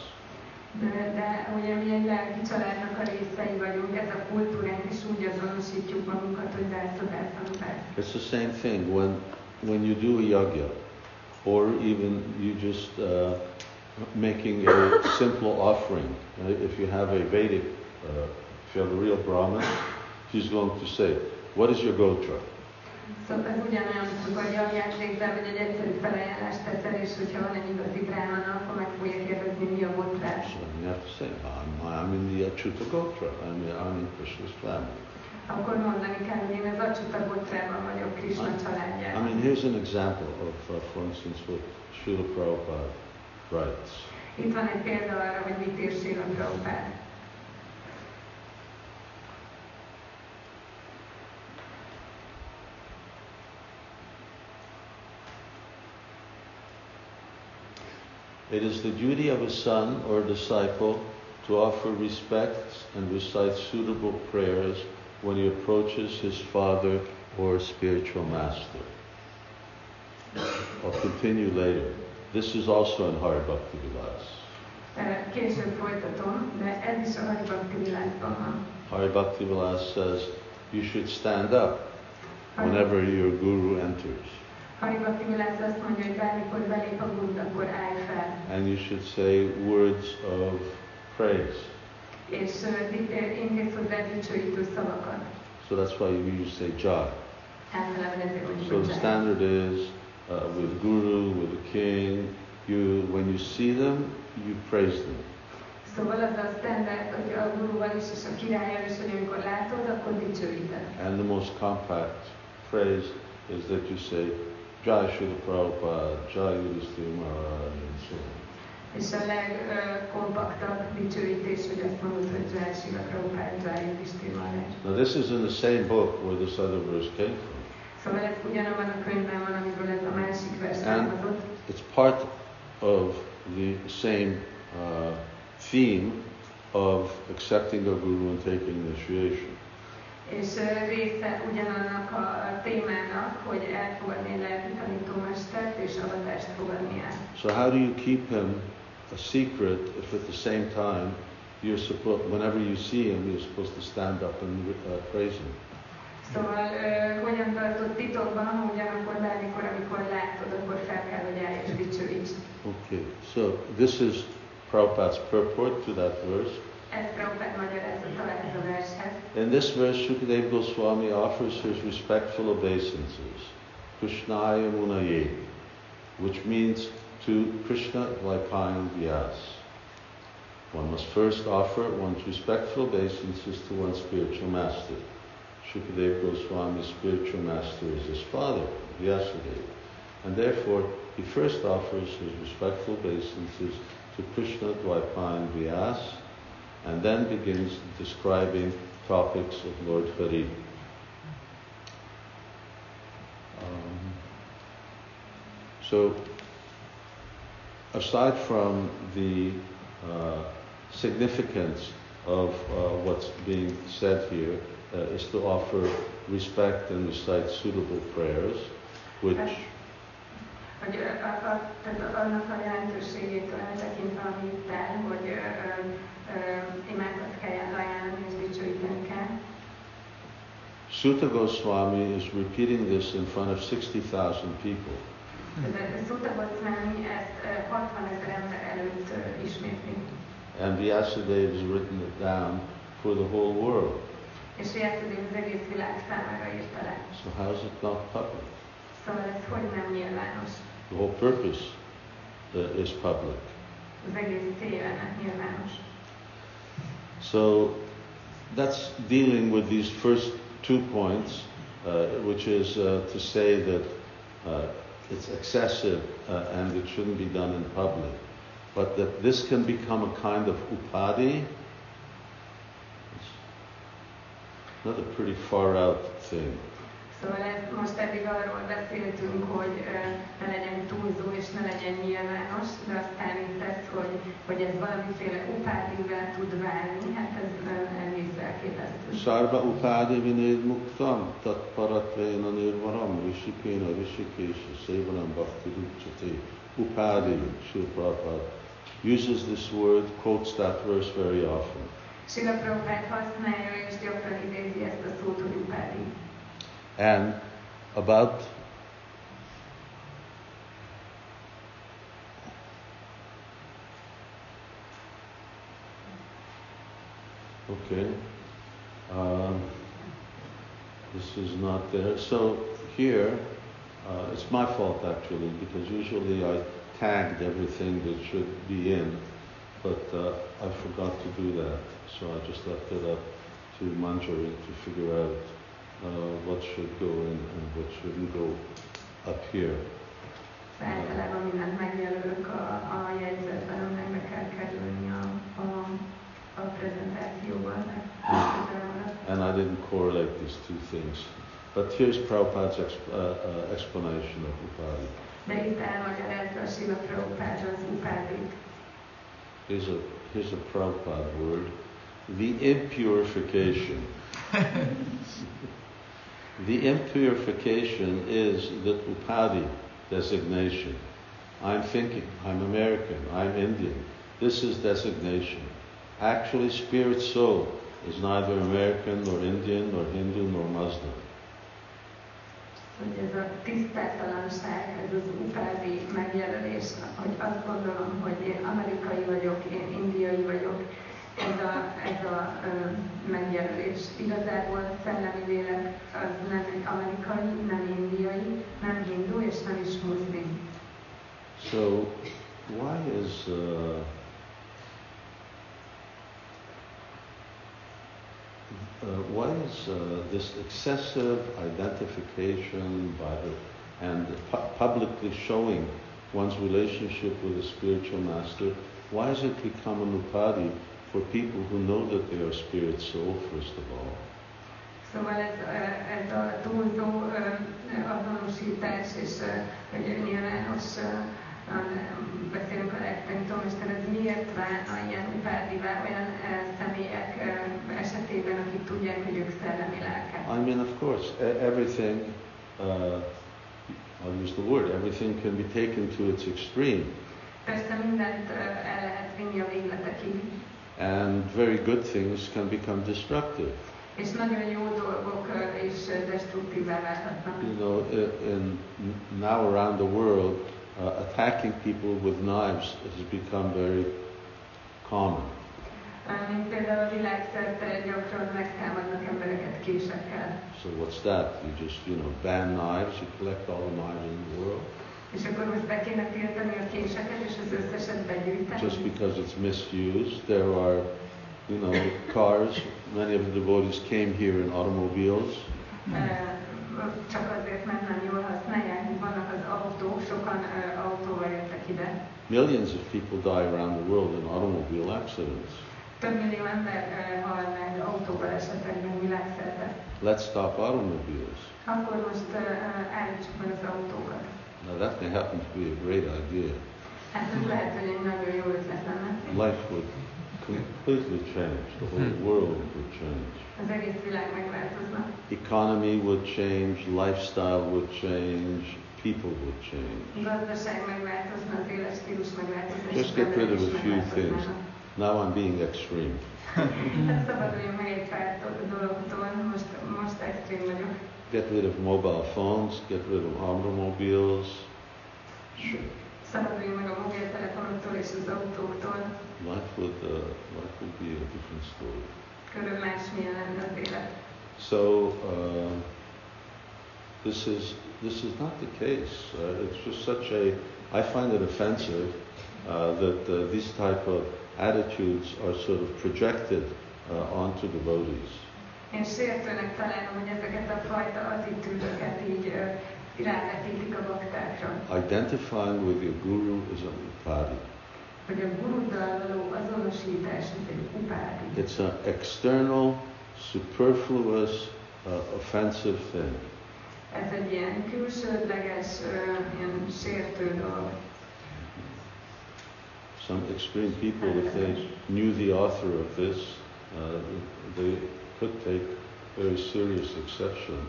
De, de ugye mi egy lelki családnak a részei vagyunk, ez a kultúránk, és úgy azonosítjuk magunkat, hogy dászodás, tanulás. It's the same thing when, when you do a yagya, or even you just uh, making a simple offering. Uh, if you have a Vedic, uh, if you have a real Brahmin, he's going to say, "What is your gotra?" Szóval ugyanolyan, hogy jagját végzel, vagy egy egyszerű felajánlást teszel, és hogyha van egy igazi drámana, akkor meg fogja kérdezni, mi a botrás. So you have to say, "I'm, I'm in the Achyuta gotra. I'm, I'm in Krishna's family." Akkor mondani kell, hogy én az Acsuta botrában vagyok Krishna I mean, here's an example of, uh, for instance, what Srila Prabhupada writes. Itt van egy példa arra, hogy mit ír Srila Prabhupád. It is the duty of a son or a disciple to offer respects and recite suitable prayers when he approaches his father or spiritual master. I'll continue later. This is also in Hari Bhakti Vilas. Később folytatom, de ez is a Haribakti világban van. Hari Bhakti Vilas says you should stand up whenever your guru enters. Haribakti világ azt mondja, hogy bármikor belép a gurud, akkor állj fel. And you should say words of praise. És hozzá dicsőítő szavakat. So that's why we usually say Jai. Általában ezért mondjuk, So the standard is uh, with guru, with the king, you when you see them, you praise them. Szóval az a standard, hogy a guruval is és a királlyal is, hogy amikor látod, akkor dicsőíted. And the most compact phrase is that you say Jai Srila Prabhupada, Jai Yudhisthira Maharaj, and so on. És a legkompaktabb dicsőítés, hogy azt mondod, hogy Jai Sila Prabhupád, Jai. Now this is in the same book where this other verse came from. Szóval ez ugyanabban a könyvben van, amiből ez a másik vers And- származott. It's part of the same uh, theme of accepting a guru and taking initiation. És ö, része ugyanannak a, témának, hogy elfogadni lelki tanítómestert és avatást fogadni el. So how do you keep him a secret if at the same time you're supposed, whenever you see him, you're supposed to stand up and uh, praise him? Szóval ö, hogyan tartott titokban, ugyanakkor bármikor, amikor látod, akkor fel kell, hogy állj és dicsőíts. Okay, so this is Prabhupada's purport to that verse. Ez Prabhupád magyarázata ehhez a vershez. In this verse, Shukadeva Goswami offers his respectful obeisances, Krishnaya Munaye, which means to Krishna Dvaipayana Vyas. One must first offer one's respectful obeisances to one's spiritual master. Shukadeva Goswami's spiritual master is his father, Vyasadeva. And therefore, he first offers his respectful obeisances to Krishna Dvaipayana Vyas, and then begins describing topics of Lord Hari. Um, so, aside from the uh, significance of uh, what's being said here, uh, is to offer respect and recite suitable prayers, which Hogy ö, a, a, tehát annak a jelentőségétől eltekintve, amit el, hogy ajánlani és dicsőíteni kell. Suta Goswami is repeating this in front of 60,000 people. Tehát Sutta Goswami ezt ö, 60 ezer ember előtt ö, ismétli. And Vyasadeva has written it down for the whole world. És Jászadév az egész világ számára írta. So how is it not public? Szóval ez hogy nem nyilvános? The whole purpose uh, is public. Az egész célja ennek nyilvános. So that's dealing with these first two points, uh, which is uh, to say that uh, it's excessive uh, and it shouldn't be done in public, but that this can become a kind of upadhi. Not a pretty far out thing. Szóval ez, most eddig arról beszéltünk, hogy ne legyen túlzó és ne legyen nyilvános, de aztán itt ez, hogy, hogy ez valamiféle upádivá tud válni, hát ez egész elképesztő. Sarva upadi vined muktam tat paratvena nirvaram rishikena rishikesha sevanam bhakti ruchate. Upadi, Srila Prabhupada uses this word, quotes that verse very often. Sila Prabhupád használja és gyakran idézi ezt a szót, hogy upádi. And about Okay. Um, this is not there. So here, uh, it's my fault actually, because usually I tagged everything that should be in, but uh, I forgot to do that. So I just left it up to Manjari to figure out uh, what should go in and what shouldn't go up here. Általában mindent megjelölök a, a jegyzetben, amelybe kell kerülni a, a, a prezentációban. And I didn't correlate these two things. But here's Prabhupada's exp- uh, uh, explanation of Upadhi. De itt elmagyarázza a Srila Prabhupád az upádit. Here's a, here's a Prabhupada word. The impurification. the impurification is the Upadhi designation. I'm thinking, I'm American, I'm Indian. This is designation. Actually, spirit soul is neither American nor Indian nor Hindu nor Muslim. hogy ez a tisztátalanság, ez az upádi megjelölés, hogy azt gondolom, hogy én amerikai vagyok, én indiai vagyok, ez a, ez a ö, megjelölés. Igazából szellemi lélek az nem egy amerikai, nem indiai, nem hindu és nem is muszlim. So, why is uh, uh, why is uh, this excessive identification by the and pu- publicly showing one's relationship with a spiritual master? Why has it become an upadhi for people who know that they are spirit soul first of all? Szóval ez, ez a túlzó azonosítás és hogy nyilvános ö, um, beszélünk a legtanítómester, ez miért válna ilyen upádivá olyan személyek esetében, akik tudják, hogy ők szellemi lelkek. I mean, of course, everything, uh, I'll use the word, everything can be taken to its extreme. Persze mindent el lehet vinni a végletekig, And very good things can become destructive. és nagyon jó dolgok eh, is eh, destruktívá válhatnak. You know, in, now around the world, uh, attacking people with knives has become very common. Eh, mint például a világszerte gyakran megtámadnak embereket késekkel. So what's that? You just, you know, ban knives, you collect all the knives in the world, És akkor most be kéne tiltani a késeket, és az összeset begyűjteni. just because it's misused. There are, you know, cars. Many of the devotees came here in automobiles. Csak azért, mert nem jól használják, vannak az autók, sokan autóval jöttek ide. Millions of people die around the world in automobile accidents. Több millió ember hal meg autóval esetekben világszerte. Let's stop automobiles. Akkor most állítsuk meg az autókat. Now that may happen to be a great idea. Hát ez lehet, hogy egy nagyon jó ötlet lenne. Life would completely change. The whole mm-hmm. world would change. Az egész világ megváltozna. Economy would change, lifestyle would change, people would change. A gazdaság megváltozna, az életstílus megváltozna. és Just get rid of a few things. Now I'm being extreme. Hát szabaduljunk meg egy pár do- dologtól, most, most extrém vagyok. Get rid of mobile phones, get rid of automobiles. Szabaduljunk meg a mobiltelefonoktól és az autóktól. Life would, uh, life would be a different story. Körül másmilyen lenne az élet. So uh, this is this is not the case. Uh, it's just such a. I find it offensive uh, that uh, these type of attitudes are sort of projected uh, onto devotees. Én sértőnek találom, hogy ezeket a fajta attitűdöket így rávetítik a baktákra. Identifying with your guru is a upadi. Hogy a guruddal való azonosítás, ez egy upádi. It's an external, superfluous, uh, offensive thing. Ez egy ilyen külsődleges, uh, ilyen sértő dolog. Some extreme people, if they knew the author of this, uh, they could take very serious exception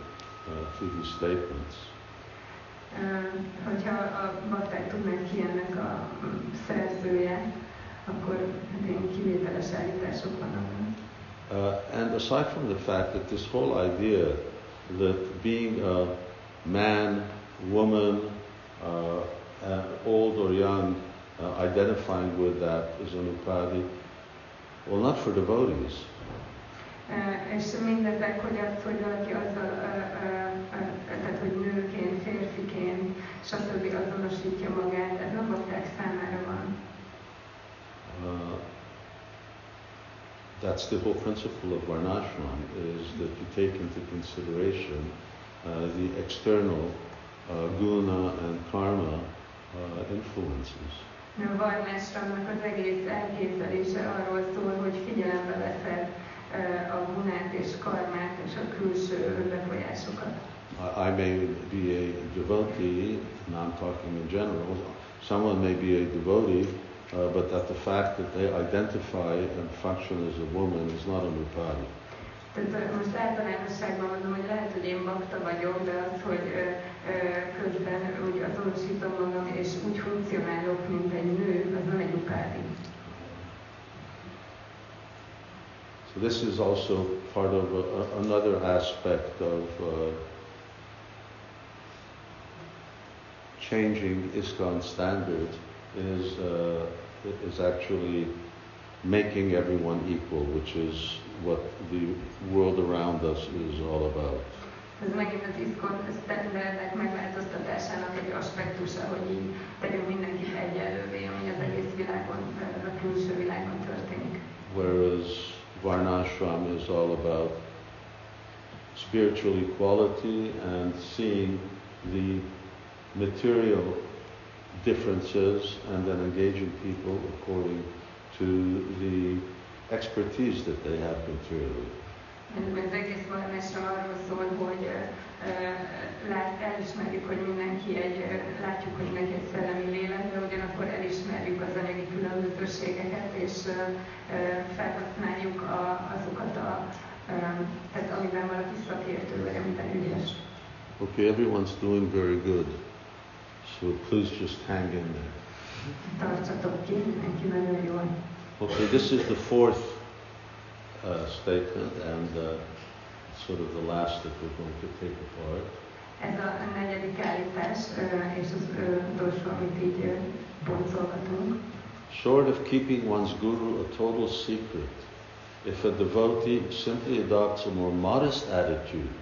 uh, to these statements. Hogyha a bakták tudnánk ennek a szerzője, akkor ilyen kivételes állítások vannak. Uh, and aside from the fact that this whole idea that being a man, woman, uh, uh, old or young, uh, identifying with that is an upadhi, well, not for devotees. Uh, és mindezek, hogy az, hogy valaki azzal, uh, uh, tehát hogy nőként, férfiként, stb. azonosítja magát, ez nem bakták számára van. Uh, that's the whole principle of Varnashram is that you take into consideration uh, the external uh, guna and karma uh, influences. A varmásramnak az egész elképzelése arról szól, hogy figyelembe veszed a és karmát és a külső befolyásokat. I, may be a devotee, and I'm talking in general, someone may be a devotee, uh, but that the fact that they identify and function as a woman is not an upadhi. Tehát ö, most általánosságban mondom, hogy lehet, hogy én bakta vagyok, de az, hogy ö, ö, közben úgy azonosítom magam, és úgy funkcionálok, mint egy nő, az nem egy upádi. So this is also part of a, another aspect of uh, changing ISKCON standards is, uh, is actually making everyone equal, which is what the world around us is all about. Ez megint az iszkon standardek megváltoztatásának egy aspektusa, hogy így tegyünk mindenkit egyenlővé, ami az egész világon, a külső világon történik. Whereas Varnashram is all about spiritual equality and seeing the material differences and then engaging people according to the expertise that they have materially. Ö, lát, elismerjük, hogy mindenki egy, látjuk, hogy mindenki egy szellemi lélek, de hogy közösségeket, és ö, ö, felhasználjuk a, azokat a, tehát amiben valaki szakértő, vagy amiben ügyes. Okay, everyone's doing very good. So please just hang in there. Tartsatok ki, mindenki nagyon jól. Okay, this is the fourth uh, statement and uh, sort of the last that we're going to take apart. Ez a negyedik állítás, és az utolsó, amit így boncolgatunk. Short of keeping one's guru a total secret, if a devotee simply adopts a more modest attitude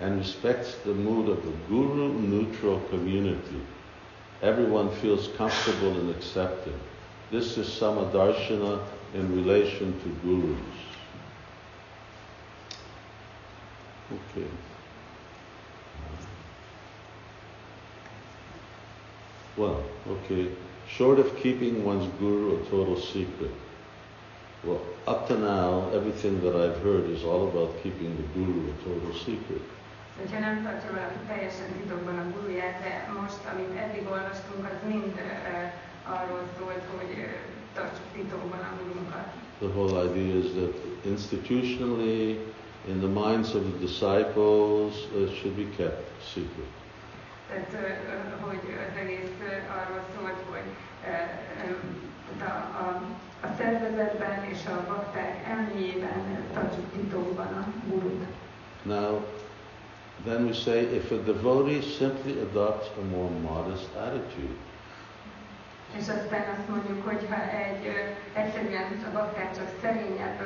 and respects the mood of the guru neutral community, everyone feels comfortable in accepting. This is samadarshana in relation to gurus. Okay. Well, okay. Short of keeping one's guru a total secret. Well, up to now, everything that I've heard is all about keeping the guru a total secret. Hogyha nem tartja valaki teljesen titokban a guruját, de most, amit eddig olvastunk, az mind ö, ö, arról szólt, hogy ö, tartsuk titokban a gurunkat. The whole idea is that institutionally, in the minds of the disciples, it should be kept secret. Tehát, ö, ö, hogy az egész ö, arról szólt, hogy ö, ö, tehát a, a, a szervezetben és a bakták elméjében tartsuk titokban a gurut. Now, then we say if a devotee simply adopts a more modest attitude, És aztán azt mondjuk, hogy ha egy egyszerűen csak szerényebb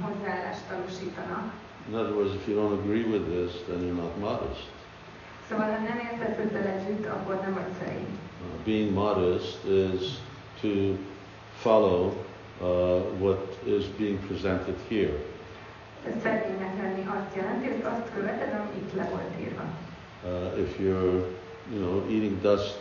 hozzáállást tanúsítanak, in other words, if you don't agree with this, then you're not modest. Szóval ha nem értesz ezzel együtt, akkor nem vagy szerény. Uh, being modest is to follow uh, what is being presented here. Szerénynek lenni azt jelenti, hogy azt követed, ami itt le volt írva. Uh, if you're, you know, eating dust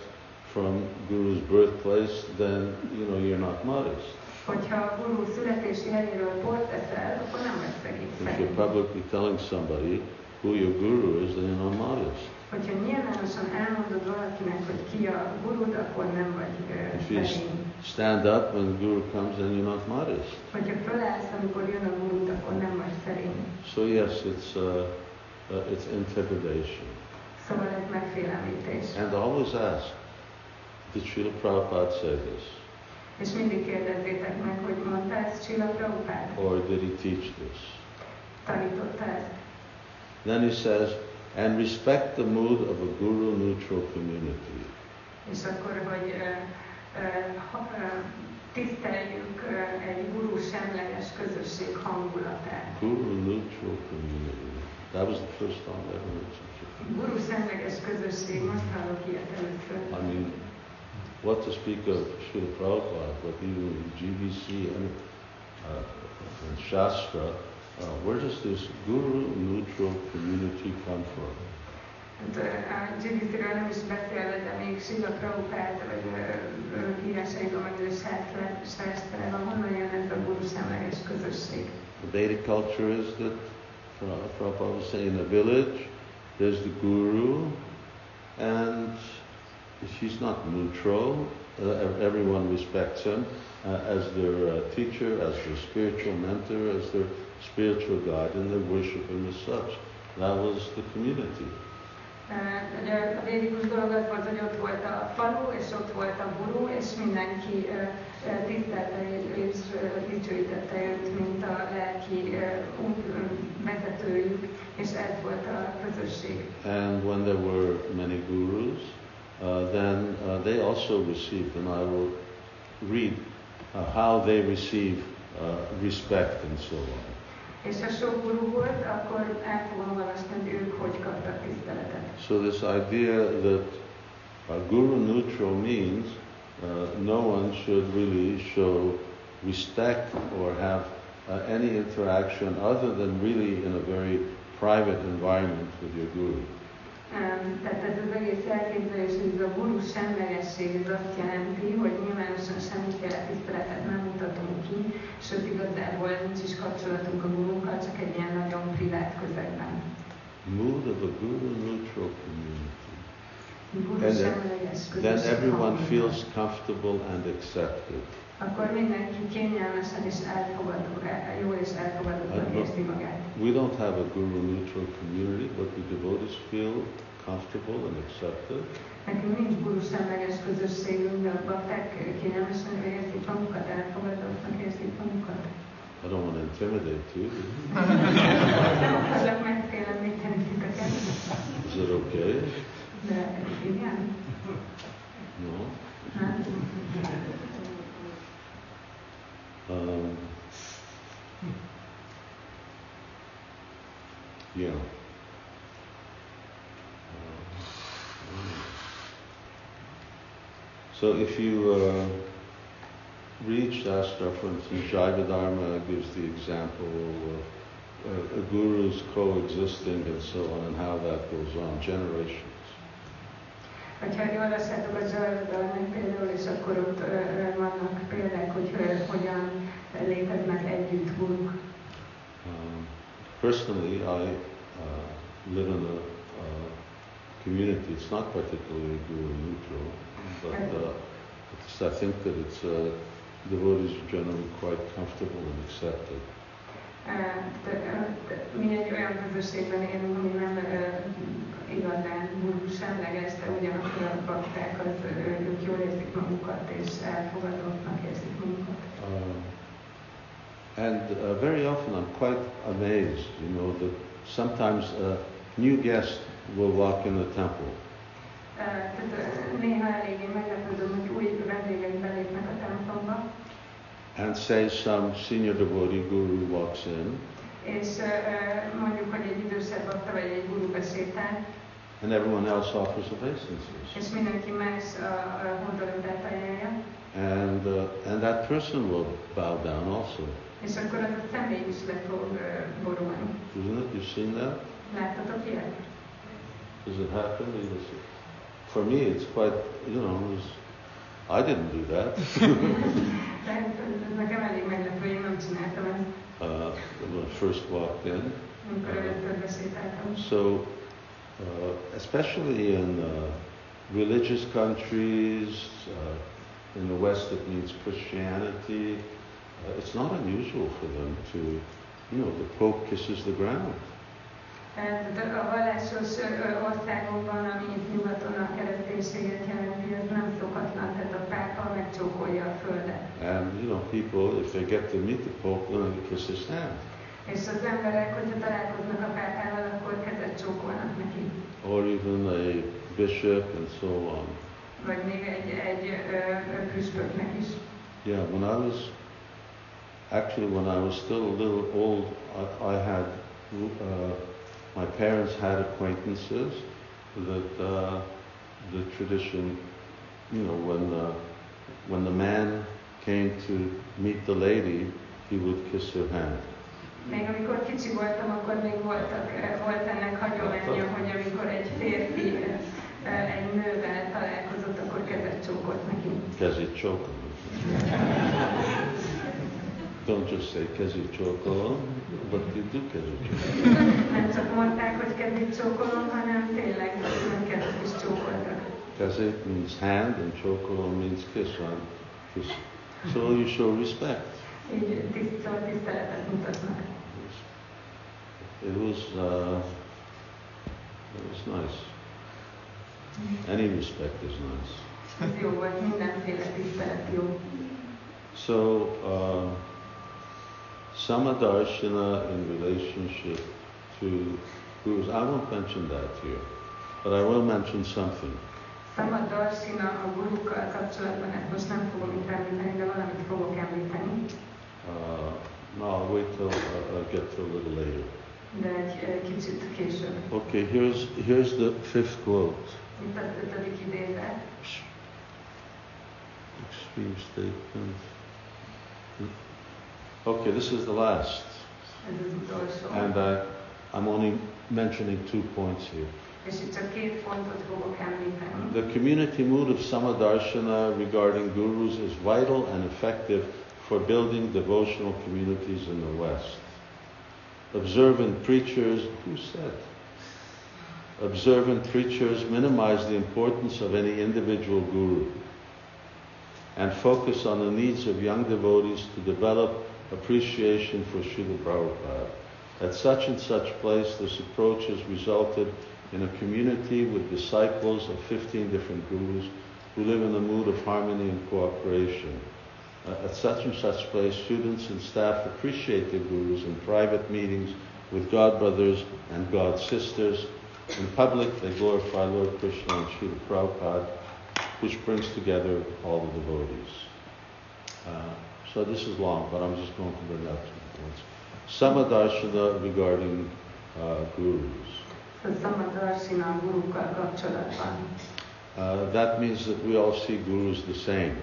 from Guru's birthplace, then you know you're not modest. Hogyha gurú születési helyéről bort teszel, akkor nem vagy. If you're publicly telling somebody who your guru is, then you're not modest. Hogyha nyilvánosan elmondod valakinek, hogy ki a gurud, akkor nem vagy ö, If you szerény. stand up when the guru comes, then you're not modest. Hogyha fölállsz, amikor jön a gurud, akkor nem vagy szerény. So yes, it's uh, uh, it's intimidation. Szóval ez megfélemlítés. And always ask, did Srila Prabhupada say this? És mindig kérdezzétek meg, hogy mondta ezt Srila Prabhupád? Or did he teach this? Tanította ezt? Then he says, and respect the mood of a guru neutral community. És akkor, hogy ha- ö, tiszteljük ö, egy gurú semleges közösség hangulatát. Guru neutral community. That was the first time I ever heard such a thing. Gurú semleges közösség, most hallok ilyet először. I mean, what to speak of Srila Prabhupada, but even GBC and, uh, and Shastra, uh, where does this guru neutral community come from? Hát, ö, a GBC-ről nem is beszélve, de még Srila Prabhupád, vagy ö, ö, írásaiban, vagy ő Sástrában, honnan jön ez a gurú semleges közösség? The Vedic culture is that Pra- Prabhupada was saying in a village, there's the guru, and he's not neutral. Uh, everyone respects him uh, as their uh, teacher, as their spiritual mentor, as their spiritual guide, and they worship him as such. That was the community. Ö, Ugye a védikus dolog az volt, hogy ott volt a falu, és ott volt a gurú, és mindenki ö, ö, tisztelte és ö, dicsőítette őt, mint a lelki ö, út- ö, vezetőjük, és ez volt a közösség. And when there were many gurus, then uh, they also received, and I will read uh, how they receive uh, respect and so on. És ha sok gurú volt, akkor el fogom olvasni, hogy ők hogy kaptak tiszteletet. So this idea that uh, guru neutral means uh, no one should really show respect or have uh, any interaction other than really in a very private environment with your guru. Tehát ez az egész elképzelés, ez a gurú semlegesség, ez azt jelenti, hogy nyilvánosan semmiféle tiszteletet nem mutatunk ki, sőt igazából nincs is kapcsolatunk a gurunkkal, csak egy ilyen nagyon privát közegben. Mood of a guru neutral community. And then- Then everyone feels comfortable and accepted. Akkor mindenki kényelmesen és elfogadó, jól és érzi magát. We don't have a guru neutral community, but the devotees feel comfortable and accepted. Nekünk nincs guru semleges közösségünk, de a bakták kényelmesen érzik magukat, elfogadottnak érzik magukat. I don't want to intimidate you. Nem akarlak megfélemlíteni titeket, Is it okay? No. Um, yeah. Uh, So if you uh, read Shastra, for instance, Jaiva gives the example of uh, gurus coexisting and so on, and how that goes on, generations. Hogyha a Zsarvadalmat például, és akkor ott vannak példák, hogy hogyan léteznek együtt. Um, personally, I uh, live in a uh, community. It's not particularly guru neutral, but uh, I think that it's uh, devotees are generally quite comfortable and accepted. Olyan közösségben élünk, ami nem igazán semleges, de ugyanakkor a bakták, az, ők jól érzik magukat, és érzik magukat. And uh, very often I'm quite amazed, you know, that sometimes a new guest will walk in the temple Ö, Tehát ö, néha eléggé meglepődöm, hogy új vendégek belépnek a templomba, and say some senior devotee guru walks in és ö, ö, mondjuk, hogy egy idősebb bakta vagy egy guru besétál, and everyone else offers obeisances. és mindenki más a, a hódolódát ajánlja, And, uh, and that person will bow down also. és akkor az a személy is le fog ö, borulni. Isn't it? You've seen that? Láttatok ilyet? Does it happen? You know, so- For me, it's quite, you know, it's, I didn't do that Tehát ez nekem elég meglepő, én nem csináltam ezt, uh, when I first walked in. amikor először besétáltam. So, uh, especially in uh, religious countries, uh, in the West that means Christianity, uh, it's not unusual for them to, you know, the Pope kisses the ground. Tehát a vallásos országokban, ami itt nyugaton a kereszténységet jelenti, ez nem szokatlan, tehát a pápa megcsókolja a földet. And, you know, people, if they get to meet the Pope, then they kiss his hand. És az emberek, hogyha találkoznak a pápával, akkor kezet csókolnak neki. Or even a bishop and so on. Vagy még egy, egy püspöknek is. Yeah, when I was, actually when I was still a little old, I, I had, uh, my parents had acquaintances that uh, the tradition, you know, when the, when the man came to meet the lady, he would kiss her hand. Még amikor kicsi voltam, akkor még voltak, volt ennek hagyománya, hogy amikor egy férfi ö, egy nővel találkozott, akkor kezet csókolt neki. Kezi chokolom. Don't just say kezi chokolom, but you do kezi chokolom. Nem csak mondták, hogy kezét csókolom, hanem tényleg kezet is csókoltak. Kezi means hand and chokolom means kiss, right? Kiss. So you show respect. Így tiszteletet mutatnak. It was, uh, it was nice. Any respect is nice. Ez jó volt, mindenféle tisztelet jó. So, uh, Samadarshana in relationship to gurus, I won't mention that here, but I will mention something. Samadarsina a gurukkal kapcsolatban, ezt most nem fogom itt említeni, de valamit fogok említeni, Uh, no, I'll wait till uh, I'll get to a little later. de egy kicsit később. Okay, here's, here's the fifth quote. Itt az ötödik idézet. Extreme statement. Okay, this is the last. Ez az utolsó. And I, I'm only mentioning two points here. És itt csak két pontot fogok említeni. The community mood of Samadarshana regarding gurus is vital and effective for building devotional communities in the West. Observant preachers, who said? Observant preachers minimize the importance of any individual guru. and focus on the needs of young devotees to develop appreciation for Srila Prabhupada. At such and such place, this approach has resulted in a community with disciples of 15 different gurus who live in a mood of harmony and cooperation. Uh, at such and such place, students and staff appreciate the gurus in private meetings with godbrothers and God sisters. In public, they glorify Lord Krishna and Srila Prabhupada, which brings together all the devotees. Uh, so this is long, but I'm just going to bring out some points. Samadarshana regarding uh, gurus. Samadarsina gurukkal kapcsolatban. Uh, that means that we all see gurus the same.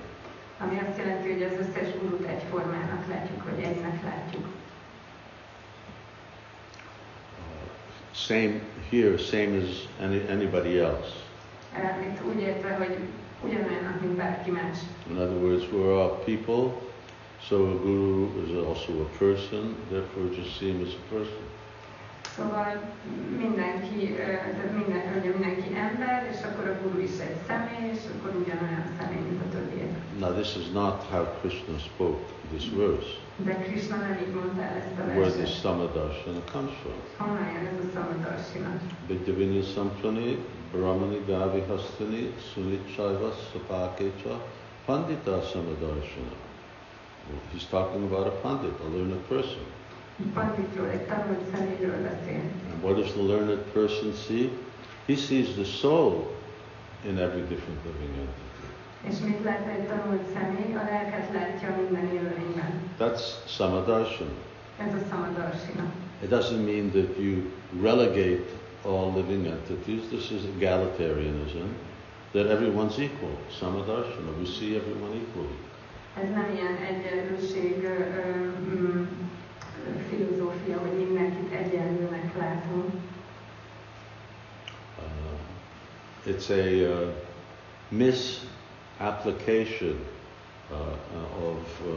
Ami azt jelenti, hogy az összes gurut egyformának látjuk, vagy egynek látjuk. Same here, same as any, anybody else. Itt úgy értve, hogy ugyanolyannak, mint bárki más. In other words, we're all people, so a guru is also a person, therefore just see him as a person. Szóval mindenki, tehát minden, ugye mindenki ember, és akkor a guru is egy személy, és akkor ugyanolyan személy, mint a többiek. Now this is not how Krishna spoke this verse, De Krishna nem így mondta el ezt a where this. Samadarshana comes from. Honnan jön ez a Samadarsina? Vidyavinaya Samprani, Brahmani Gavi Hastini, Sunichaiva Sapakecha, Pandita Samadarshana. He's talking about a pandit, a learned person. Panditról, egy tanult személyről beszél. And what does the learned person see? He sees the soul in every different living entity. És mit lát egy tanult személy? A lelket látja minden élőlényben. That's Samadarshana. Ez a Samadarsina. It doesn't mean that you relegate all living entities. This is egalitarianism, that everyone's equal. Samadarshana, we see everyone equally. Ez nem ilyen egyenlőség mm, filozófia, hogy mindenkit egyenlőnek látunk. Uh, it's a uh, misapplication uh, uh, of uh,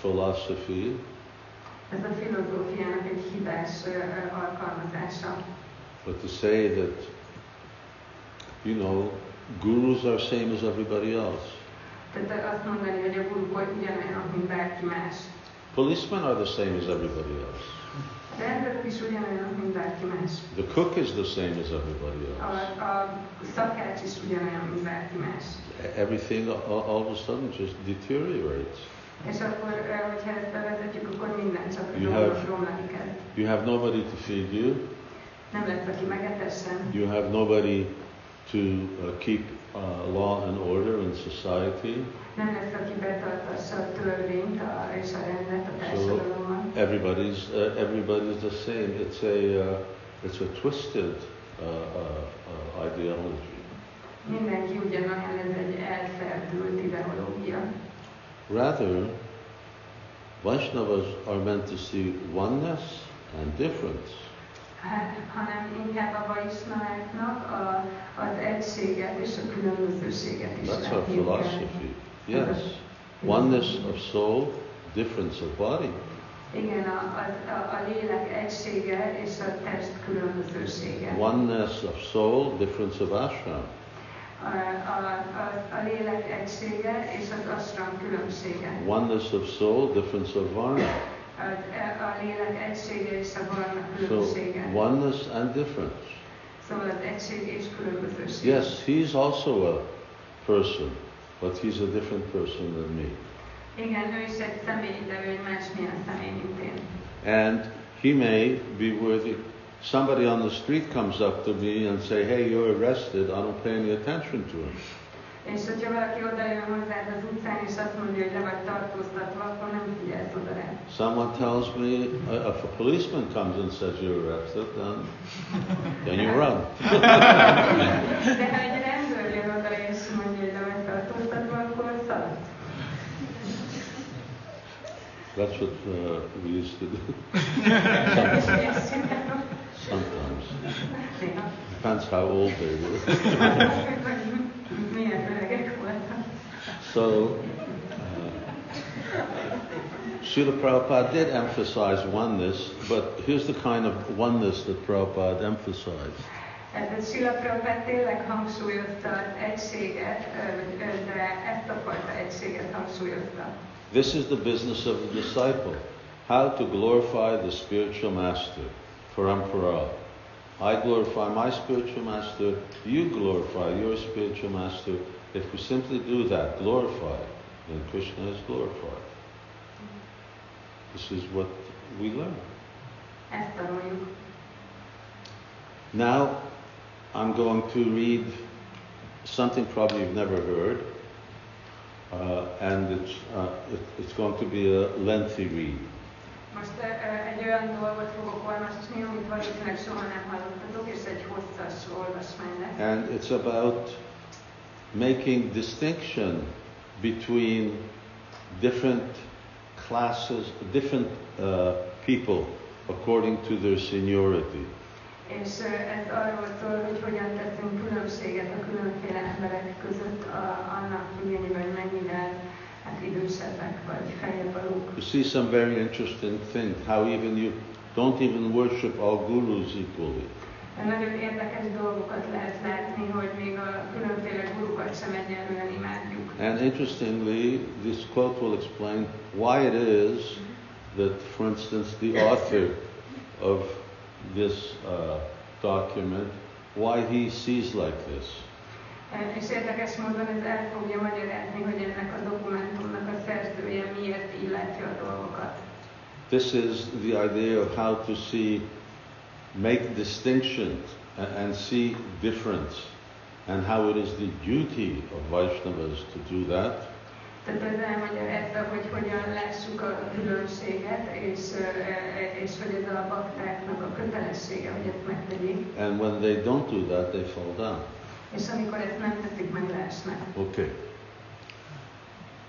philosophy Ez a filozófiának egy hibás ö, alkalmazása. but to say that, you know, gurus are same as everybody else. Tehát azt mondani, hogy a guruk ugyanolyanok, mint bárki más. Policemen are the same as everybody else. A rendőrök is ugyanolyanok, mint bárki más. The cook is the same as everybody else. a szakács is ugyanolyan, mint bárki más. Everything all, all of a sudden just deteriorates. És akkor, ö, hogyha ezt bevezetjük, akkor minden csak You have-. You have nobody to feed you. Nem lesz, aki megetessen. You have nobody to uh, keep uh, law and order in society. Nem lesz, aki betartassa a törvényt a, és a rendet a társadalomban. Everybody's uh, everybody's the same. It's a uh, it's a twisted uh, uh, ideology. Mindenki ugyanolyan, ez egy elferdült ideológia. Rather, Vaishnavas are meant to see oneness and difference. Hanem inkább a az egységet és a különbözőséget is That's our philosophy. Yes, oneness of soul, difference of body. Igen, a, a, a lélek egysége és a test különbözősége. Oneness of soul, difference of ashram. A, a, a, a lélek egysége és az ashram különbsége. Oneness of soul, difference of varna. Az, a lélek egysége és a varna So oneness and difference. Szóval az egység. Yes, he's also a person, but he's a different person than me. Igen, ő is egy személy, de ő egy másmilyen személy, mint én. And he may be worthy. Somebody on the street comes up to me and say, "Hey, you're arrested." I don't pay any attention to him. És hogyha valaki odajön hozzád az utcán, és azt mondja, hogy le vagy tartóztatva, akkor nem figyelsz oda rá. Someone tells me, uh, if a policeman comes and says you're arrested, then then you run. De ha egy rendőr jön oda, és mondja, hogy le vagy tartóztatva, akkor szaladsz. That's what uh, we used to do. Sometimes. Sometimes. Depends how old they were. Hogy Milyen öregek voltak. So, uh, Srila Prabhupada did emphasize oneness, but here's the kind of oneness that Prabhupada emphasized. Tehát Srila Prabhupád tényleg hangsúlyozta az egységet, ö, ö, de ezt a fajta egységet hangsúlyozta. This is the business of the disciple. How to glorify the spiritual master, Parampara. I glorify my spiritual master, you glorify your spiritual master. If we simply do that, glorify, then Krishna is glorified. This is what we learn. Now, I'm going to read something probably you've never heard, uh, and it's, uh, it, it's going to be a lengthy read. Most ö, ö, egy olyan dolgot fogok olvasni, amit valószínűleg soha nem hallottatok, és egy hosszas olvasmány lesz. And it's about making distinction between different classes, different uh, people according to their seniority. És ö, ez arról szól, hogy hogyan teszünk különbséget a különféle emberek között a, annak függvényében, hogy mennyivel hát idősebbek vagy feljebb valók. You see some very interesting things, how even you don't even worship all gurus equally. Nagyon érdekes dolgokat lehet látni, hogy még a különféle gurukat sem imádjuk. And interestingly, this quote will explain why it is that, for instance, the author of this uh, document, why he sees like this. E, És érdekes módon ez el fogja magyarázni, hogy ennek a dokumentumnak a szerzője miért a dolgokat. This is the idea of how to see, make distinctions and, and see difference, and how it is the duty of Vaishnavas to do that. Tehát ez elmagyarázza, hogy hogyan lássuk a különbséget, és, ö, ö, és hogy ez a baktáknak a kötelessége, hogy ezt megtegyék. And when they don't do that, they fall down. És amikor ezt nem teszik, meg leesnek. Okay.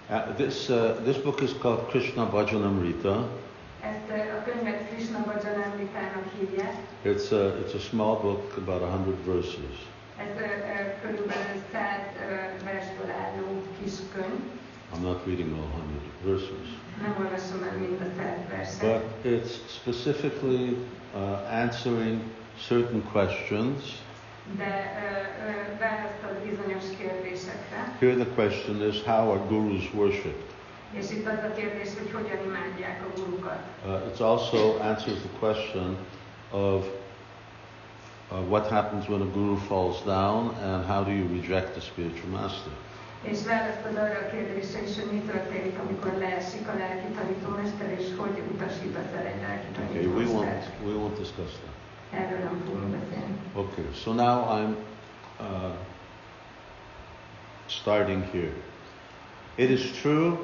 Uh, this, uh, this book is called Krishna Bhajanamrita. Ezt ö, a könyvet Krishna Bhajanamritának hívják. It's a, it's a small book, about 100 verses. Ez ö, ö, körülbelül 100 ö, versből álló kis könyv. I'm not reading all 100 verses. Nem olvasom el mind a 100 verset. But it's specifically uh, answering certain questions. de ö, ö, választ ad bizonyos kérdésekre. Here the question is how are gurus worshipped? És itt az a kérdés, hogy hogyan imádják a gurukat. Uh, it also answers the question of uh, what happens when a guru falls down and how do you reject the spiritual master. És választ ad arra a kérdésre is, hogy mi történik, amikor leesik a lelki tanítómester, és hogy utasítasz el egy lelki Okay, we won't, we won't discuss that. Erről nem fogunk beszélni. Okay, so now I'm uh, starting here. It is true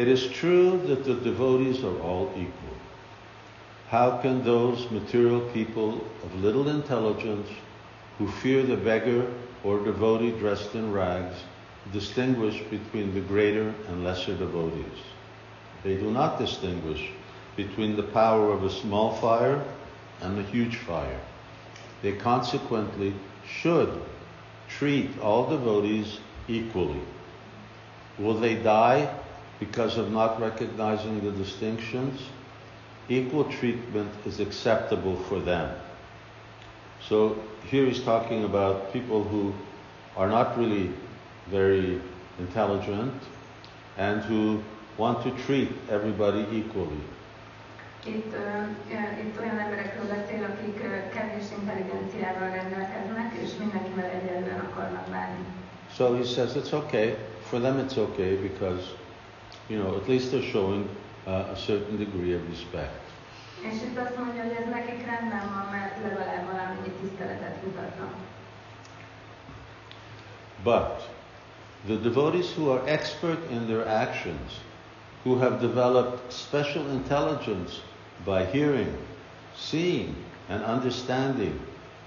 It is true that the devotees are all equal. How can those material people of little intelligence who fear the beggar or devotee dressed in rags distinguish between the greater and lesser devotees? They do not distinguish between the power of a small fire and a huge fire. They consequently should treat all devotees equally. Will they die because of not recognizing the distinctions? Equal treatment is acceptable for them. So here he's talking about people who are not really very intelligent and who want to treat everybody equally. Itt, ö, itt olyan emberekről beszél, akik ö, kevés intelligenciával rendelkeznek, és mindenkivel egyenlően akarnak bánni. So he says it's okay. For them it's okay because, you know, at least they're showing uh, a certain degree of respect. És itt azt mondja, hogy ez nekik rendben van, mert legalább valamennyi tiszteletet mutatnak. But the devotees who are expert in their actions, who have developed special intelligence by hearing, seeing, and understanding,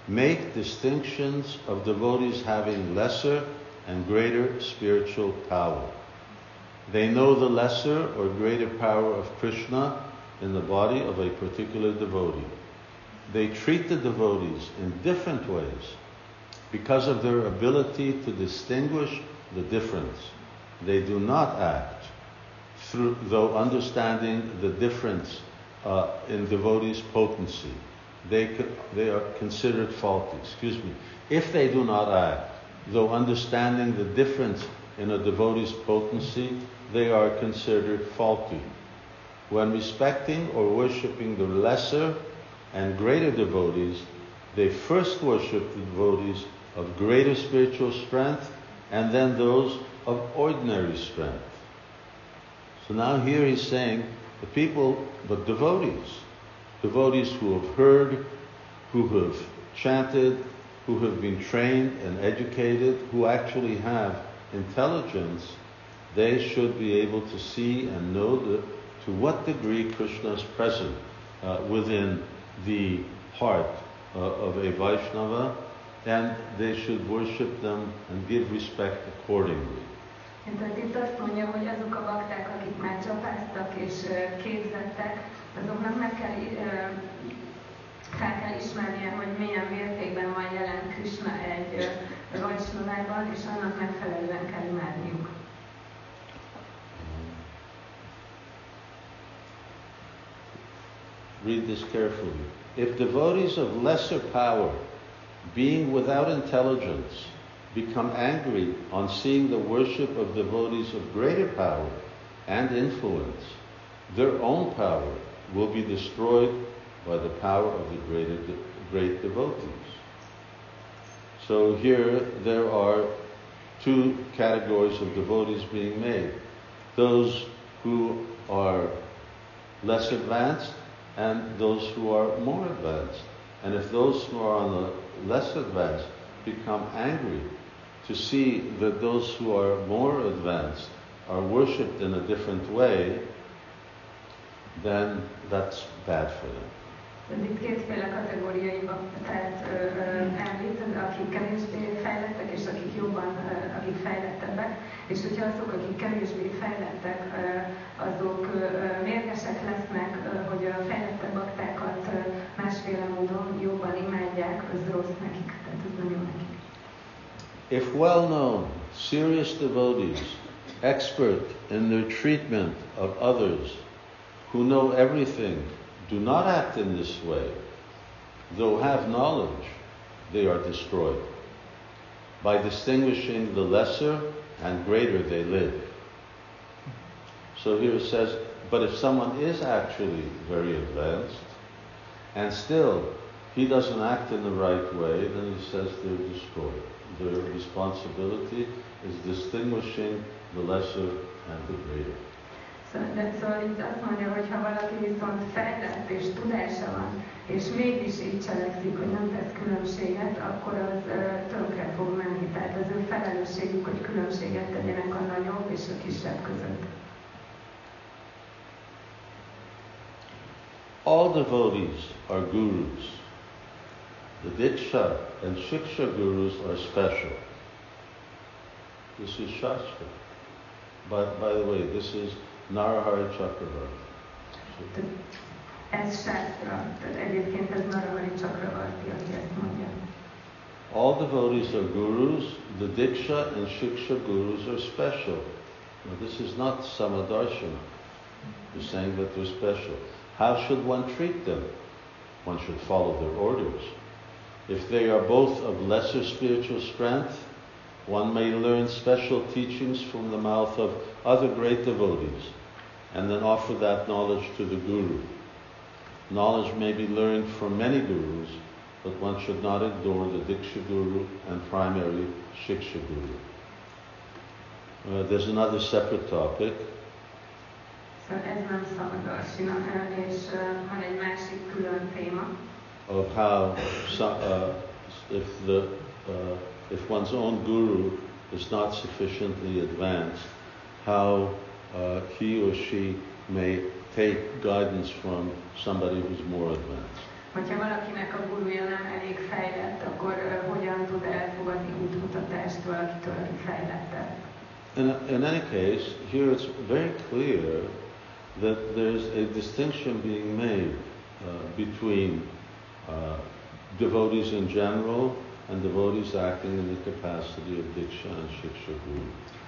make distinctions of devotees having lesser and greater spiritual power. They know the lesser or greater power of Krishna in the body of a particular devotee. They treat the devotees in different ways because of their ability to distinguish the difference. They do not act through, though understanding the difference uh, in devotees' potency. They, they are considered faulty, excuse me, if they do not act, though understanding the difference in a devotee's potency, they are considered faulty. When respecting or worshipping the lesser and greater devotees, they first worship the devotees of greater spiritual strength and then those of ordinary strength. So now here he's saying the people, but devotees, devotees who have heard, who have chanted, who have been trained and educated, who actually have intelligence, they should be able to see and know the, to what degree Krishna is present uh, within the heart uh, of a Vaishnava, and they should worship them and give respect accordingly. Tehát itt azt mondja, hogy azok a bakták, akik már csapáztak és képzettek, azoknak meg kell, fel kell ismernie, hogy milyen mértékben van jelen Krishna egy És annak megfelelően kell imádniuk. Read this carefully. If devotees of lesser power, being without intelligence, become angry on seeing the worship of devotees of greater power and influence, their own power will be destroyed by the power of the greater, great devotees. So here there are two categories of devotees being made. Those who are less advanced and those who are more advanced. And if those who are on the less advanced become angry to see that those who are more advanced are worshipped in a different way, then that's bad for them. Itt kétféle kategóriaiba tehát említ, akik kevésbé fejlettek, és akik jobban, akik fejlettebbek, és hogyha azok, akik kevésbé fejlettek, azok mérgesek lesznek, hogy a fejlettebb baktákat másféle módon jobban imádják, az rossz nekik, tehát az nem jó nekik. If well-known, serious devotees, expert in their treatment of others, who know everything, do not act in this way, though have knowledge, they are destroyed. By distinguishing the lesser and greater they live. So here it says, but if someone is actually very advanced, and still he doesn't act in the right way, then he says they're destroyed. Their responsibility is distinguishing the lesser and the greater. De szóval itt azt mondja, hogy ha valaki viszont fejlett és tudása van, és mégis így cselekszik, hogy nem tesz különbséget, akkor az tönkre fog menni. Tehát az ő felelősségük, hogy különbséget tegyenek a nagyobb és a kisebb között. All devotees are gurus. The Diksha and Shiksha gurus are special. This is Shastra. By, by the way, this is Narahari Chakravarti. Ez Shastra, tehát egyébként ez Narahari Chakravarti, aki ezt mondja. All devotees are gurus, the Diksha and Shiksha gurus are special. Now this is not Samadarshana. You're saying that they're special. How should one treat them? One should follow their orders. If they are both of lesser spiritual strength, one may learn special teachings from the mouth of other great devotees and then offer that knowledge to the guru. Knowledge may be learned from many gurus, but one should not ignore the Diksha Guru and primary Shiksha Guru. Uh, there's another separate topic. Szóval ez nem szabad és van egy másik külön téma. Of how uh, if the uh, if one's own guru is not sufficiently advanced, how uh, he or she may take guidance from somebody who's more advanced. Hogyha valakinek a gurúja nem elég fejlett, akkor uh, hogyan tud elfogadni útmutatást valakitől, aki fejlettebb? In, in any case, here it's very clear that there's a distinction being made uh, between uh, devotees in general and the devotees acting in the capacity of Diksha and Shiksha Guru.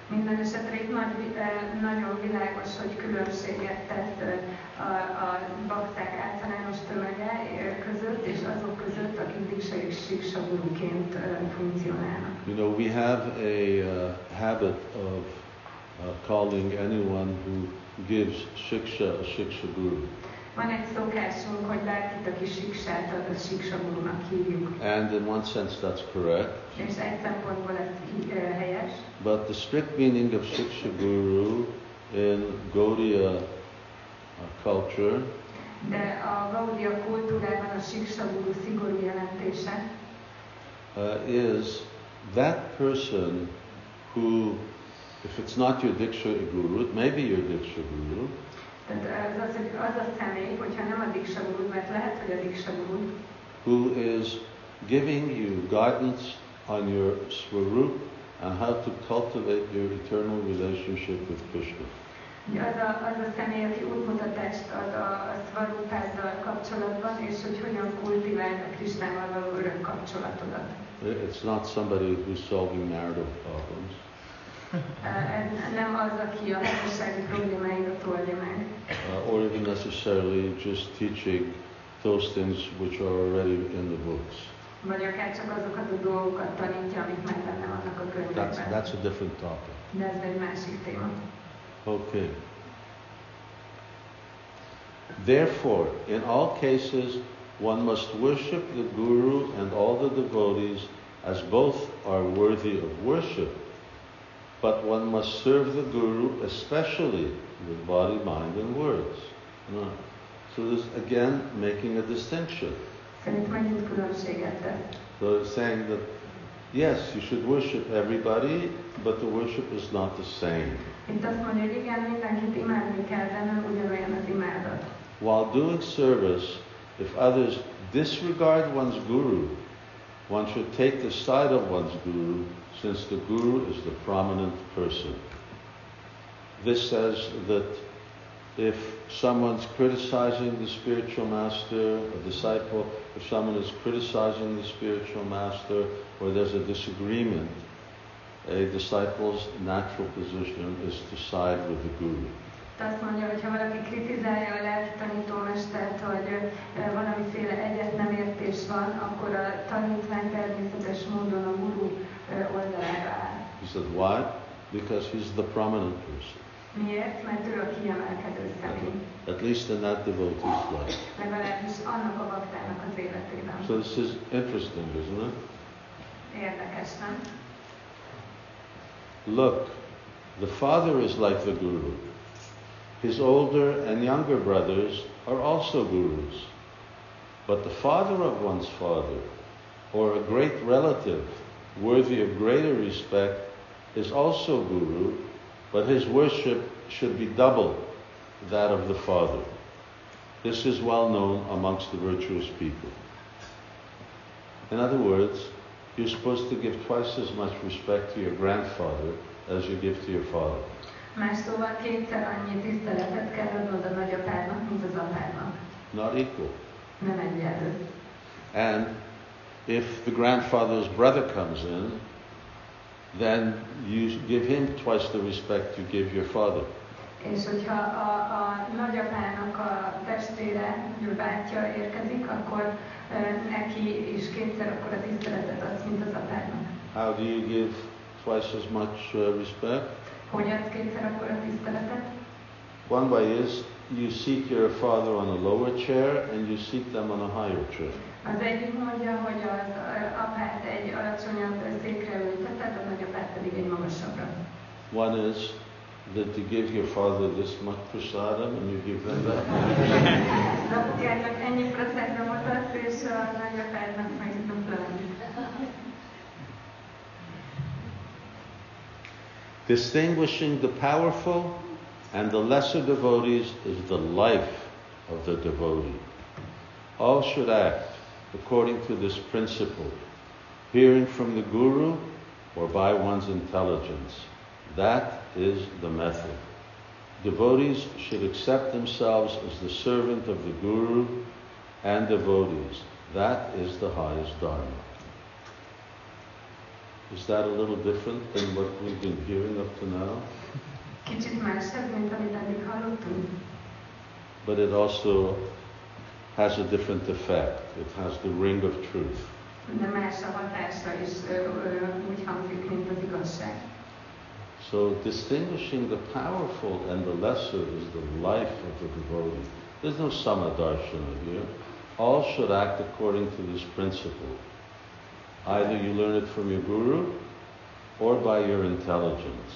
Minden esetre itt nagy, eh, nagyon világos, hogy különbséget tett eh, a, a bakták általános tömege eh, között, és azok között, akik Diksa és Siksa guruként funkcionálnak. You know, we have a uh, habit of uh, calling anyone who gives shiksha a shiksha guru. Van egy szokásunk, hogy bárkit, aki siksát ad, az siksa gurunak hívjuk. And in one sense that's correct. És egy szempontból ez eh, helyes. But the strict meaning of shiksha guru in Gaudiya uh, culture De a Gaudia kultúrában a siksa guru szigorú jelentése uh, is that person who, if it's not your Diksha Guru, it may be your Diksha Guru, Tehát az, az, hogy az a személy, hogyha nem a Diksa Guru, mert lehet, hogy a Diksa Guru, who is giving you guidance on your Swarup and how to cultivate your eternal relationship with Krishna. az a, az a személy, aki útmutatást ad a, a Svarupáddal kapcsolatban, és hogy hogyan kultiváld a Krisnával való örök kapcsolatodat. It's not somebody who's solving marital problems. Ez nem az, aki a házassági problémáidat oldja meg, uh, or even necessarily just teaching those things which are already in the books. vagy akár csak azokat a dolgokat tanítja, amik már benne vannak a That's, that's a different topic. De ez egy másik téma. Okay. Therefore, in all cases, one must worship the Guru and all the devotees as both are worthy of worship, but one must serve the Guru especially with body, mind, and words. No. So this again making a distinction. Különbséget. So it's saying that yes, you should worship everybody, but the worship is not the same. Itt azt mondja, hogy igen, mindenkit imádni kell, de nem ugyanolyan az imádat. While doing service, if others disregard one's guru, one should take the side of one's guru, since the guru is the prominent person. This says that if someone's criticizing the spiritual master, a disciple, if someone is criticizing the spiritual master, or there's a disagreement, a disciple's natural position is to side with the guru. Azt mondja, hogy ha valaki kritizálja a lelki tanítómestert, hogy valamiféle egyet nem értés van, akkor a tanítvány természetes módon a guru ö, oldalára áll. He said, why? Because he's the prominent person, Miért? Mert ő a kiemelkedő személy. at least in that devotee's life. Legalábbis annak a baktának az életében. So this is interesting, isn't it? Look, the father is like the guru. His older and younger brothers are also gurus. But the father of one's father, or a great relative worthy of greater respect, is also guru, but his worship should be double that of the father. This is well known amongst the virtuous people. In other words, you're supposed to give twice as much respect to your grandfather as you give to your father. Más szóval kétszer annyi tiszteletet kell adnod a nagyapádnak, mint az apádnak. Not equal. Nem egyenlő. And if the grandfather's brother comes in, then you give him twice the respect you give your father. És hogyha a, a nagyapának a testvére, bátyja érkezik, akkor ö, neki is kétszer akkor a tiszteletet adsz, mint az apádnak. How do you give twice as much uh, respect? Hogy adsz kétszer akkor a tiszteletet? One way is you seat your father on a lower chair and you seat them on a higher chair. Az egyik mondja, hogy az apát egy alacsonyabb székre ülteted, a nagyapát pedig egy magasabbra. One is that you give your father this much prasadam and you give them that. Az apukának ennyi procentramot adsz, és a nagyapádnak meg dupla annyit. Distinguishing the powerful and the lesser devotees is the life of the devotee. All should act according to this principle, hearing from the Guru or by one's intelligence. That is the method. Devotees should accept themselves as the servant of the Guru and devotees. That is the highest Dharma. Is that a little different than what we've been hearing up to now? Kicsit más mint amit eddig hallottunk. But it also has a different effect. It has the ring of truth. De más a hatása is ö, ö, úgy hangzik, mint az igazság. So distinguishing the powerful and the lesser is the life of the devotee. There's no samadarshana here. All should act according to this principle. Either you learn it from your guru or by your intelligence.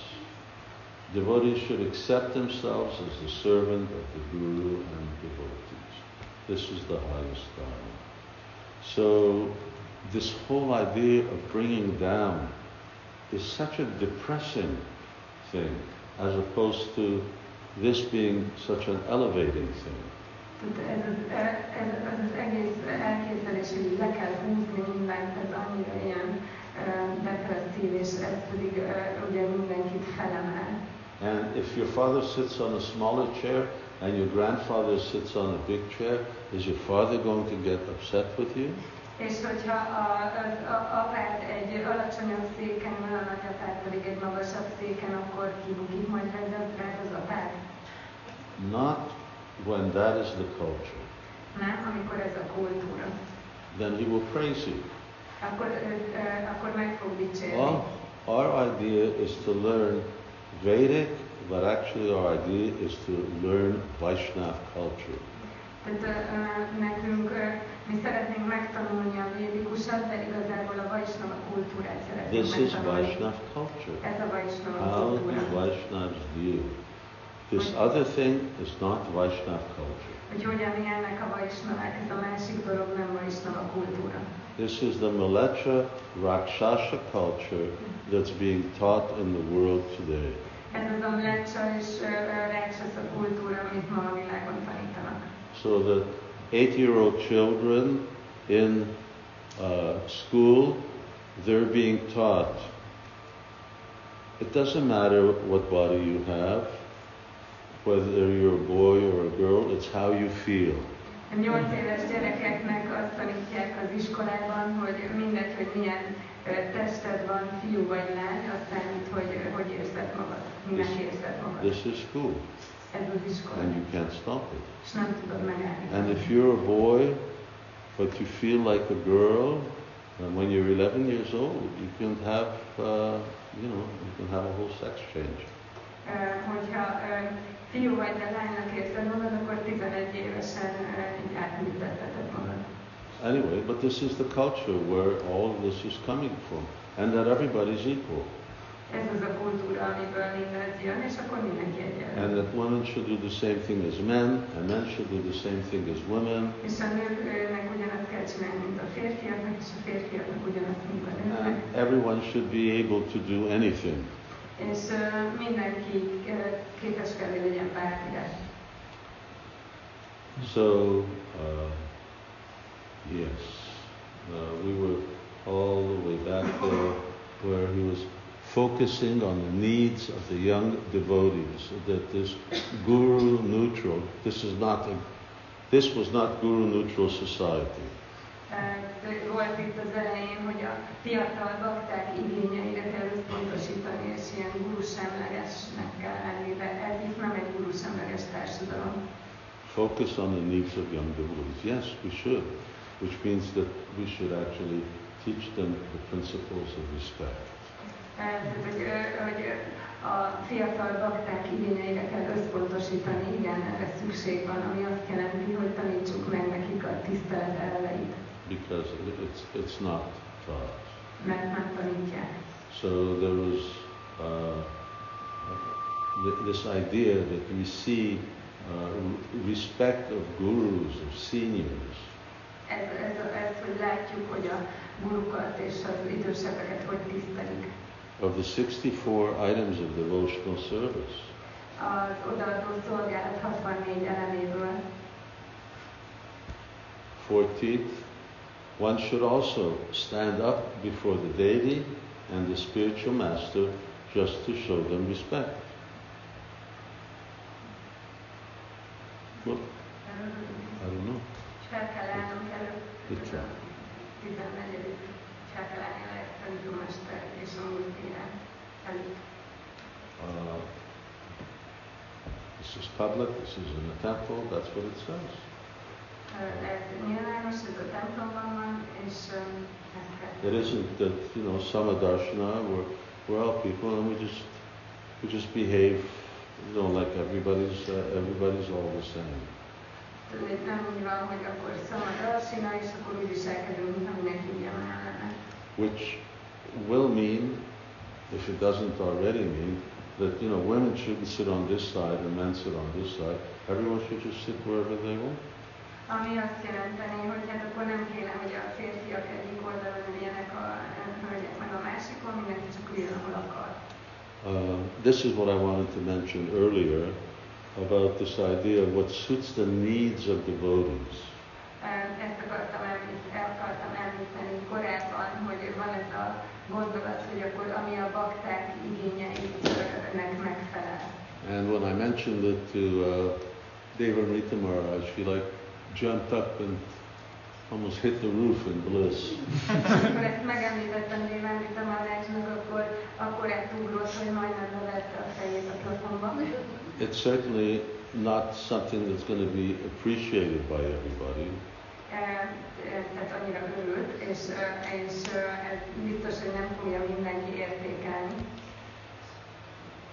Devotees should accept themselves as the servant of the guru and devotees. This is the highest dharma. So this whole idea of bringing down is such a depressing thing as opposed to this being such an elevating thing. Ez az, ez, ez az egész elképzelés, hogy le kell húzni mindent, ez annyira ilyen ö, depresszív, és ez pedig ö, ugye mindenkit felemel. And if your father sits on a smaller chair and your grandfather sits on a big chair, is your father going to get upset with you? És hogyha a, az a, apád egy alacsonyabb széken van, a nagyapád pedig egy magasabb széken, akkor kibukik majd ezzel az apád? Not when that is the culture. Nem, amikor ez a kultúra. Then he will praise you. Akkor, ö, akkor meg fog dicsérni. Well, our idea is to learn Vedic, but actually our idea is to learn Vaishnav culture. Tehát ö, ö, nekünk, ö, mi szeretnénk megtanulni a védikusat, de igazából a Vaisnava kultúrát szeretnénk This is. Vaishnav culture. Ez a Vaisnava How do kultúra. Vaishnavas view? This other thing is not Vaishnav culture. Hogy hogyan élnek a Vaisnavák, ez a másik dolog nem Vaisnava kultúra. This is the Malecha Rakshasa culture that's being taught in the world today. So the eight-year-old children in uh, school, they're being taught. It doesn't matter what body you have, whether you're a boy or a girl, it's how you feel. A nyolc éves gyerekeknek azt tanítják az iskolában, hogy mindegy, hogy milyen tested van, fiú vagy lány, azt számít, hogy hogy érzed magad, minek érzed magad. This is school, Ez az iskola, and you can't stop it. és nem tudod megállítani. And if you're a boy, but you feel like a girl, and when you're 11 years old, you can have, uh, you know, you can have a whole sex change. Ö, Hogyha ö, fiú vagy, de lánynak érzed magad, akkor 11 évesen ö, így átműtetteted magad. Anyway, but this is the culture where all of this is coming from, and that everybody's equal, Ez az a kultúra, amiből mindez jön, és akkor mindenki egyenlő. and that women should do the same thing as men, and men should do the same thing as women, És a nőknek ugyanazt kell csinálni, mint a férfiaknak, és a férfiaknak ugyanazt, mint a nőknek. and everyone should be able to do anything. És mindenki képes kell, hogy legyen. So, uh, yes, uh, we were all the way back there where he was focusing on the needs of the young devotees, that this guru neutral, this is not a, this was not guru neutral society. Volt itt az elején, hogy a fiatal bakták igényeire kell összpontosítani, és ilyen gurusemlegesnek kell lenni, de ez itt nem egy gurusemleges társadalom. Focus on the needs of young devotees. Yes, we should, which means that we should actually teach them the principles of respect. Tehát, hogy, a fiatal bakták igényeire kell összpontosítani, igen, erre szükség van, ami azt jelenti, hogy tanítsuk meg nekik a tisztelet elveit, because it- it's, it's not taught. mert nem tanítják. So there was uh, this idea that we see uh, respect of gurus, of seniors, Ez, ez, ez, hogy látjuk, hogy a gurukat és az idősebbeket hogy tisztelik. of the 64 items of devotional service. Az odaadó szolgálat 64 eleméből 14th, one should also stand up before the deity and the spiritual master just to show them respect. Well, I don't know. és fel kell állnunk előtt. Mit kell? 14. felkelelni lehet tanítómester és a múlt téren előtt. Uh, this is public, this is in the temple, that's what it says. It isn't that, you know, Samadarshana, we're, we're all people and we just, we just behave, you know, like everybody's, uh, everybody's all the same. Which will mean, if it doesn't already mean, that, you know, women shouldn't sit on this side and men sit on this side. Everyone should just sit wherever they want. Ami azt jelenteni, hogy hát akkor nem kéne, hogy a férfiak egyik oldalon üljenek a hölgyek meg a másikon, mindenki csak üljön, ahol akar. Uh, this is what I wanted to mention earlier about this idea of what suits the needs of devotees. Ö, Ezt akartam akartam említeni korábban, hogy van ez a gondolat, hogy akkor ami a bakták igényeinek megfelel. And when I mentioned it to uh, Devanrita Maharaj, she like jumped up and almost hit the roof in bliss. Amikor ezt megemlítettem Dévendita Marácsnak, akkor, akkor ugrott, hogy majdnem növelte a fejét a plafonba. It's certainly not something that's going to be appreciated by everybody, E, e, Tehát annyira örült, és, e, és e, biztos, hogy nem fogja mindenki értékelni.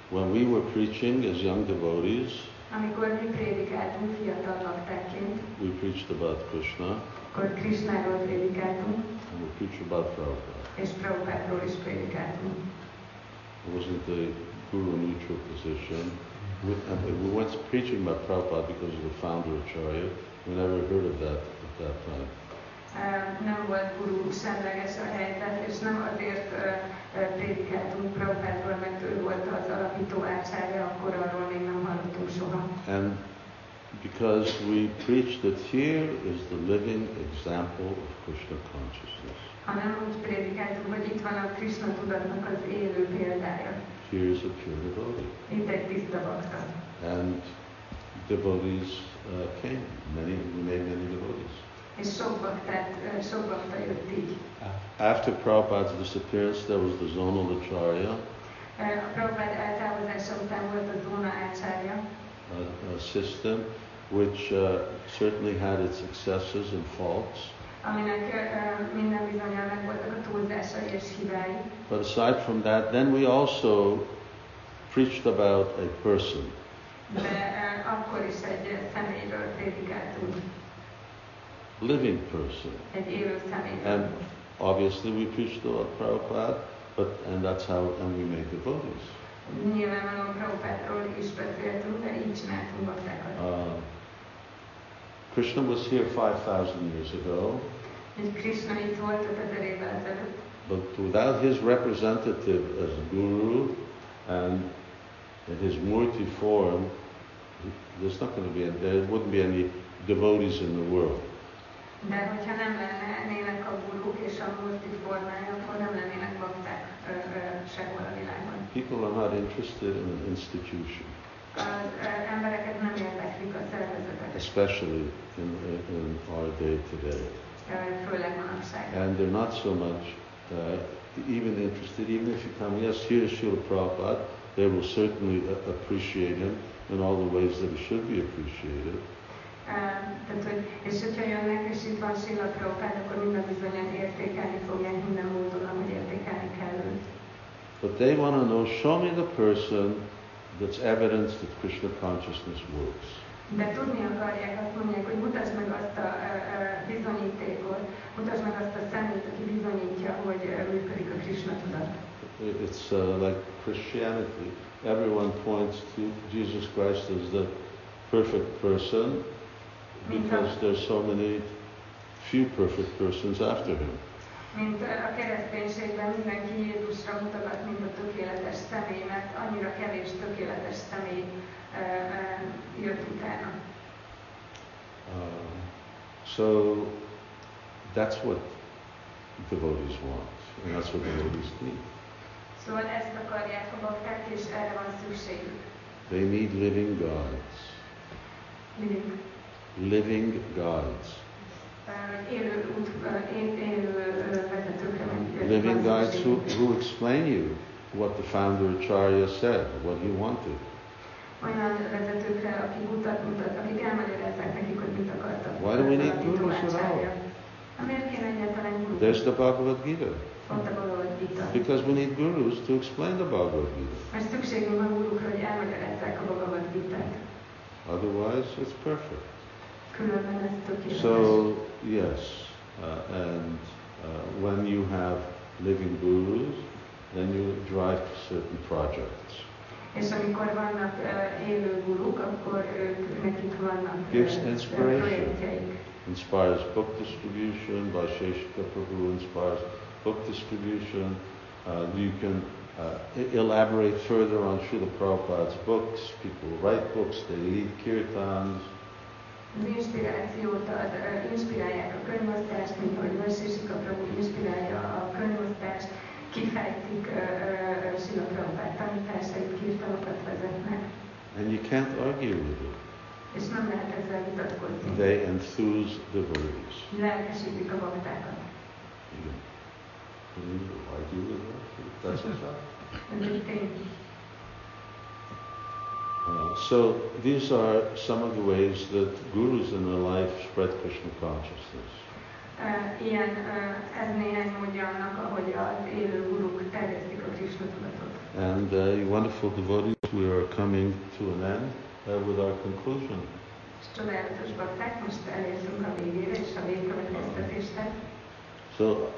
When we were preaching as young devotees, Amikor mi prédikáltunk fiatal baktákként, we preached about Krishna akkor Krisnáról prédikáltunk, and we preached about Prabhupada. és Prabhupádról is prédikáltunk. It wasn't a guru neutral position. We, and we went preaching about Prabhupada because of the founder of Acharya. We never heard of that at that time. Nem volt gurú semleges a helyzet, és nem azért prédikáltunk Prabhupádról, mert ő volt az alapító ácsárja, akkor arról még nem hallottunk soha. And because we preach that here is the living example of Krishna consciousness. hanem úgy prédikáltuk, hogy itt van a Krishna tudatnak az élő példája. Here is a pure devotee. Itt egy tiszta bakta. And devotees uh, came. Many, we made many devotees. És sok baktát, ö, sok jött így. After Prabhupada's disappearance, there was the zonal acharya, A Prabhupád eltávozása után volt a zóna ácsárja, a, system which uh, certainly had its excesses and faults. aminek ö, ö, minden bizonyal meg voltak a túlzásai és hibái. But aside from that, then we also preached about a person. Living person. egy élő személyről. And obviously we preached about Prabhupada, but and that's how and we made devotees. Nyilvánvalóan Prabhupádról is beszéltünk, de így csináltunk baktákat. Uh, Krishna was here 5,000 years ago, És Krishna itt volt 5000 évvel ezelőtt, but without his representative as guru and in his murti form, there's not going to be, there wouldn't be any devotees in the world. De hogyha nem lennének a guruk és a akkor nem lennének bakták sehol a világon. People are not interested in an institution, Az embereket nem érdeklik a szervezetek, especially in, in, our day today. And they're not so much uh, even interested, even if you come, yes, here is Srila Prabhupada, they will certainly uh, appreciate him in all the ways that he should be appreciated. Tehát, hogy, és hogyha jönnek, és itt van Silla Prabhupád, akkor minden bizonyan értékelni fogják minden módon, ahogy értékelni kell őt. But they want to know, show me the person that's evidence that Krishna consciousness works. De tudni akarják, azt mondják, hogy mutasd meg azt a ö, bizonyítékot, mutasd meg azt a szemét, aki bizonyítja, hogy működik a Krishna tudat. It's uh, like Christianity. Everyone points to Jesus Christ as the perfect person because there's so many few perfect persons after him. Mint a kereszténységben mindenki Jézusra mutogat, mint a tökéletes személy, mert annyira kevés tökéletes személy ö, ö, jött utána. Um, so that's what devotees want, and that's what devotees need. Szóval ezt akarják a bakták, és erre van szükségük. They need living gods. Mindig living guides. ö, élő út, ö, él- élő ö, vezetőkre, meg living guides who, who explain you what the founder Acharya said, what he wanted. Olyan vezetőkre, akik utat mutat, akik elmagyarázzák nekik, hogy mit akartak. Why do we need gurus at all? tolmácsolja. Na, Miért kéne egyáltalán guru? There's the Bhagavad Gita. Ott a Bhagavad Gita. Because we need gurus to explain the Bhagavad Gita. Mert szükségünk van gurukra, hogy elmagyarázzák a Bhagavad Gita-t. Otherwise, it's perfect. Különben ez tökéletes. So, yes, uh, and uh, when you have living gurus, then you drive certain projects. És amikor vannak uh, élő guruk, akkor ők, nekik vannak Gives uh, inspiration. Inspires book distribution, Vaisheshika Prabhu inspires book distribution. Uh, you can uh, elaborate further on Srila Prabhupada's books. People write books, they lead kirtans. Az inspirációt ad, ö, inspirálják a könyvosztást, mint ahogy Vasisika Prabhu inspirálja a könyvosztást, kifejtik Sila Prabhupád tanításait, kirtanokat vezetnek, And you can't argue with it. és nem lehet ezzel vitatkozni. They enthuse devotees. Lelkesítik a baktákat. You argue with that? That's a fact. Ez egy tény. Uh, so these are some of the ways that gurus in their life spread Krishna consciousness. Uh, ilyen, uh, ez néhány módja annak, ahogy az élő guruk terjesztik a Krishna tudatot. And uh, you wonderful devotees, we are coming to an end uh, with our conclusion. És csodálatos bakták, most elértünk a végére és a végkövetkeztetéshez. So,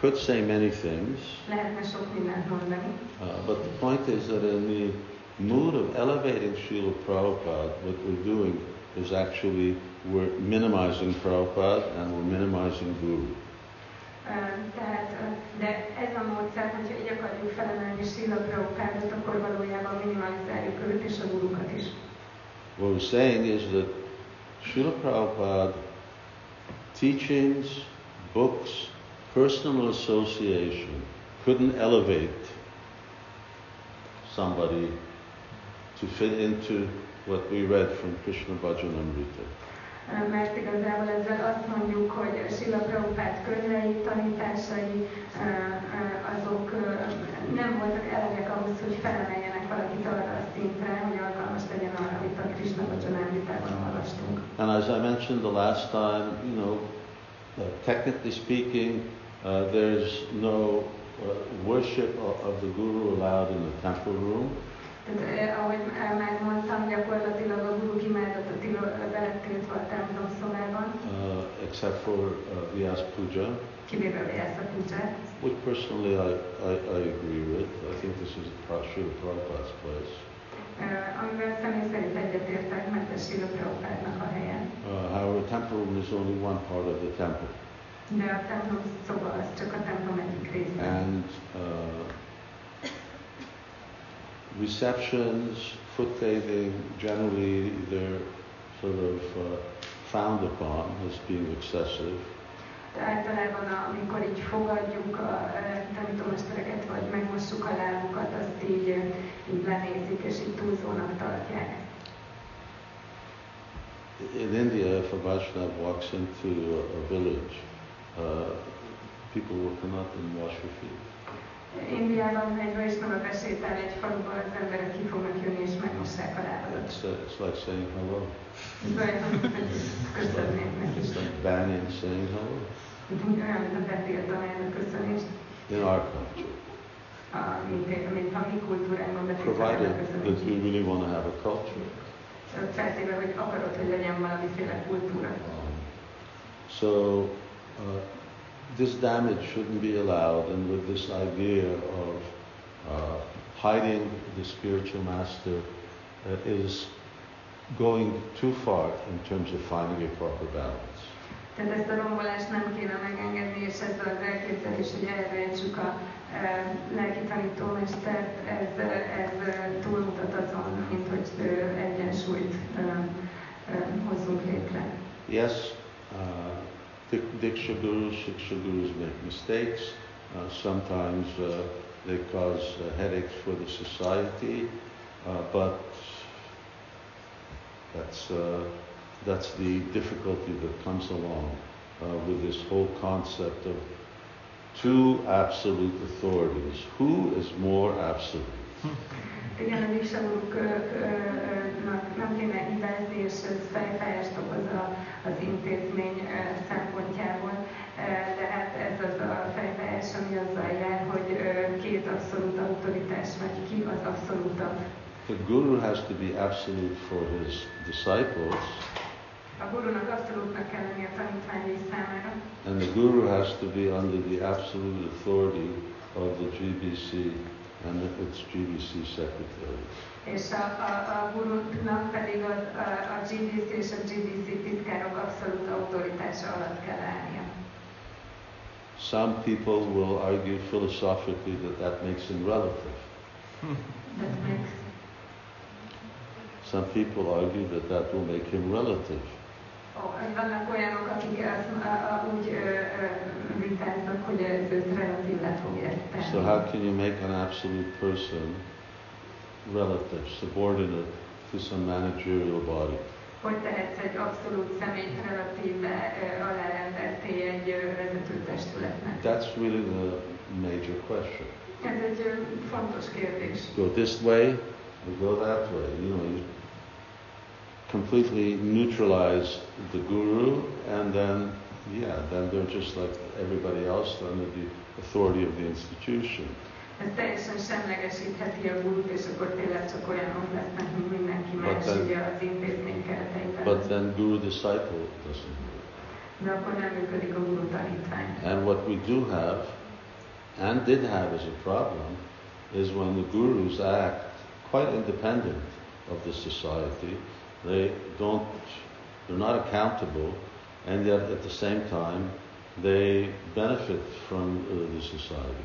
could say many things, Lehetne sok mindent mondani, uh, but the point is that in the mood of elevating Srila Prabhupada, what we're doing is actually we're minimizing Prabhupada and we're minimizing Guru. Tehát, uh, de ez a módszer, hogyha így akarjuk felemelni Srila Prabhupádot, akkor valójában minimalizáljuk őt és a gurukat is. What we're saying is that Srila Prabhupada teachings, books, personal association couldn't elevate somebody to fit into what we read from Krishna Bhajanamrita. Mert igazából ezzel azt mondjuk, hogy Srila Prabhupád könyvei, tanításai, azok nem voltak elegek ahhoz, hogy felemeljenek valakit arra a szintre, hogy alkalmas legyen arra, amit a Krishna Bhajanamritában olvastunk. And as I mentioned the last time, you know, uh, technically speaking, uh, there's no uh, worship of, of the Guru allowed in the temple room. Tehát, eh, ahogy már mondtam, gyakorlatilag a guru imádata tilo- beletiltva a templom szobában, uh, except for uh, Vyas Puja, kivéve a pucsát, which personally I, I, I agree with. I think this is Srila Prabhupada's place. eh, amivel személy szerint egyetértek, mert ez Srila Prabhupádnak a helye. Uh, however, temple room is only one part of the temple. De a templom szoba az csak a templom egyik része. And uh, receptions, foot bathing, generally they're sort of uh, frowned upon as being excessive. De általában, amikor így fogadjuk a eh, tanítómestereket, vagy megmossuk a lábukat, azt így, így lenézik, és így túlzónak tartják. In India, if a Vaishnava walks into a, a village, uh, people will come up and wash their feet. Indiában egy Vaisnava besétál egy faluba, az emberek ki fognak jönni és megmossák a lábadat. It's, uh, it's like saying hello. Ez olyan, hogy köszönnék neki. It's like banning saying hello Olyan, mint a betiltanának köszönést, in our culture, a, mint, mint a mi kultúránkban provided that we really want to have a culture. Feltéve, hogy akarod, hogy legyen valamiféle kultúra. Um, so uh, this damage shouldn't be allowed, and with this idea of uh, hiding the spiritual master uh, is going too far in terms of finding a proper balance. Tehát ezt a rombolást nem kéne megengedni, és ezzel az elképzelés, hogy elrejtsük a e, lelki tanítómestert, ez, ez e, túlmutat azon, mint hogy e, egyensúlyt e, e, hozzunk létre. Yes, uh, Diksha gurus, Shiksha gurus make mistakes. Uh, sometimes uh, they cause uh, headaches for the society, uh, but that's, uh, that's the difficulty that comes along with this whole concept of two absolute authorities. Who is more absolute? Diksauruknak nem kéne hibázni, és ez fejfájást okoz az intézmény szempontjából. De hát ez az a fejfájás, ami azzal jár, hogy két abszolút autoritás, vagy ki az abszolútabb. The guru has to be absolute for his disciples, A gurunak abszolútnak kell lenni a tanítványai számára, and the guru has to be under the absolute authority of the GBC and its GBC secretary. és a, a, a gurunak pedig az, a, a GDC és a GDC titkárok abszolút autoritása alatt kell állnia. Some people will argue philosophically that that makes him relative. That makes Some people argue that that will make him relative. Vannak olyanok, akik azt úgy vitáznak, hogy ez relatív le fogja tenni. So how can you make an absolute person relative, subordinate to some managerial body? Hogy tehetsz egy abszolút személyt relatíve alárendelté egy ö, vezetőtestületnek? That's really the major question. Ez egy fontos kérdés. Go this way or go that way. You know, you completely neutralize the guru and then, yeah, then they're just like everybody else under the authority of the institution. Ez teljesen semlegesítheti a gurút, és akkor tényleg csak olyanok lesznek, mint mindenki más, But then- ugye az intézmény kereteiben. But then guru disciple doesn't work. De akkor nem működik a guru tanítvány. And what we do have, and did have as a problem, is when the gurus act quite independent of the society. They don't, they're not accountable, and yet at the same time, they benefit from uh, the society.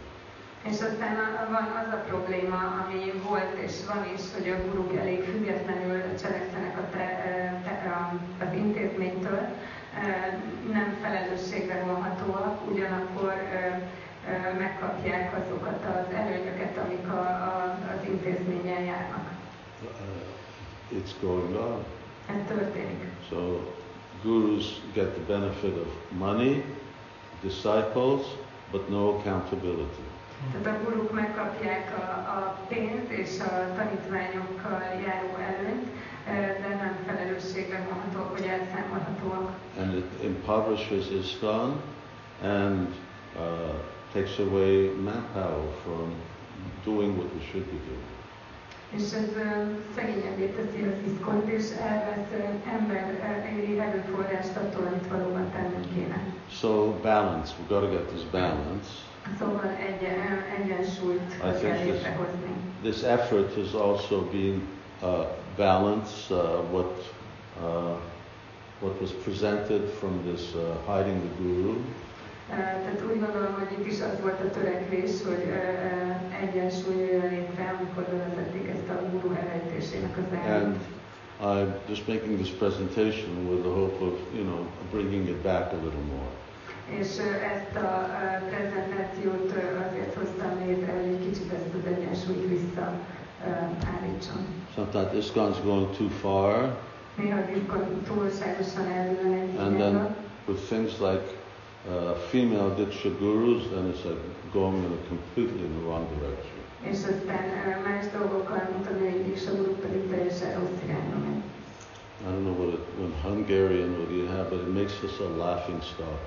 És aztán van az a probléma, ami volt és van is, hogy a guruk elég függetlenül cselekszenek a te, te, a- az intézménytől, nem felelősségre vonhatóak, ugyanakkor megkapják azokat az előnyöket, amik a, a, az intézményen járnak. It's going on. Ez történik. So gurus get the benefit of money, disciples, but no accountability. Tehát a guruk megkapják a, a pénzt és a tanítványokkal járó előnyt, e, de nem felelősségre vonhatóak, vagy elszámolhatóak. and it impoverishes ISKCON and uh, takes away manpower from doing what we should be doing. És ez szegényebbé teszi iszkont, és elvesz ember erőforrást attól, amit valóban tennünk kéne. So balance, we've got to get this balance. Szóval egy, egyensúlyt I kell think this- létrehozni. This effort has also been uh, balance uh, what uh, what was presented from this uh, hiding the guru Tehát úgy gondolom, hogy itt is az volt a törekvés, hogy egyensúly jöjjön létre, amikor bevezették ezt a guru elrejtésének az and elvét. I'm just making this presentation with the hope of you know bringing it back a little more. És ezt a prezentációt azért hoztam létre, hogy egy kicsit ezt az egyensúlyt visszaállítsam. Sometimes ISKCON's going too far, Néha az iszkon túlságosan egy And then with things like uh, female diksha gurus, then it's like going in a completely in the wrong direction. És aztán más dolgokkal, mint a női díjsaguruk pedig teljesen rossz irányba megy. I don't know what it, in Hungarian what you have, but it makes us a laughing stock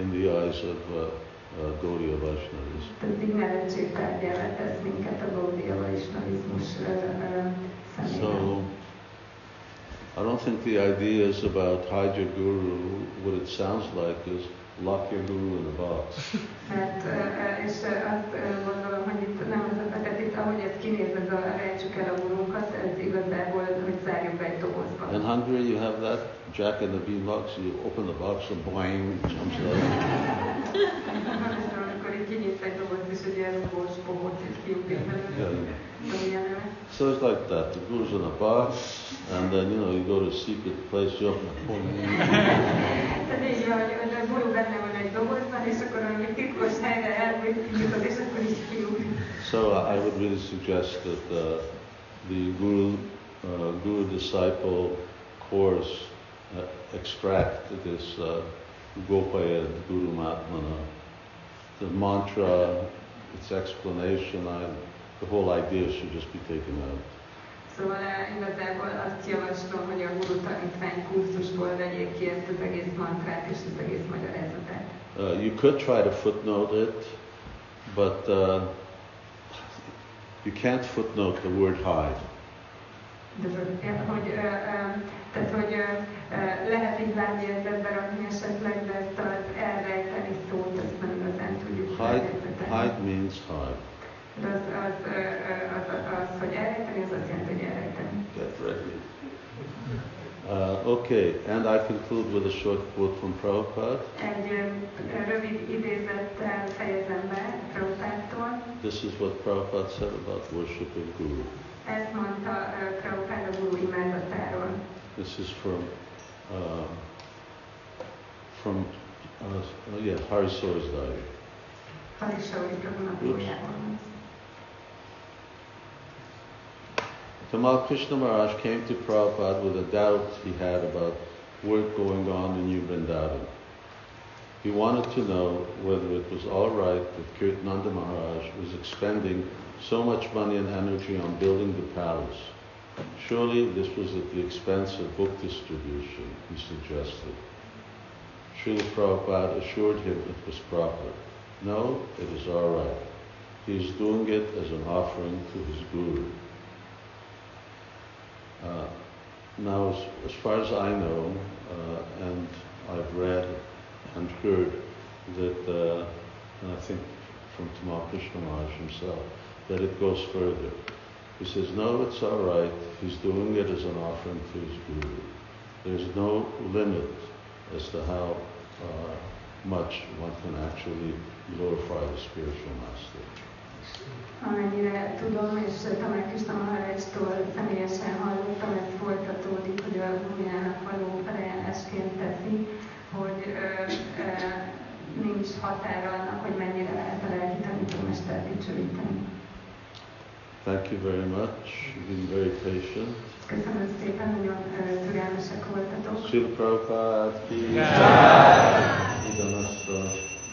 in the eyes of uh, uh, Gaudiya Vaishnavis. Tehát így nevetségtárgyává tesz minket a Gaudiya Vaisnavizmus ö, ö, szemében. So I don't think the idea is about hide your guru. What it sounds like is lock your guru in a box. Mert, ö, ö, és azt gondolom, hogy itt nem az a, tehát itt ahogy ez kinéz, ez a rejtsük el a gurunkat, ez igazából, hogy zárjuk egy dobozba. In Hungary, you have that Jack in the Bean box, You open the box and boing, it jumps out. Amikor így kinyitsz egy dobozt, és ugye ez a bors bohóc, és kiugrik belőle. Yeah. Tudom, ilyen neve. So it's like that. The guru's in a bar, and then you know you go to a secret place, you open the boing. Tehát így van, hogy a guru benne van egy dobozban, és akkor valami titkos helyre elvitt, kinyitod, és akkor így kiugrik. So I would really suggest that uh, the guru, uh, guru disciple course uh, extract this uh, Gopaya Guru Matmana the mantra, its explanation, I, the whole idea should just be taken out. Szóval eh, igazából azt javaslom, hogy a guru tanítvány kurzusból vegyék ki ezt az egész mantrát és az egész magyarázatát. Uh, you could try to footnote it, but uh, you can't footnote the word hide. De hogy, hogy, ö, ö, tehát, hogy lehet így vágyérzetbe rakni esetleg, de ezt elrejteni szót, ezt nem igazán tudjuk Hide, hide means hide. De az, az, ö, ö, az, az, az, hogy elrejteni, az azt jelenti, hogy elrejteni. Get ready. Uh, okay, and I conclude with a short quote from Prabhupada. Egy ö, rövid idézettel fejezem be Prabhupádtól. This is what Prabhupada said about worshiping Guru. Ezt mondta ö, Prabhupád a guru. This is from uh, from uh, uh, yeah Hari Sauri's diary. Tamal Krishna Maharaj came to Prabhupada with a doubt he had about work going on in New Vrindavan. He wanted to know whether it was all right that Kirtananda Maharaj was expending so much money and energy on building the palace. Surely this was at the expense of book distribution, he suggested. Srila Prabhupada assured him it was proper. No, it is all right. He is doing it as an offering to his guru. Uh, now, as, as far as I know, uh, and I've read and heard that, uh, and I think from Tamal Krishna Maharaj himself, that it goes further. He says, no, it's all right. He's doing it as an offering to his guru. There's no limit as to how uh, much one can actually glorify the spiritual master. Amennyire tudom, és Tamás Krishna Maharajtól személyesen hallottam, ez folytatódik, hogy a Gurujának való felajánlásként teszi, hogy ö, ö, nincs határa annak, hogy mennyire lehet a lelki tanítómestert dicsőíteni. Thank you very much. You've been very patient. Köszönöm szépen, nagyon türelmesek voltatok. Srila Prabhupada ki Jai.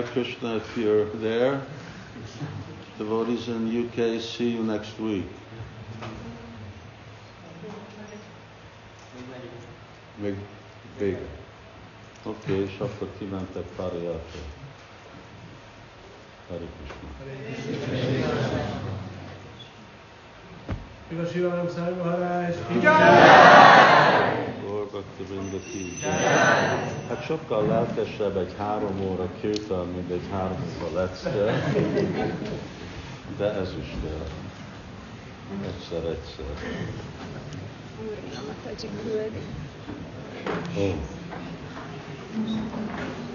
Hare Krishna, if you're there. Devotees in UK, see you next week. Vége. Oké, és akkor ti mentek Párjátra. Hare Krishna. Shiva Shiva Sai Maharaj ki Gorbakti Vindaki. Hát sokkal lelkesebb egy három óra kirtan, mint egy három óra lecke. De ez is kell. Egyszer, egyszer. Ó. Igen,